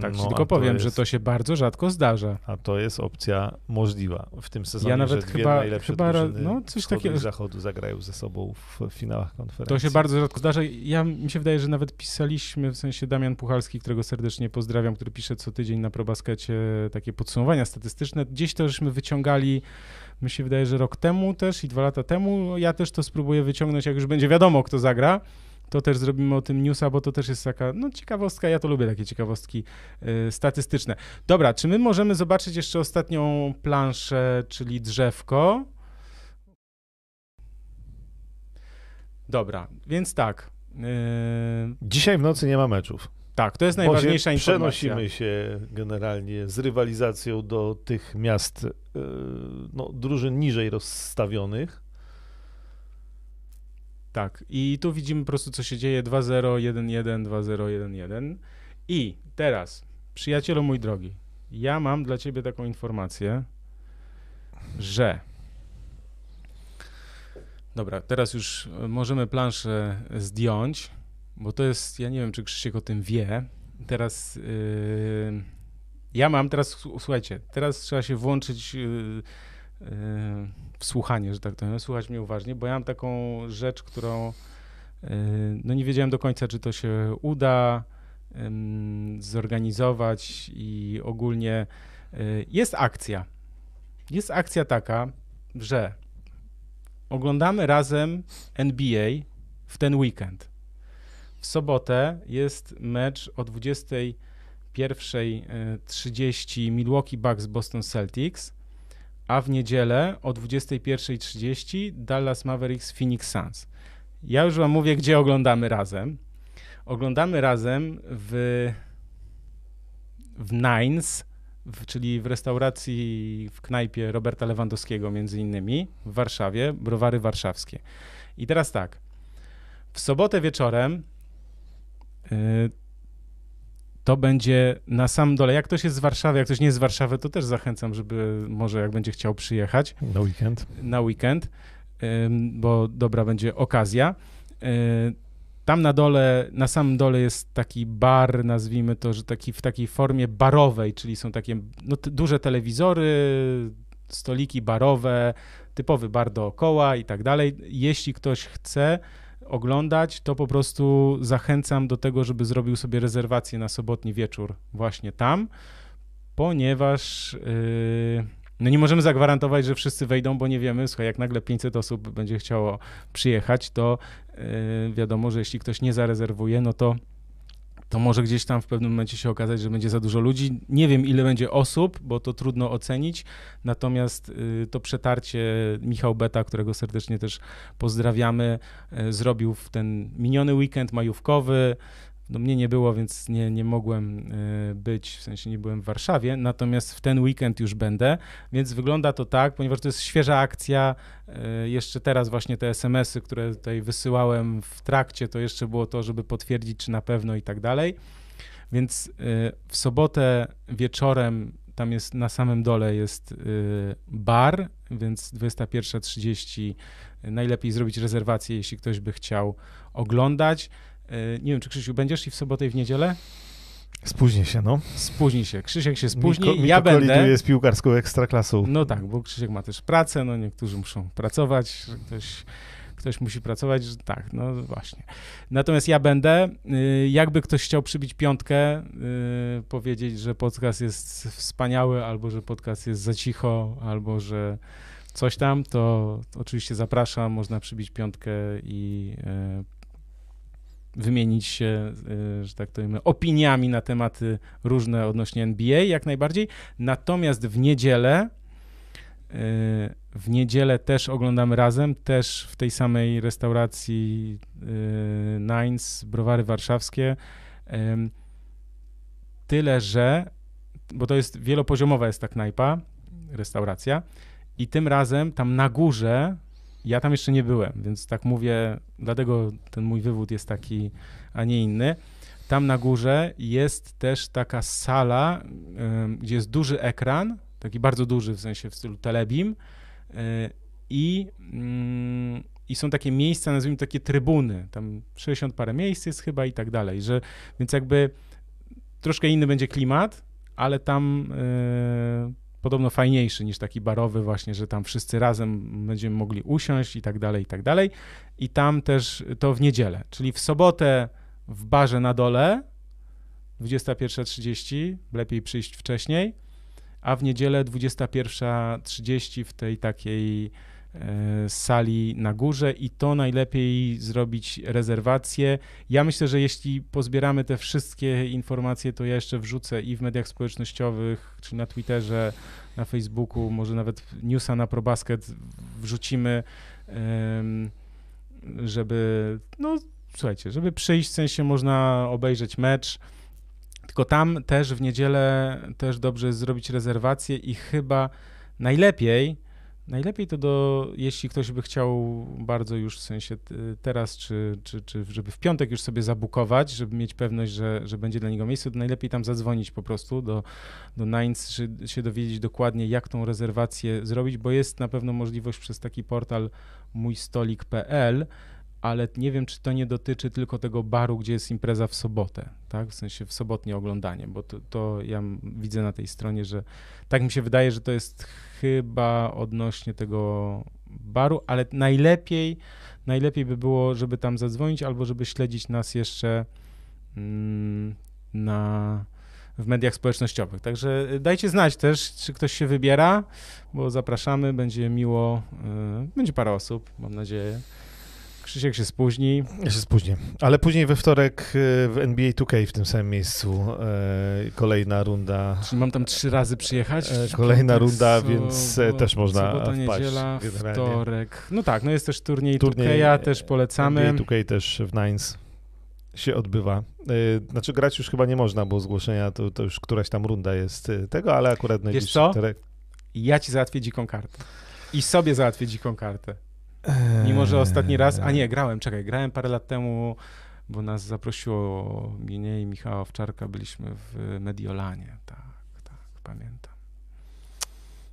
Tak ci No, tylko a powiem, jest, że to się bardzo rzadko zdarza. A to jest opcja możliwa w tym sezonie, Ja nawet że chyba- najlepsze chyba no, coś takiego- zachodu zagrają ze sobą w finałach konferencji. To się bardzo rzadko zdarza. Ja mi się wydaje, że nawet pisaliśmy, w sensie Damian Puchalski, którego serdecznie pozdrawiam, który pisze co tydzień na ProBaskecie takie podsumowania statystyczne. Gdzieś to żeśmy wyciągali, mi się wydaje, że rok temu też i dwa lata temu. Ja też to spróbuję wyciągnąć, jak już będzie wiadomo, kto zagra. To też zrobimy o tym newsa, bo to też jest taka, no ciekawostka, ja to lubię takie ciekawostki y, statystyczne. Dobra, czy my możemy zobaczyć jeszcze ostatnią planszę, czyli drzewko? Dobra, więc tak. y, Dzisiaj w nocy nie ma meczów. tak, to jest Bo najważniejsza się informacja. Przenosimy się generalnie z rywalizacją do tych miast, e, no, drużyn niżej rozstawionych. Tak, i tu widzimy po prostu, co się dzieje 2-0, 1-1, 2-0, 1-1. I teraz, przyjacielu mój drogi, ja mam dla ciebie taką informację, że. Dobra, teraz już e, możemy planszę zdjąć, bo to jest, ja nie wiem, czy Krzysiek o tym wie. Teraz yy, ja mam, teraz słuchajcie, teraz trzeba się włączyć yy, yy, w słuchanie, że tak to powiem, słuchać mnie uważnie, bo ja mam taką rzecz, którą yy, no nie wiedziałem do końca, czy to się uda zorganizować i ogólnie yy, jest akcja. Jest akcja taka, że oglądamy razem NBA w ten weekend. W sobotę jest mecz o 21.30 Milwaukee Bucks Boston Celtics, a w niedzielę o 21.30 Dallas Mavericks Phoenix Suns. Ja już wam mówię, gdzie oglądamy razem. Oglądamy razem w, w Nines, w, czyli w restauracji w knajpie Roberta Lewandowskiego między innymi w Warszawie, Browary Warszawskie. I teraz tak, w sobotę wieczorem y, to będzie na samym dole. Jak ktoś jest z Warszawy, jak ktoś nie jest z Warszawy, to też zachęcam, żeby może jak będzie chciał przyjechać Na weekend. na weekend, bo dobra będzie okazja. Y, Tam na dole, na samym dole jest taki bar, nazwijmy to, że taki w takiej formie barowej, czyli są takie no, duże telewizory, stoliki barowe, typowy bar dookoła i tak dalej. Jeśli ktoś chce oglądać, to po prostu zachęcam do tego, żeby zrobił sobie rezerwację na sobotni wieczór właśnie tam, ponieważ yy, no nie możemy zagwarantować, że wszyscy wejdą, bo nie wiemy, słuchaj, jak nagle 500 osób będzie chciało przyjechać, to yy, wiadomo, że jeśli ktoś nie zarezerwuje, no to to może gdzieś tam w pewnym momencie się okazać, że będzie za dużo ludzi. Nie wiem, ile będzie osób, bo to trudno ocenić. Natomiast y, to przetarcie Michał Beta, którego serdecznie też pozdrawiamy, y, zrobił w ten miniony weekend majówkowy. No mnie nie było, więc nie, nie mogłem y, być, w sensie nie byłem w Warszawie, natomiast w ten weekend już będę, więc wygląda to tak, ponieważ to jest świeża akcja, y, jeszcze teraz właśnie te SMS-y, które tutaj wysyłałem w trakcie, to jeszcze było to, żeby potwierdzić, czy na pewno i tak dalej, więc y, w sobotę wieczorem tam jest na samym dole jest bar, więc 21.30 najlepiej zrobić rezerwację, jeśli ktoś by chciał oglądać. Y, Nie wiem, czy Krzysiu będziesz i w sobotę i w niedzielę? Spóźnię się, no. Spóźni się. Krzysiek się spóźni, Miko, ja będę. z piłkarską ekstraklasą. No tak, bo Krzysiek ma też pracę, no niektórzy muszą pracować, ktoś, ktoś musi pracować, że tak, no właśnie. Natomiast ja będę, y, jakby ktoś chciał przybić piątkę, y, powiedzieć, że podcast jest wspaniały, albo że podcast jest za cicho, albo że coś tam, to oczywiście zapraszam, można przybić piątkę i y, wymienić się, y, że tak to powiem, opiniami na tematy różne odnośnie NBA, jak najbardziej. Natomiast w niedzielę, y, w niedzielę też oglądamy razem, też w tej samej restauracji y, Nines, Browary Warszawskie. Tyle, że, bo to jest wielopoziomowa jest ta knajpa, restauracja i tym razem tam na górze, ja tam jeszcze nie byłem, więc tak mówię, dlatego ten mój wywód jest taki, a nie inny. Tam na górze jest też taka sala, gdzie jest duży ekran, taki bardzo duży w sensie w stylu telebim y, i, mm, i są takie miejsca, nazwijmy takie trybuny, tam 60 parę miejsc jest chyba i tak dalej, że więc jakby troszkę inny będzie klimat, ale tam y, podobno fajniejszy niż taki barowy właśnie, że tam wszyscy razem będziemy mogli usiąść i tak dalej, i tak dalej. I tam też to w niedzielę, czyli w sobotę w barze na dole 21.30, lepiej przyjść wcześniej, a w niedzielę 21.30 w tej takiej sali na górze i to najlepiej zrobić rezerwację. Ja myślę, że jeśli pozbieramy te wszystkie informacje, to ja jeszcze wrzucę i w mediach społecznościowych, czy na Twitterze, na Facebooku, może nawet newsa na ProBasket wrzucimy, żeby, no słuchajcie, żeby przyjść, w sensie można obejrzeć mecz, tylko tam też w niedzielę też dobrze jest zrobić rezerwację i chyba najlepiej, najlepiej to do, jeśli ktoś by chciał bardzo już w sensie teraz, czy, czy, czy żeby w piątek już sobie zabukować, żeby mieć pewność, że, że będzie dla niego miejsce, to najlepiej tam zadzwonić po prostu do, do Nines, się dowiedzieć dokładnie, jak tą rezerwację zrobić, bo jest na pewno możliwość przez taki portal mójstolik.pl, ale nie wiem, czy to nie dotyczy tylko tego baru, gdzie jest impreza w sobotę, tak? W sensie w sobotnie oglądanie, bo to, to ja widzę na tej stronie, że tak mi się wydaje, że to jest chyba odnośnie tego baru, ale najlepiej, najlepiej by było, żeby tam zadzwonić albo żeby śledzić nas jeszcze mm, na, w mediach społecznościowych. Także y, dajcie znać też, czy ktoś się wybiera, bo zapraszamy, będzie miło, y, będzie parę osób, mam nadzieję. Krzysiek się spóźni. Ja się spóźnię. Ale później we wtorek e, w NBA 2K w tym samym miejscu e, kolejna runda. Czyli mam tam trzy razy przyjechać? E, kolejna runda, więc, e, też można sobota, wpaść niedziela, generalnie. wtorek. No tak, no jest też turniej, Turniej, turniej e, też polecamy. NBA 2K też w Nines się odbywa. E, Znaczy grać już chyba nie można, bo zgłoszenia to, to już któraś tam runda jest tego, ale akurat najbliższy co? wtorek. Ja ci załatwię dziką kartę. I sobie załatwię dziką kartę. Mimo, że ostatni raz, a nie, grałem, czekaj, grałem parę lat temu, bo nas zaprosiło mnie i Michała Owczarka, byliśmy w Mediolanie, tak, tak, pamiętam.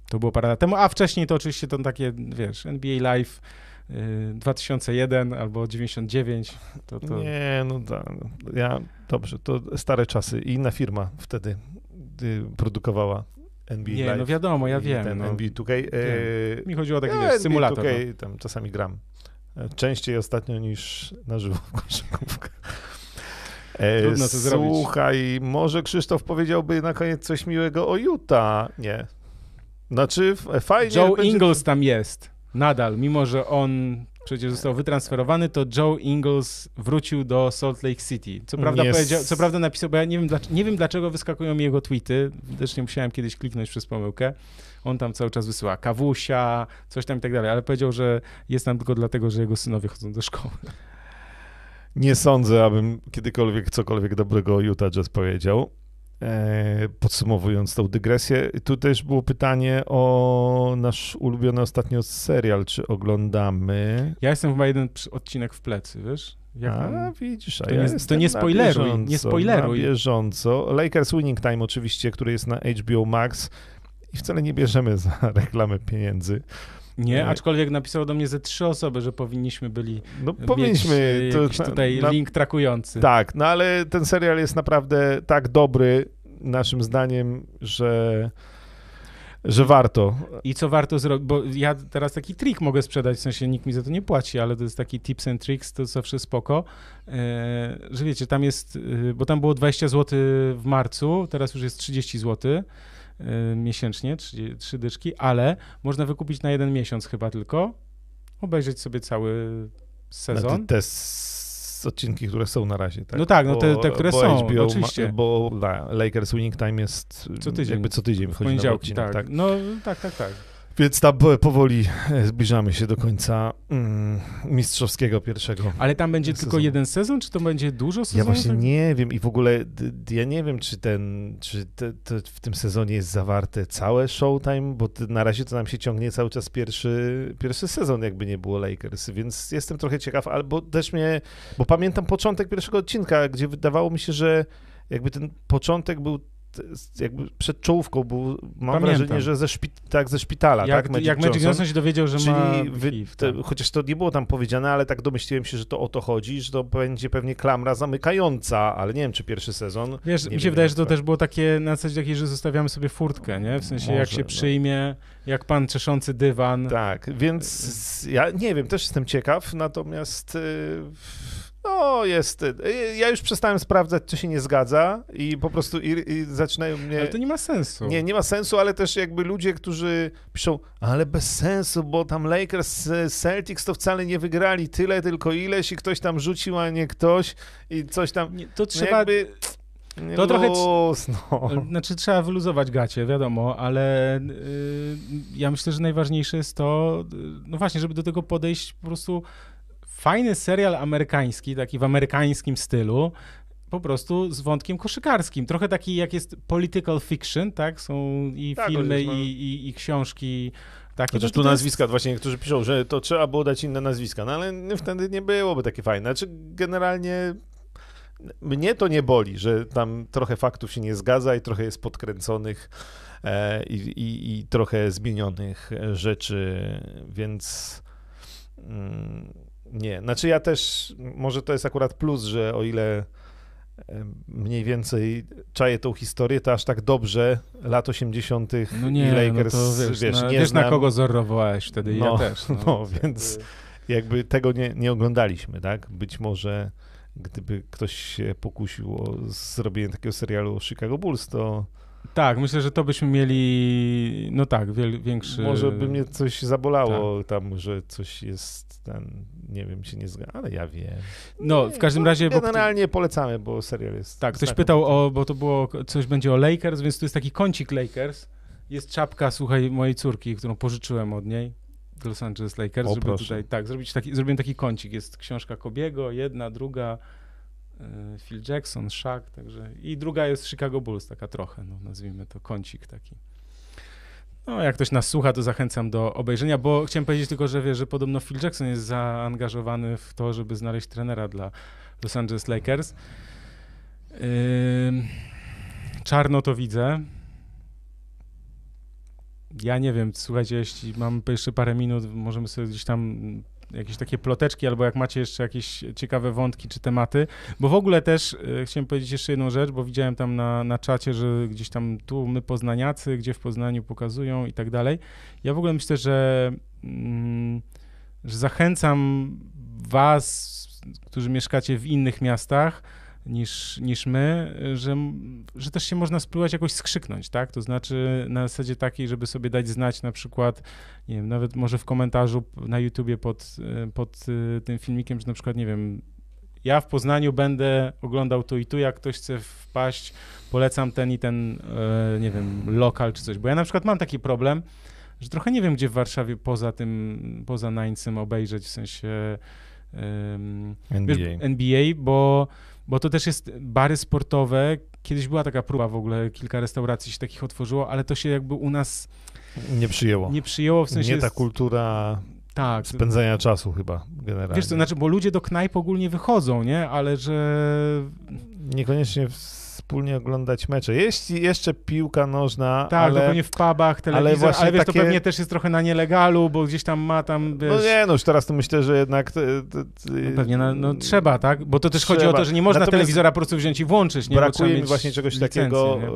To było parę lat temu, a wcześniej to oczywiście to takie, wiesz, NBA Live y, 2001 albo 99, to, to Nie, no tak. Ja, dobrze, to stare czasy. I inna firma wtedy y, produkowała NBA nie, Live. no wiadomo, ja wiem. Ten No. NBA 2K. E, Mi chodziło o taki, ja wiesz, symulator. 2K, No. tam czasami gram. E, Częściej ostatnio niż na żywo w koszykówkę. E, Trudno to zrobić. Słuchaj, może Krzysztof powiedziałby na koniec coś miłego o Utah. Nie. Znaczy, fajnie. Joe będzie... Ingles tam jest, nadal, mimo że on przecież został wytransferowany, to Joe Ingles wrócił do Salt Lake City. Co prawda, Nie powiedział, co prawda napisał, bo ja nie wiem, dlaczego, nie wiem dlaczego wyskakują mi jego tweety, też nie musiałem kiedyś kliknąć przez pomyłkę. On tam cały czas wysyła kawusia, coś tam i tak dalej, ale powiedział, że jest tam tylko dlatego, że jego synowie chodzą do szkoły. Nie sądzę, abym kiedykolwiek cokolwiek dobrego o Utah Jazz powiedział. E, podsumowując tą dygresję, tu też było pytanie o nasz ulubiony ostatnio serial, czy oglądamy. Ja jestem chyba jeden odcinek w plecy, wiesz? Jak a, tam? widzisz, a To ja nie- to nie spoileruj, nie bieżąco, spoileruj. Na bieżąco. Lakers Winning Time oczywiście, który jest na HBO Max i wcale nie bierzemy za reklamę pieniędzy. Nie, aczkolwiek napisało do mnie ze trzy osoby, że powinniśmy byli No mieć powinniśmy... e, to na- tutaj na- link trakujący. Tak, no ale ten serial jest naprawdę tak dobry, naszym zdaniem, że, że warto. I co warto zrobić, bo ja teraz taki trik mogę sprzedać, w sensie nikt mi za to nie płaci, ale to jest taki tips and tricks, to zawsze spoko, e, że wiecie, tam jest, e, bo tam było 20 zł w marcu, teraz już jest 30 zł e, miesięcznie, 3, trzy dyczki, ale można wykupić na jeden miesiąc chyba tylko, obejrzeć sobie cały sezon. Znaczy, te s- odcinki, które są na razie, tak? No tak, no te- te, które bo są, HBO oczywiście. Ma, bo la- Lakers Winning Time jest Co tydzień. jakby co tydzień w wychodzi poniedziałki, odcinek, tak. tak. No tak, tak, tak. Więc tam po- powoli e, zbliżamy się do końca mm, mistrzowskiego pierwszego. Ale tam będzie tylko Sezonu. jeden sezon, czy to będzie dużo Ja sezonów? właśnie tak? nie wiem i w ogóle ja nie wiem, czy ten, czy te, te w tym sezonie jest zawarte całe Showtime, bo na razie to nam się ciągnie cały czas pierwszy, pierwszy sezon, jakby nie było Lakers, więc jestem trochę ciekaw, albo też mnie, bo pamiętam początek pierwszego odcinka, gdzie wydawało mi się, że jakby ten początek był jakby przed czołówką, był, mam Pamiętam. wrażenie, że ze, szpi, tak, ze szpitala, Jak, tak? jak Magic Johnson się dowiedział, że ma Czyli wy, HIV, te, tak. chociaż to nie było tam powiedziane, ale tak domyśliłem się, że to o to chodzi, że to będzie pewnie klamra zamykająca, ale nie wiem, czy pierwszy sezon. Wiesz, mi się wiem, wydaje, jak że to to- też było takie na zasadzie takiej, że zostawiamy sobie furtkę, nie? W sensie jak Może, się no. przyjmie, jak pan czeszący dywan. Tak, więc ja nie wiem, też jestem ciekaw, natomiast y, No, jest. y, Ja już przestałem sprawdzać, co się nie zgadza i po prostu i, i zaczynają mnie... Ale to nie ma sensu. Nie, nie ma sensu, ale też jakby ludzie, którzy piszą, ale bez sensu, bo tam Lakers z Celtics to wcale nie wygrali tyle, tylko ileś i ktoś tam rzucił, a nie ktoś i coś tam... Nie, to No trzeba... jakby, nie to trochę luz, no. Znaczy trzeba wyluzować gacie, wiadomo, ale y, ja myślę, że najważniejsze jest to, y, no właśnie, żeby do tego podejść po prostu fajny serial amerykański, taki w amerykańskim stylu, po prostu z wątkiem koszykarskim. Trochę taki jak jest political fiction, tak? Są i Tak, filmy, no- i, i, i książki. Takie, Chociaż to- tu to jest- nazwiska, właśnie niektórzy piszą, że to trzeba było dać inne nazwiska, no ale wtedy nie byłoby takie fajne. Znaczy generalnie mnie to nie boli, że tam trochę faktów się nie zgadza i trochę jest podkręconych e, i, i, i trochę zmienionych rzeczy, więc mm, nie. Znaczy ja też, może to jest akurat plus, że o ile mniej więcej czaję tą historię, to aż tak dobrze lat 80. No i nie, Lakers, no to wiesz, wiesz, na, nie wiesz na znam. kogo zorowałeś wtedy, i No, ja też. no, więc- jakby tego nie, nie oglądaliśmy, tak? Być może gdyby ktoś się pokusił o zrobienie takiego serialu o Chicago Bulls, to Tak, myślę, że to byśmy mieli, no tak, wiel, większy... może by mnie coś zabolało tam, że coś jest ten, nie wiem, się nie zgadza, ale ja wiem. No, w każdym razie... bo- Generalnie polecamy, bo serial jest... Tak, ktoś pytał o, bo to było, coś będzie o Lakers, więc tu jest taki kącik Lakers. Jest czapka, słuchaj, mojej córki, którą pożyczyłem od niej Los Angeles Lakers, O, żeby proszę. tutaj, tak, zrobić taki, zrobiłem taki kącik. Jest książka Kobiego, jedna, druga, Phil Jackson, Shaq, także i druga jest Chicago Bulls, taka trochę, no nazwijmy to kącik taki. No, jak ktoś nas słucha, to zachęcam do obejrzenia, bo chciałem powiedzieć tylko, że wiesz, że podobno Phil Jackson jest zaangażowany w to, żeby znaleźć trenera dla Los Angeles Lakers. Ym, czarno to widzę. Ja nie wiem, słuchajcie, jeśli mam jeszcze parę minut, możemy sobie gdzieś tam jakieś takie ploteczki, albo jak macie jeszcze jakieś ciekawe wątki czy tematy, bo w ogóle też e, chciałem powiedzieć jeszcze jedną rzecz, bo widziałem tam na, na czacie, że gdzieś tam tu my poznaniacy, gdzie w Poznaniu pokazują i tak dalej. Ja w ogóle myślę, że, mm, że zachęcam was, którzy mieszkacie w innych miastach, niż, niż my, że, że też się można spróbować jakoś skrzyknąć, tak? To znaczy na zasadzie takiej, żeby sobie dać znać na przykład, nie wiem, nawet może w komentarzu na YouTubie pod, y, pod y, tym filmikiem, że na przykład, nie wiem, ja w Poznaniu będę oglądał tu i tu, jak ktoś chce wpaść, polecam ten i ten, e, nie wiem, lokal czy coś, bo ja na przykład mam taki problem, że trochę nie wiem, gdzie w Warszawie poza tym, poza Nańcem obejrzeć, w sensie em, NBA. Wiesz, NBA, bo, bo to też jest bary sportowe. Kiedyś była taka próba w ogóle, kilka restauracji się takich otworzyło, ale to się jakby u nas Nie przyjęło. nie przyjęło, w sensie... nie ta kultura Tak. spędzania czasu chyba generalnie. Wiesz co, znaczy, bo ludzie do knajp ogólnie wychodzą, nie? Ale że... Niekoniecznie wspólnie oglądać mecze. Jest jeszcze piłka nożna, Tak, ale... ale, pewnie w pubach, telewizor, ale, właśnie wiesz, takie- to pewnie też jest trochę na nielegalu, bo gdzieś tam ma tam, wiesz... No nie, no już teraz to myślę, że jednak... te- te- te- No pewnie, no, no trzeba, tak? Bo to też chodzi o Trzeba. to, że nie można Natomiast telewizora po prostu wziąć i włączyć, nie? Trzeba Brakuje mi właśnie czegoś licencję, takiego, nie? e,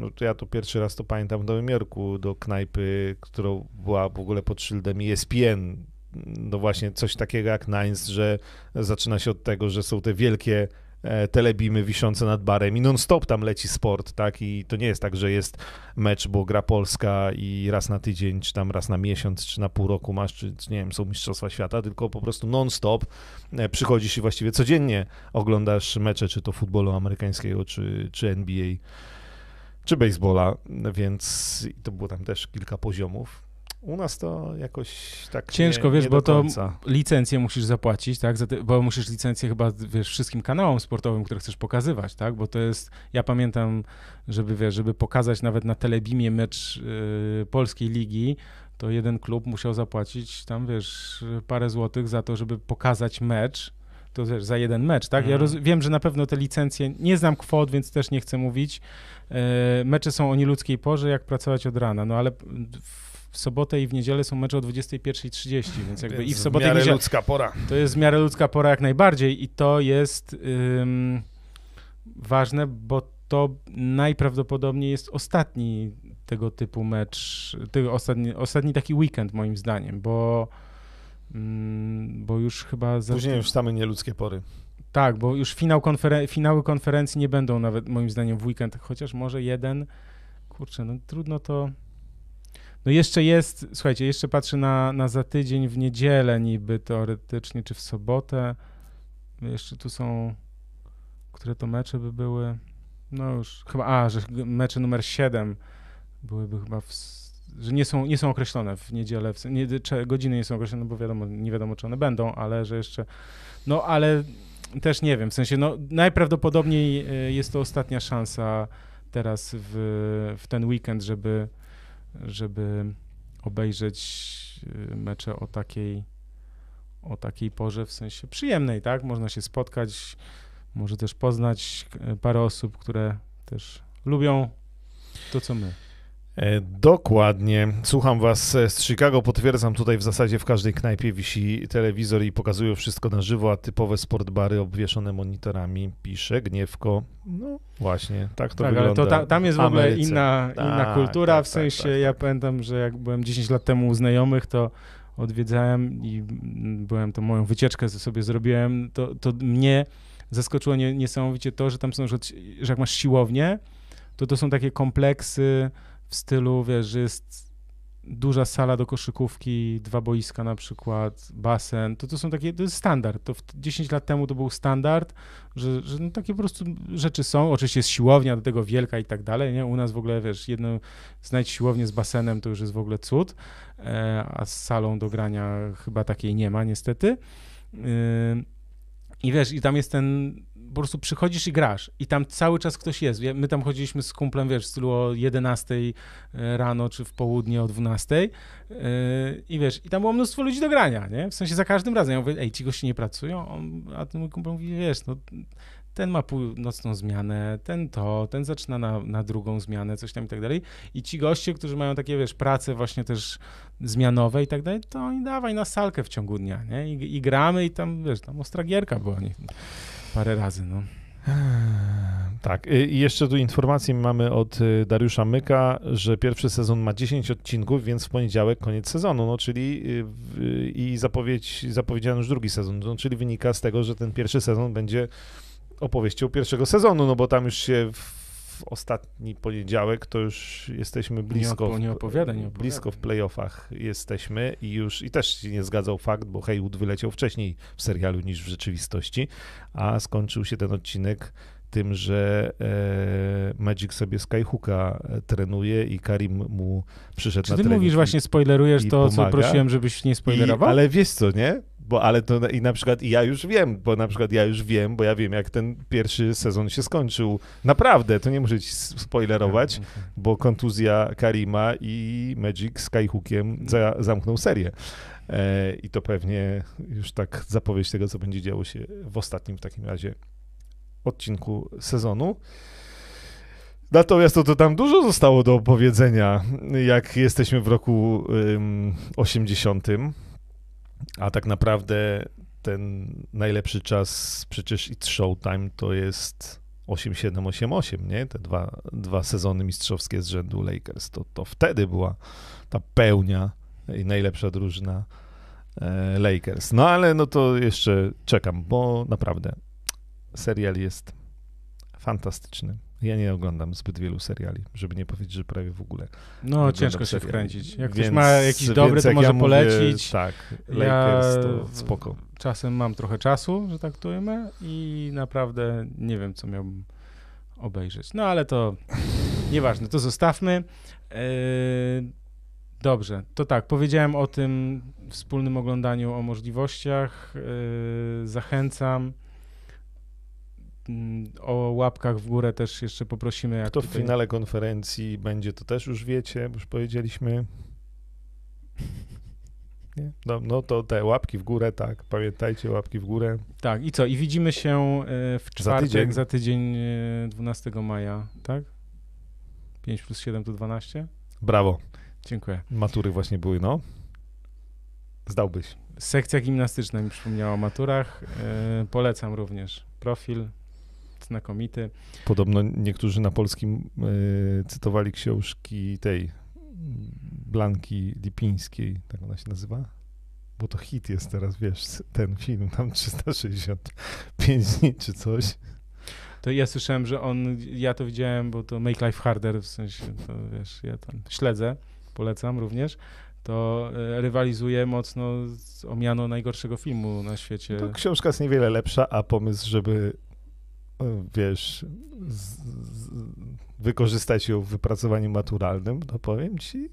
no to ja to pierwszy raz to pamiętam w Nowym Jorku, do knajpy, którą była w ogóle pod szyldem ESPN, no właśnie coś takiego jak Nines, że zaczyna się od tego, że są te wielkie telebimy wiszące nad barem i non-stop tam leci sport, tak, i to nie jest tak, że jest mecz, bo gra Polska i raz na tydzień, czy tam raz na miesiąc, czy na pół roku masz, czy, czy nie wiem, są Mistrzostwa Świata, tylko po prostu non-stop e, przychodzisz i właściwie codziennie oglądasz mecze, czy to futbolu amerykańskiego, czy, czy NBA, czy baseballa, więc to było tam też kilka poziomów. U nas to jakoś tak Ciężko, nie, wiesz, nie bo to licencję musisz zapłacić, tak? Bo musisz licencję chyba, wiesz, wszystkim kanałom sportowym, które chcesz pokazywać, tak? Bo to jest, ja pamiętam, żeby, wiesz, żeby pokazać nawet na Telebimie mecz y, polskiej ligi, to jeden klub musiał zapłacić tam, wiesz, parę złotych za to, żeby pokazać mecz, to wiesz, za jeden mecz, tak? Ja Mhm. roz, wiem, że na pewno te licencje, nie znam kwot, więc też nie chcę mówić. E, mecze są o nieludzkiej porze, jak pracować od rana, no ale w sobotę i w niedzielę są mecze o 21.30, więc jakby i w sobotę i w miarę niedzielę. ludzka pora. To jest w miarę ludzka pora jak najbardziej i to jest ym, ważne, bo to najprawdopodobniej jest ostatni tego typu mecz, tego ostatni, ostatni taki weekend moim zdaniem, bo Mm, bo już chyba... Za... Później już same nieludzkie pory. Tak, bo już finał konferen- finały konferencji nie będą nawet moim zdaniem w weekend, chociaż może jeden. Kurczę, no trudno to... No jeszcze jest, słuchajcie, jeszcze patrzę na, na za tydzień w niedzielę niby teoretycznie, czy w sobotę. Jeszcze tu są, które to mecze by były? No już chyba, a, że mecze numer 7 byłyby chyba, w, że nie są, nie są określone w niedzielę, w, nie, godziny nie są określone, bo wiadomo, nie wiadomo, czy one będą, ale że jeszcze, no ale też nie wiem, w sensie, no najprawdopodobniej y, jest to ostatnia szansa teraz w, w ten weekend, żeby, żeby obejrzeć y, mecze o takiej, o takiej porze, w sensie przyjemnej, tak? Można się spotkać, może też poznać y, parę osób, które też lubią to, co my. E, dokładnie. Słucham was z Chicago. Potwierdzam, tutaj w zasadzie w każdej knajpie wisi telewizor i pokazują wszystko na żywo, a typowe sportbary obwieszone monitorami. Pisze Gniewko. No właśnie, tak to tak, wygląda. ale to ta, tam jest w ogóle Ameryce. inna, inna Tak, kultura, tak, w sensie tak, tak, ja tak. pamiętam, że jak byłem 10 lat temu u znajomych, to odwiedzałem i byłem, to moją wycieczkę sobie zrobiłem, to, to mnie zaskoczyło nie, niesamowicie to, że tam są, że, że jak masz siłownię, to to są takie kompleksy w stylu, wiesz, że jest duża sala do koszykówki, dwa boiska na przykład, basen, to to są takie, to jest standard, to w 10 lat temu to był standard, że, że no takie po prostu rzeczy są, oczywiście jest siłownia do tego wielka i tak dalej, nie, u nas w ogóle, wiesz, jedno, znajdź siłownię z basenem to już jest w ogóle cud, e, a z salą do grania chyba takiej nie ma niestety. Yy, I wiesz, i tam jest ten, po prostu przychodzisz i grasz i tam cały czas ktoś jest. My tam chodziliśmy z kumplem, wiesz, w stylu o 11 rano, czy w południe o 12 yy, i wiesz, i tam było mnóstwo ludzi do grania, nie? W sensie za każdym razem. Ja mówię, ej, ci goście nie pracują? A ten mój kumpel mówi, wiesz, no ten ma północną zmianę, ten to, ten zaczyna na, na drugą zmianę, coś tam i tak dalej. I ci goście, którzy mają takie, wiesz, prace właśnie też zmianowe i tak dalej, to oni dawaj na salkę w ciągu dnia, nie? I, i gramy i tam, wiesz, tam ostra gierka była nie? Parę razy, no. Tak, y, i jeszcze tu informację mamy od y, Dariusza Myka, że pierwszy sezon ma 10 odcinków, więc w poniedziałek koniec sezonu, no czyli y, i zapowiedź, zapowiedziano już drugi sezon, no, czyli wynika z tego, że ten pierwszy sezon będzie opowieścią pierwszego sezonu, no bo tam już się w ostatni poniedziałek to już jesteśmy blisko, nie w- opowiadaj, nie opowiadaj. blisko w playoffach jesteśmy i już i też się nie zgadzał fakt, bo Haywood wyleciał wcześniej w serialu niż w rzeczywistości, a skończył się ten odcinek tym, że e, Magic sobie Skyhooka e, trenuje i Karim mu przyszedł Czy na ty trening mówisz i- właśnie, spoilerujesz i to, co pomaga. prosiłem, żebyś nie i, spoilerował? ale wiesz co, nie? Bo ale to i na przykład ja już wiem, bo na przykład ja już wiem, bo ja wiem jak ten pierwszy sezon się skończył. Naprawdę, to nie muszę ci spoilerować, bo kontuzja Karima i Magic Skyhookiem za, zamknął serię. E, I to pewnie już tak zapowiedź tego, co będzie działo się w ostatnim w takim razie odcinku sezonu. Natomiast to, to tam dużo zostało do opowiedzenia, jak jesteśmy w roku ym, 80. A tak naprawdę ten najlepszy czas, przecież It's Showtime, to jest 8-7-8-8, nie? Te dwa, dwa sezony mistrzowskie z rzędu Lakers. To, to wtedy była ta pełnia i najlepsza drużyna e, Lakers. No ale no to jeszcze czekam, bo naprawdę serial jest fantastyczny. Ja nie oglądam zbyt wielu seriali, żeby nie powiedzieć, że prawie w ogóle. No, ciężko się wkręcić. Jak ktoś Więc- ma jakiś dobry, to jak może ja mówię, polecić. tak, Ja Lakers to spoko. Czasem mam trochę czasu, że tak to ujmę i naprawdę nie wiem, co miałbym obejrzeć. No ale to nieważne, to zostawmy. Yy, Dobrze, to tak, powiedziałem o tym wspólnym oglądaniu, o możliwościach. Yy, Zachęcam. O łapkach w górę też jeszcze poprosimy. Jak Kto w tutaj... finale konferencji będzie, to też już wiecie, już powiedzieliśmy. No, no to te łapki w górę, tak. Pamiętajcie, łapki w górę. Tak, i co? I widzimy się e, w czwartek, tydzień. za tydzień, e, 12 maja, tak? 5 plus 7 to 12? Brawo. Dziękuję. Matury właśnie były, no. Zdałbyś. Sekcja gimnastyczna mi przypomniała o maturach. E, polecam również. Profil znakomity. Podobno niektórzy na polskim y, cytowali książki tej Blanki Lipińskiej, tak ona się nazywa? bo to hit jest teraz, wiesz, ten film, tam 365 dni czy coś. To ja słyszałem, że on, ja to widziałem, bo to Make Life Harder, w sensie, to wiesz, ja tam śledzę, polecam również, to e, rywalizuje mocno z, o miano najgorszego filmu na świecie. To książka jest niewiele lepsza, a pomysł, żeby wiesz, z, z, wykorzystać ją w wypracowaniu maturalnym, to powiem ci,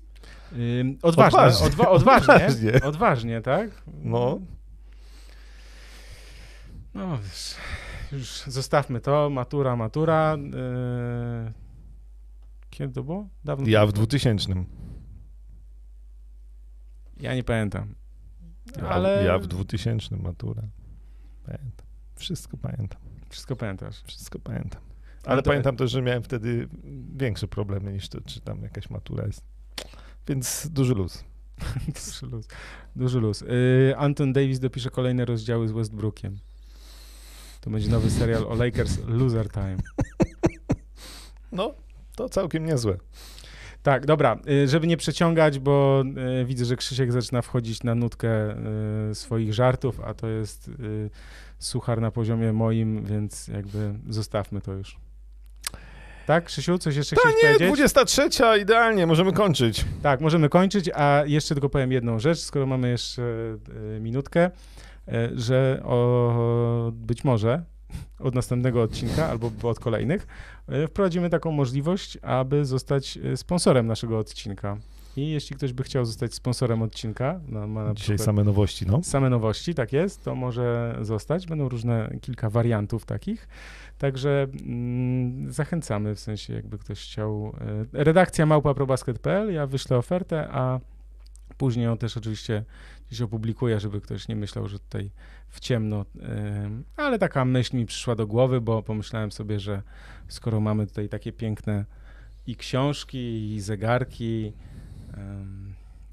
Ym, odważne, Odważnie. Odwa odważnie, Odważnie. odważnie, tak? No. No, wiesz, już zostawmy to, matura, matura. Yy... Kiedy to było? Dawno ja w 2000. Ja nie pamiętam. Ja, Ale ja w 2000 maturę. Pamiętam. Wszystko pamiętam. Wszystko pamiętasz. Wszystko pamiętam. Ale Ale to- pamiętam też, że miałem wtedy większe problemy niż to, czy tam jakaś matura jest. Więc duży luz. Duży luz. Duży luz. Yy, Anton Davis dopisze kolejne rozdziały z Westbrookiem. To będzie nowy serial o Lakers Loser Time. No, to całkiem niezłe. Tak, dobra, y, żeby nie przeciągać, bo y, widzę, że Krzysiek zaczyna wchodzić na nutkę y, swoich żartów, a to jest y, suchar na poziomie moim, więc jakby zostawmy to już. Tak, Krzysiu, coś jeszcze chciałeś Nie, powiedzieć? 23, idealnie, możemy kończyć. Tak, możemy kończyć, a jeszcze tylko powiem jedną rzecz, skoro mamy jeszcze y, minutkę, y, że o, być może od następnego odcinka albo od kolejnych y, wprowadzimy taką możliwość, aby zostać sponsorem naszego odcinka. I jeśli ktoś by chciał zostać sponsorem odcinka, no, ma na Dzisiaj same nowości, no. same nowości, tak jest, to może zostać. Będą różne, kilka wariantów takich. Także mm, zachęcamy, w sensie jakby ktoś chciał. e, Redakcja małpa.probasket.pl, ja wyślę ofertę, a później ją też oczywiście gdzieś opublikuję, żeby ktoś nie myślał, że tutaj w ciemno. e, Ale taka myśl mi przyszła do głowy, bo pomyślałem sobie, że skoro mamy tutaj takie piękne i książki, i zegarki,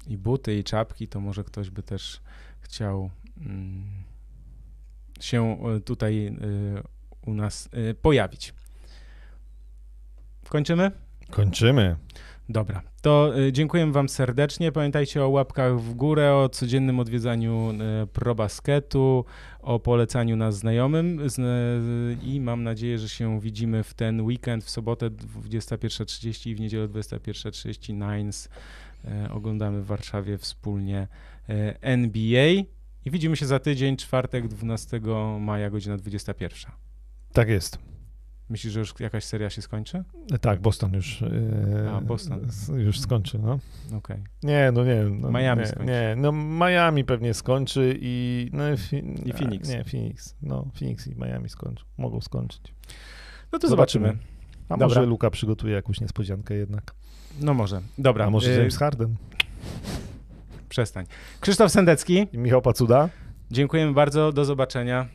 i buty, i czapki, to może ktoś by też chciał mm, się e, tutaj e, u nas e, pojawić. Kończymy? Kończymy. Dobra, to dziękuję Wam serdecznie. Pamiętajcie o łapkach w górę, o codziennym odwiedzaniu probasketu, o polecaniu nas znajomym i mam nadzieję, że się widzimy w ten weekend, w sobotę 21.30 i w niedzielę 21.30 Nines. Y, oglądamy w Warszawie wspólnie y, NBA i widzimy się za tydzień, czwartek 12 maja, godzina 21. Tak jest. Myślisz, że już jakaś seria się skończy? Tak, Boston już, e, A, Boston. już skończy, no. Okej. Nie, no nie. No, Miami nie, skończy. Nie, no Miami pewnie skończy i... No, fi, I Phoenix. Nie, Phoenix. No, Phoenix i Miami skończą. Mogą skończyć. No to zobaczymy. A Dobra. może Luka przygotuje jakąś niespodziankę jednak. No może. Dobra. A może y, James Harden? Przestań. Krzysztof Sendecki, I Michał Pacuda? dziękujemy bardzo. Do zobaczenia.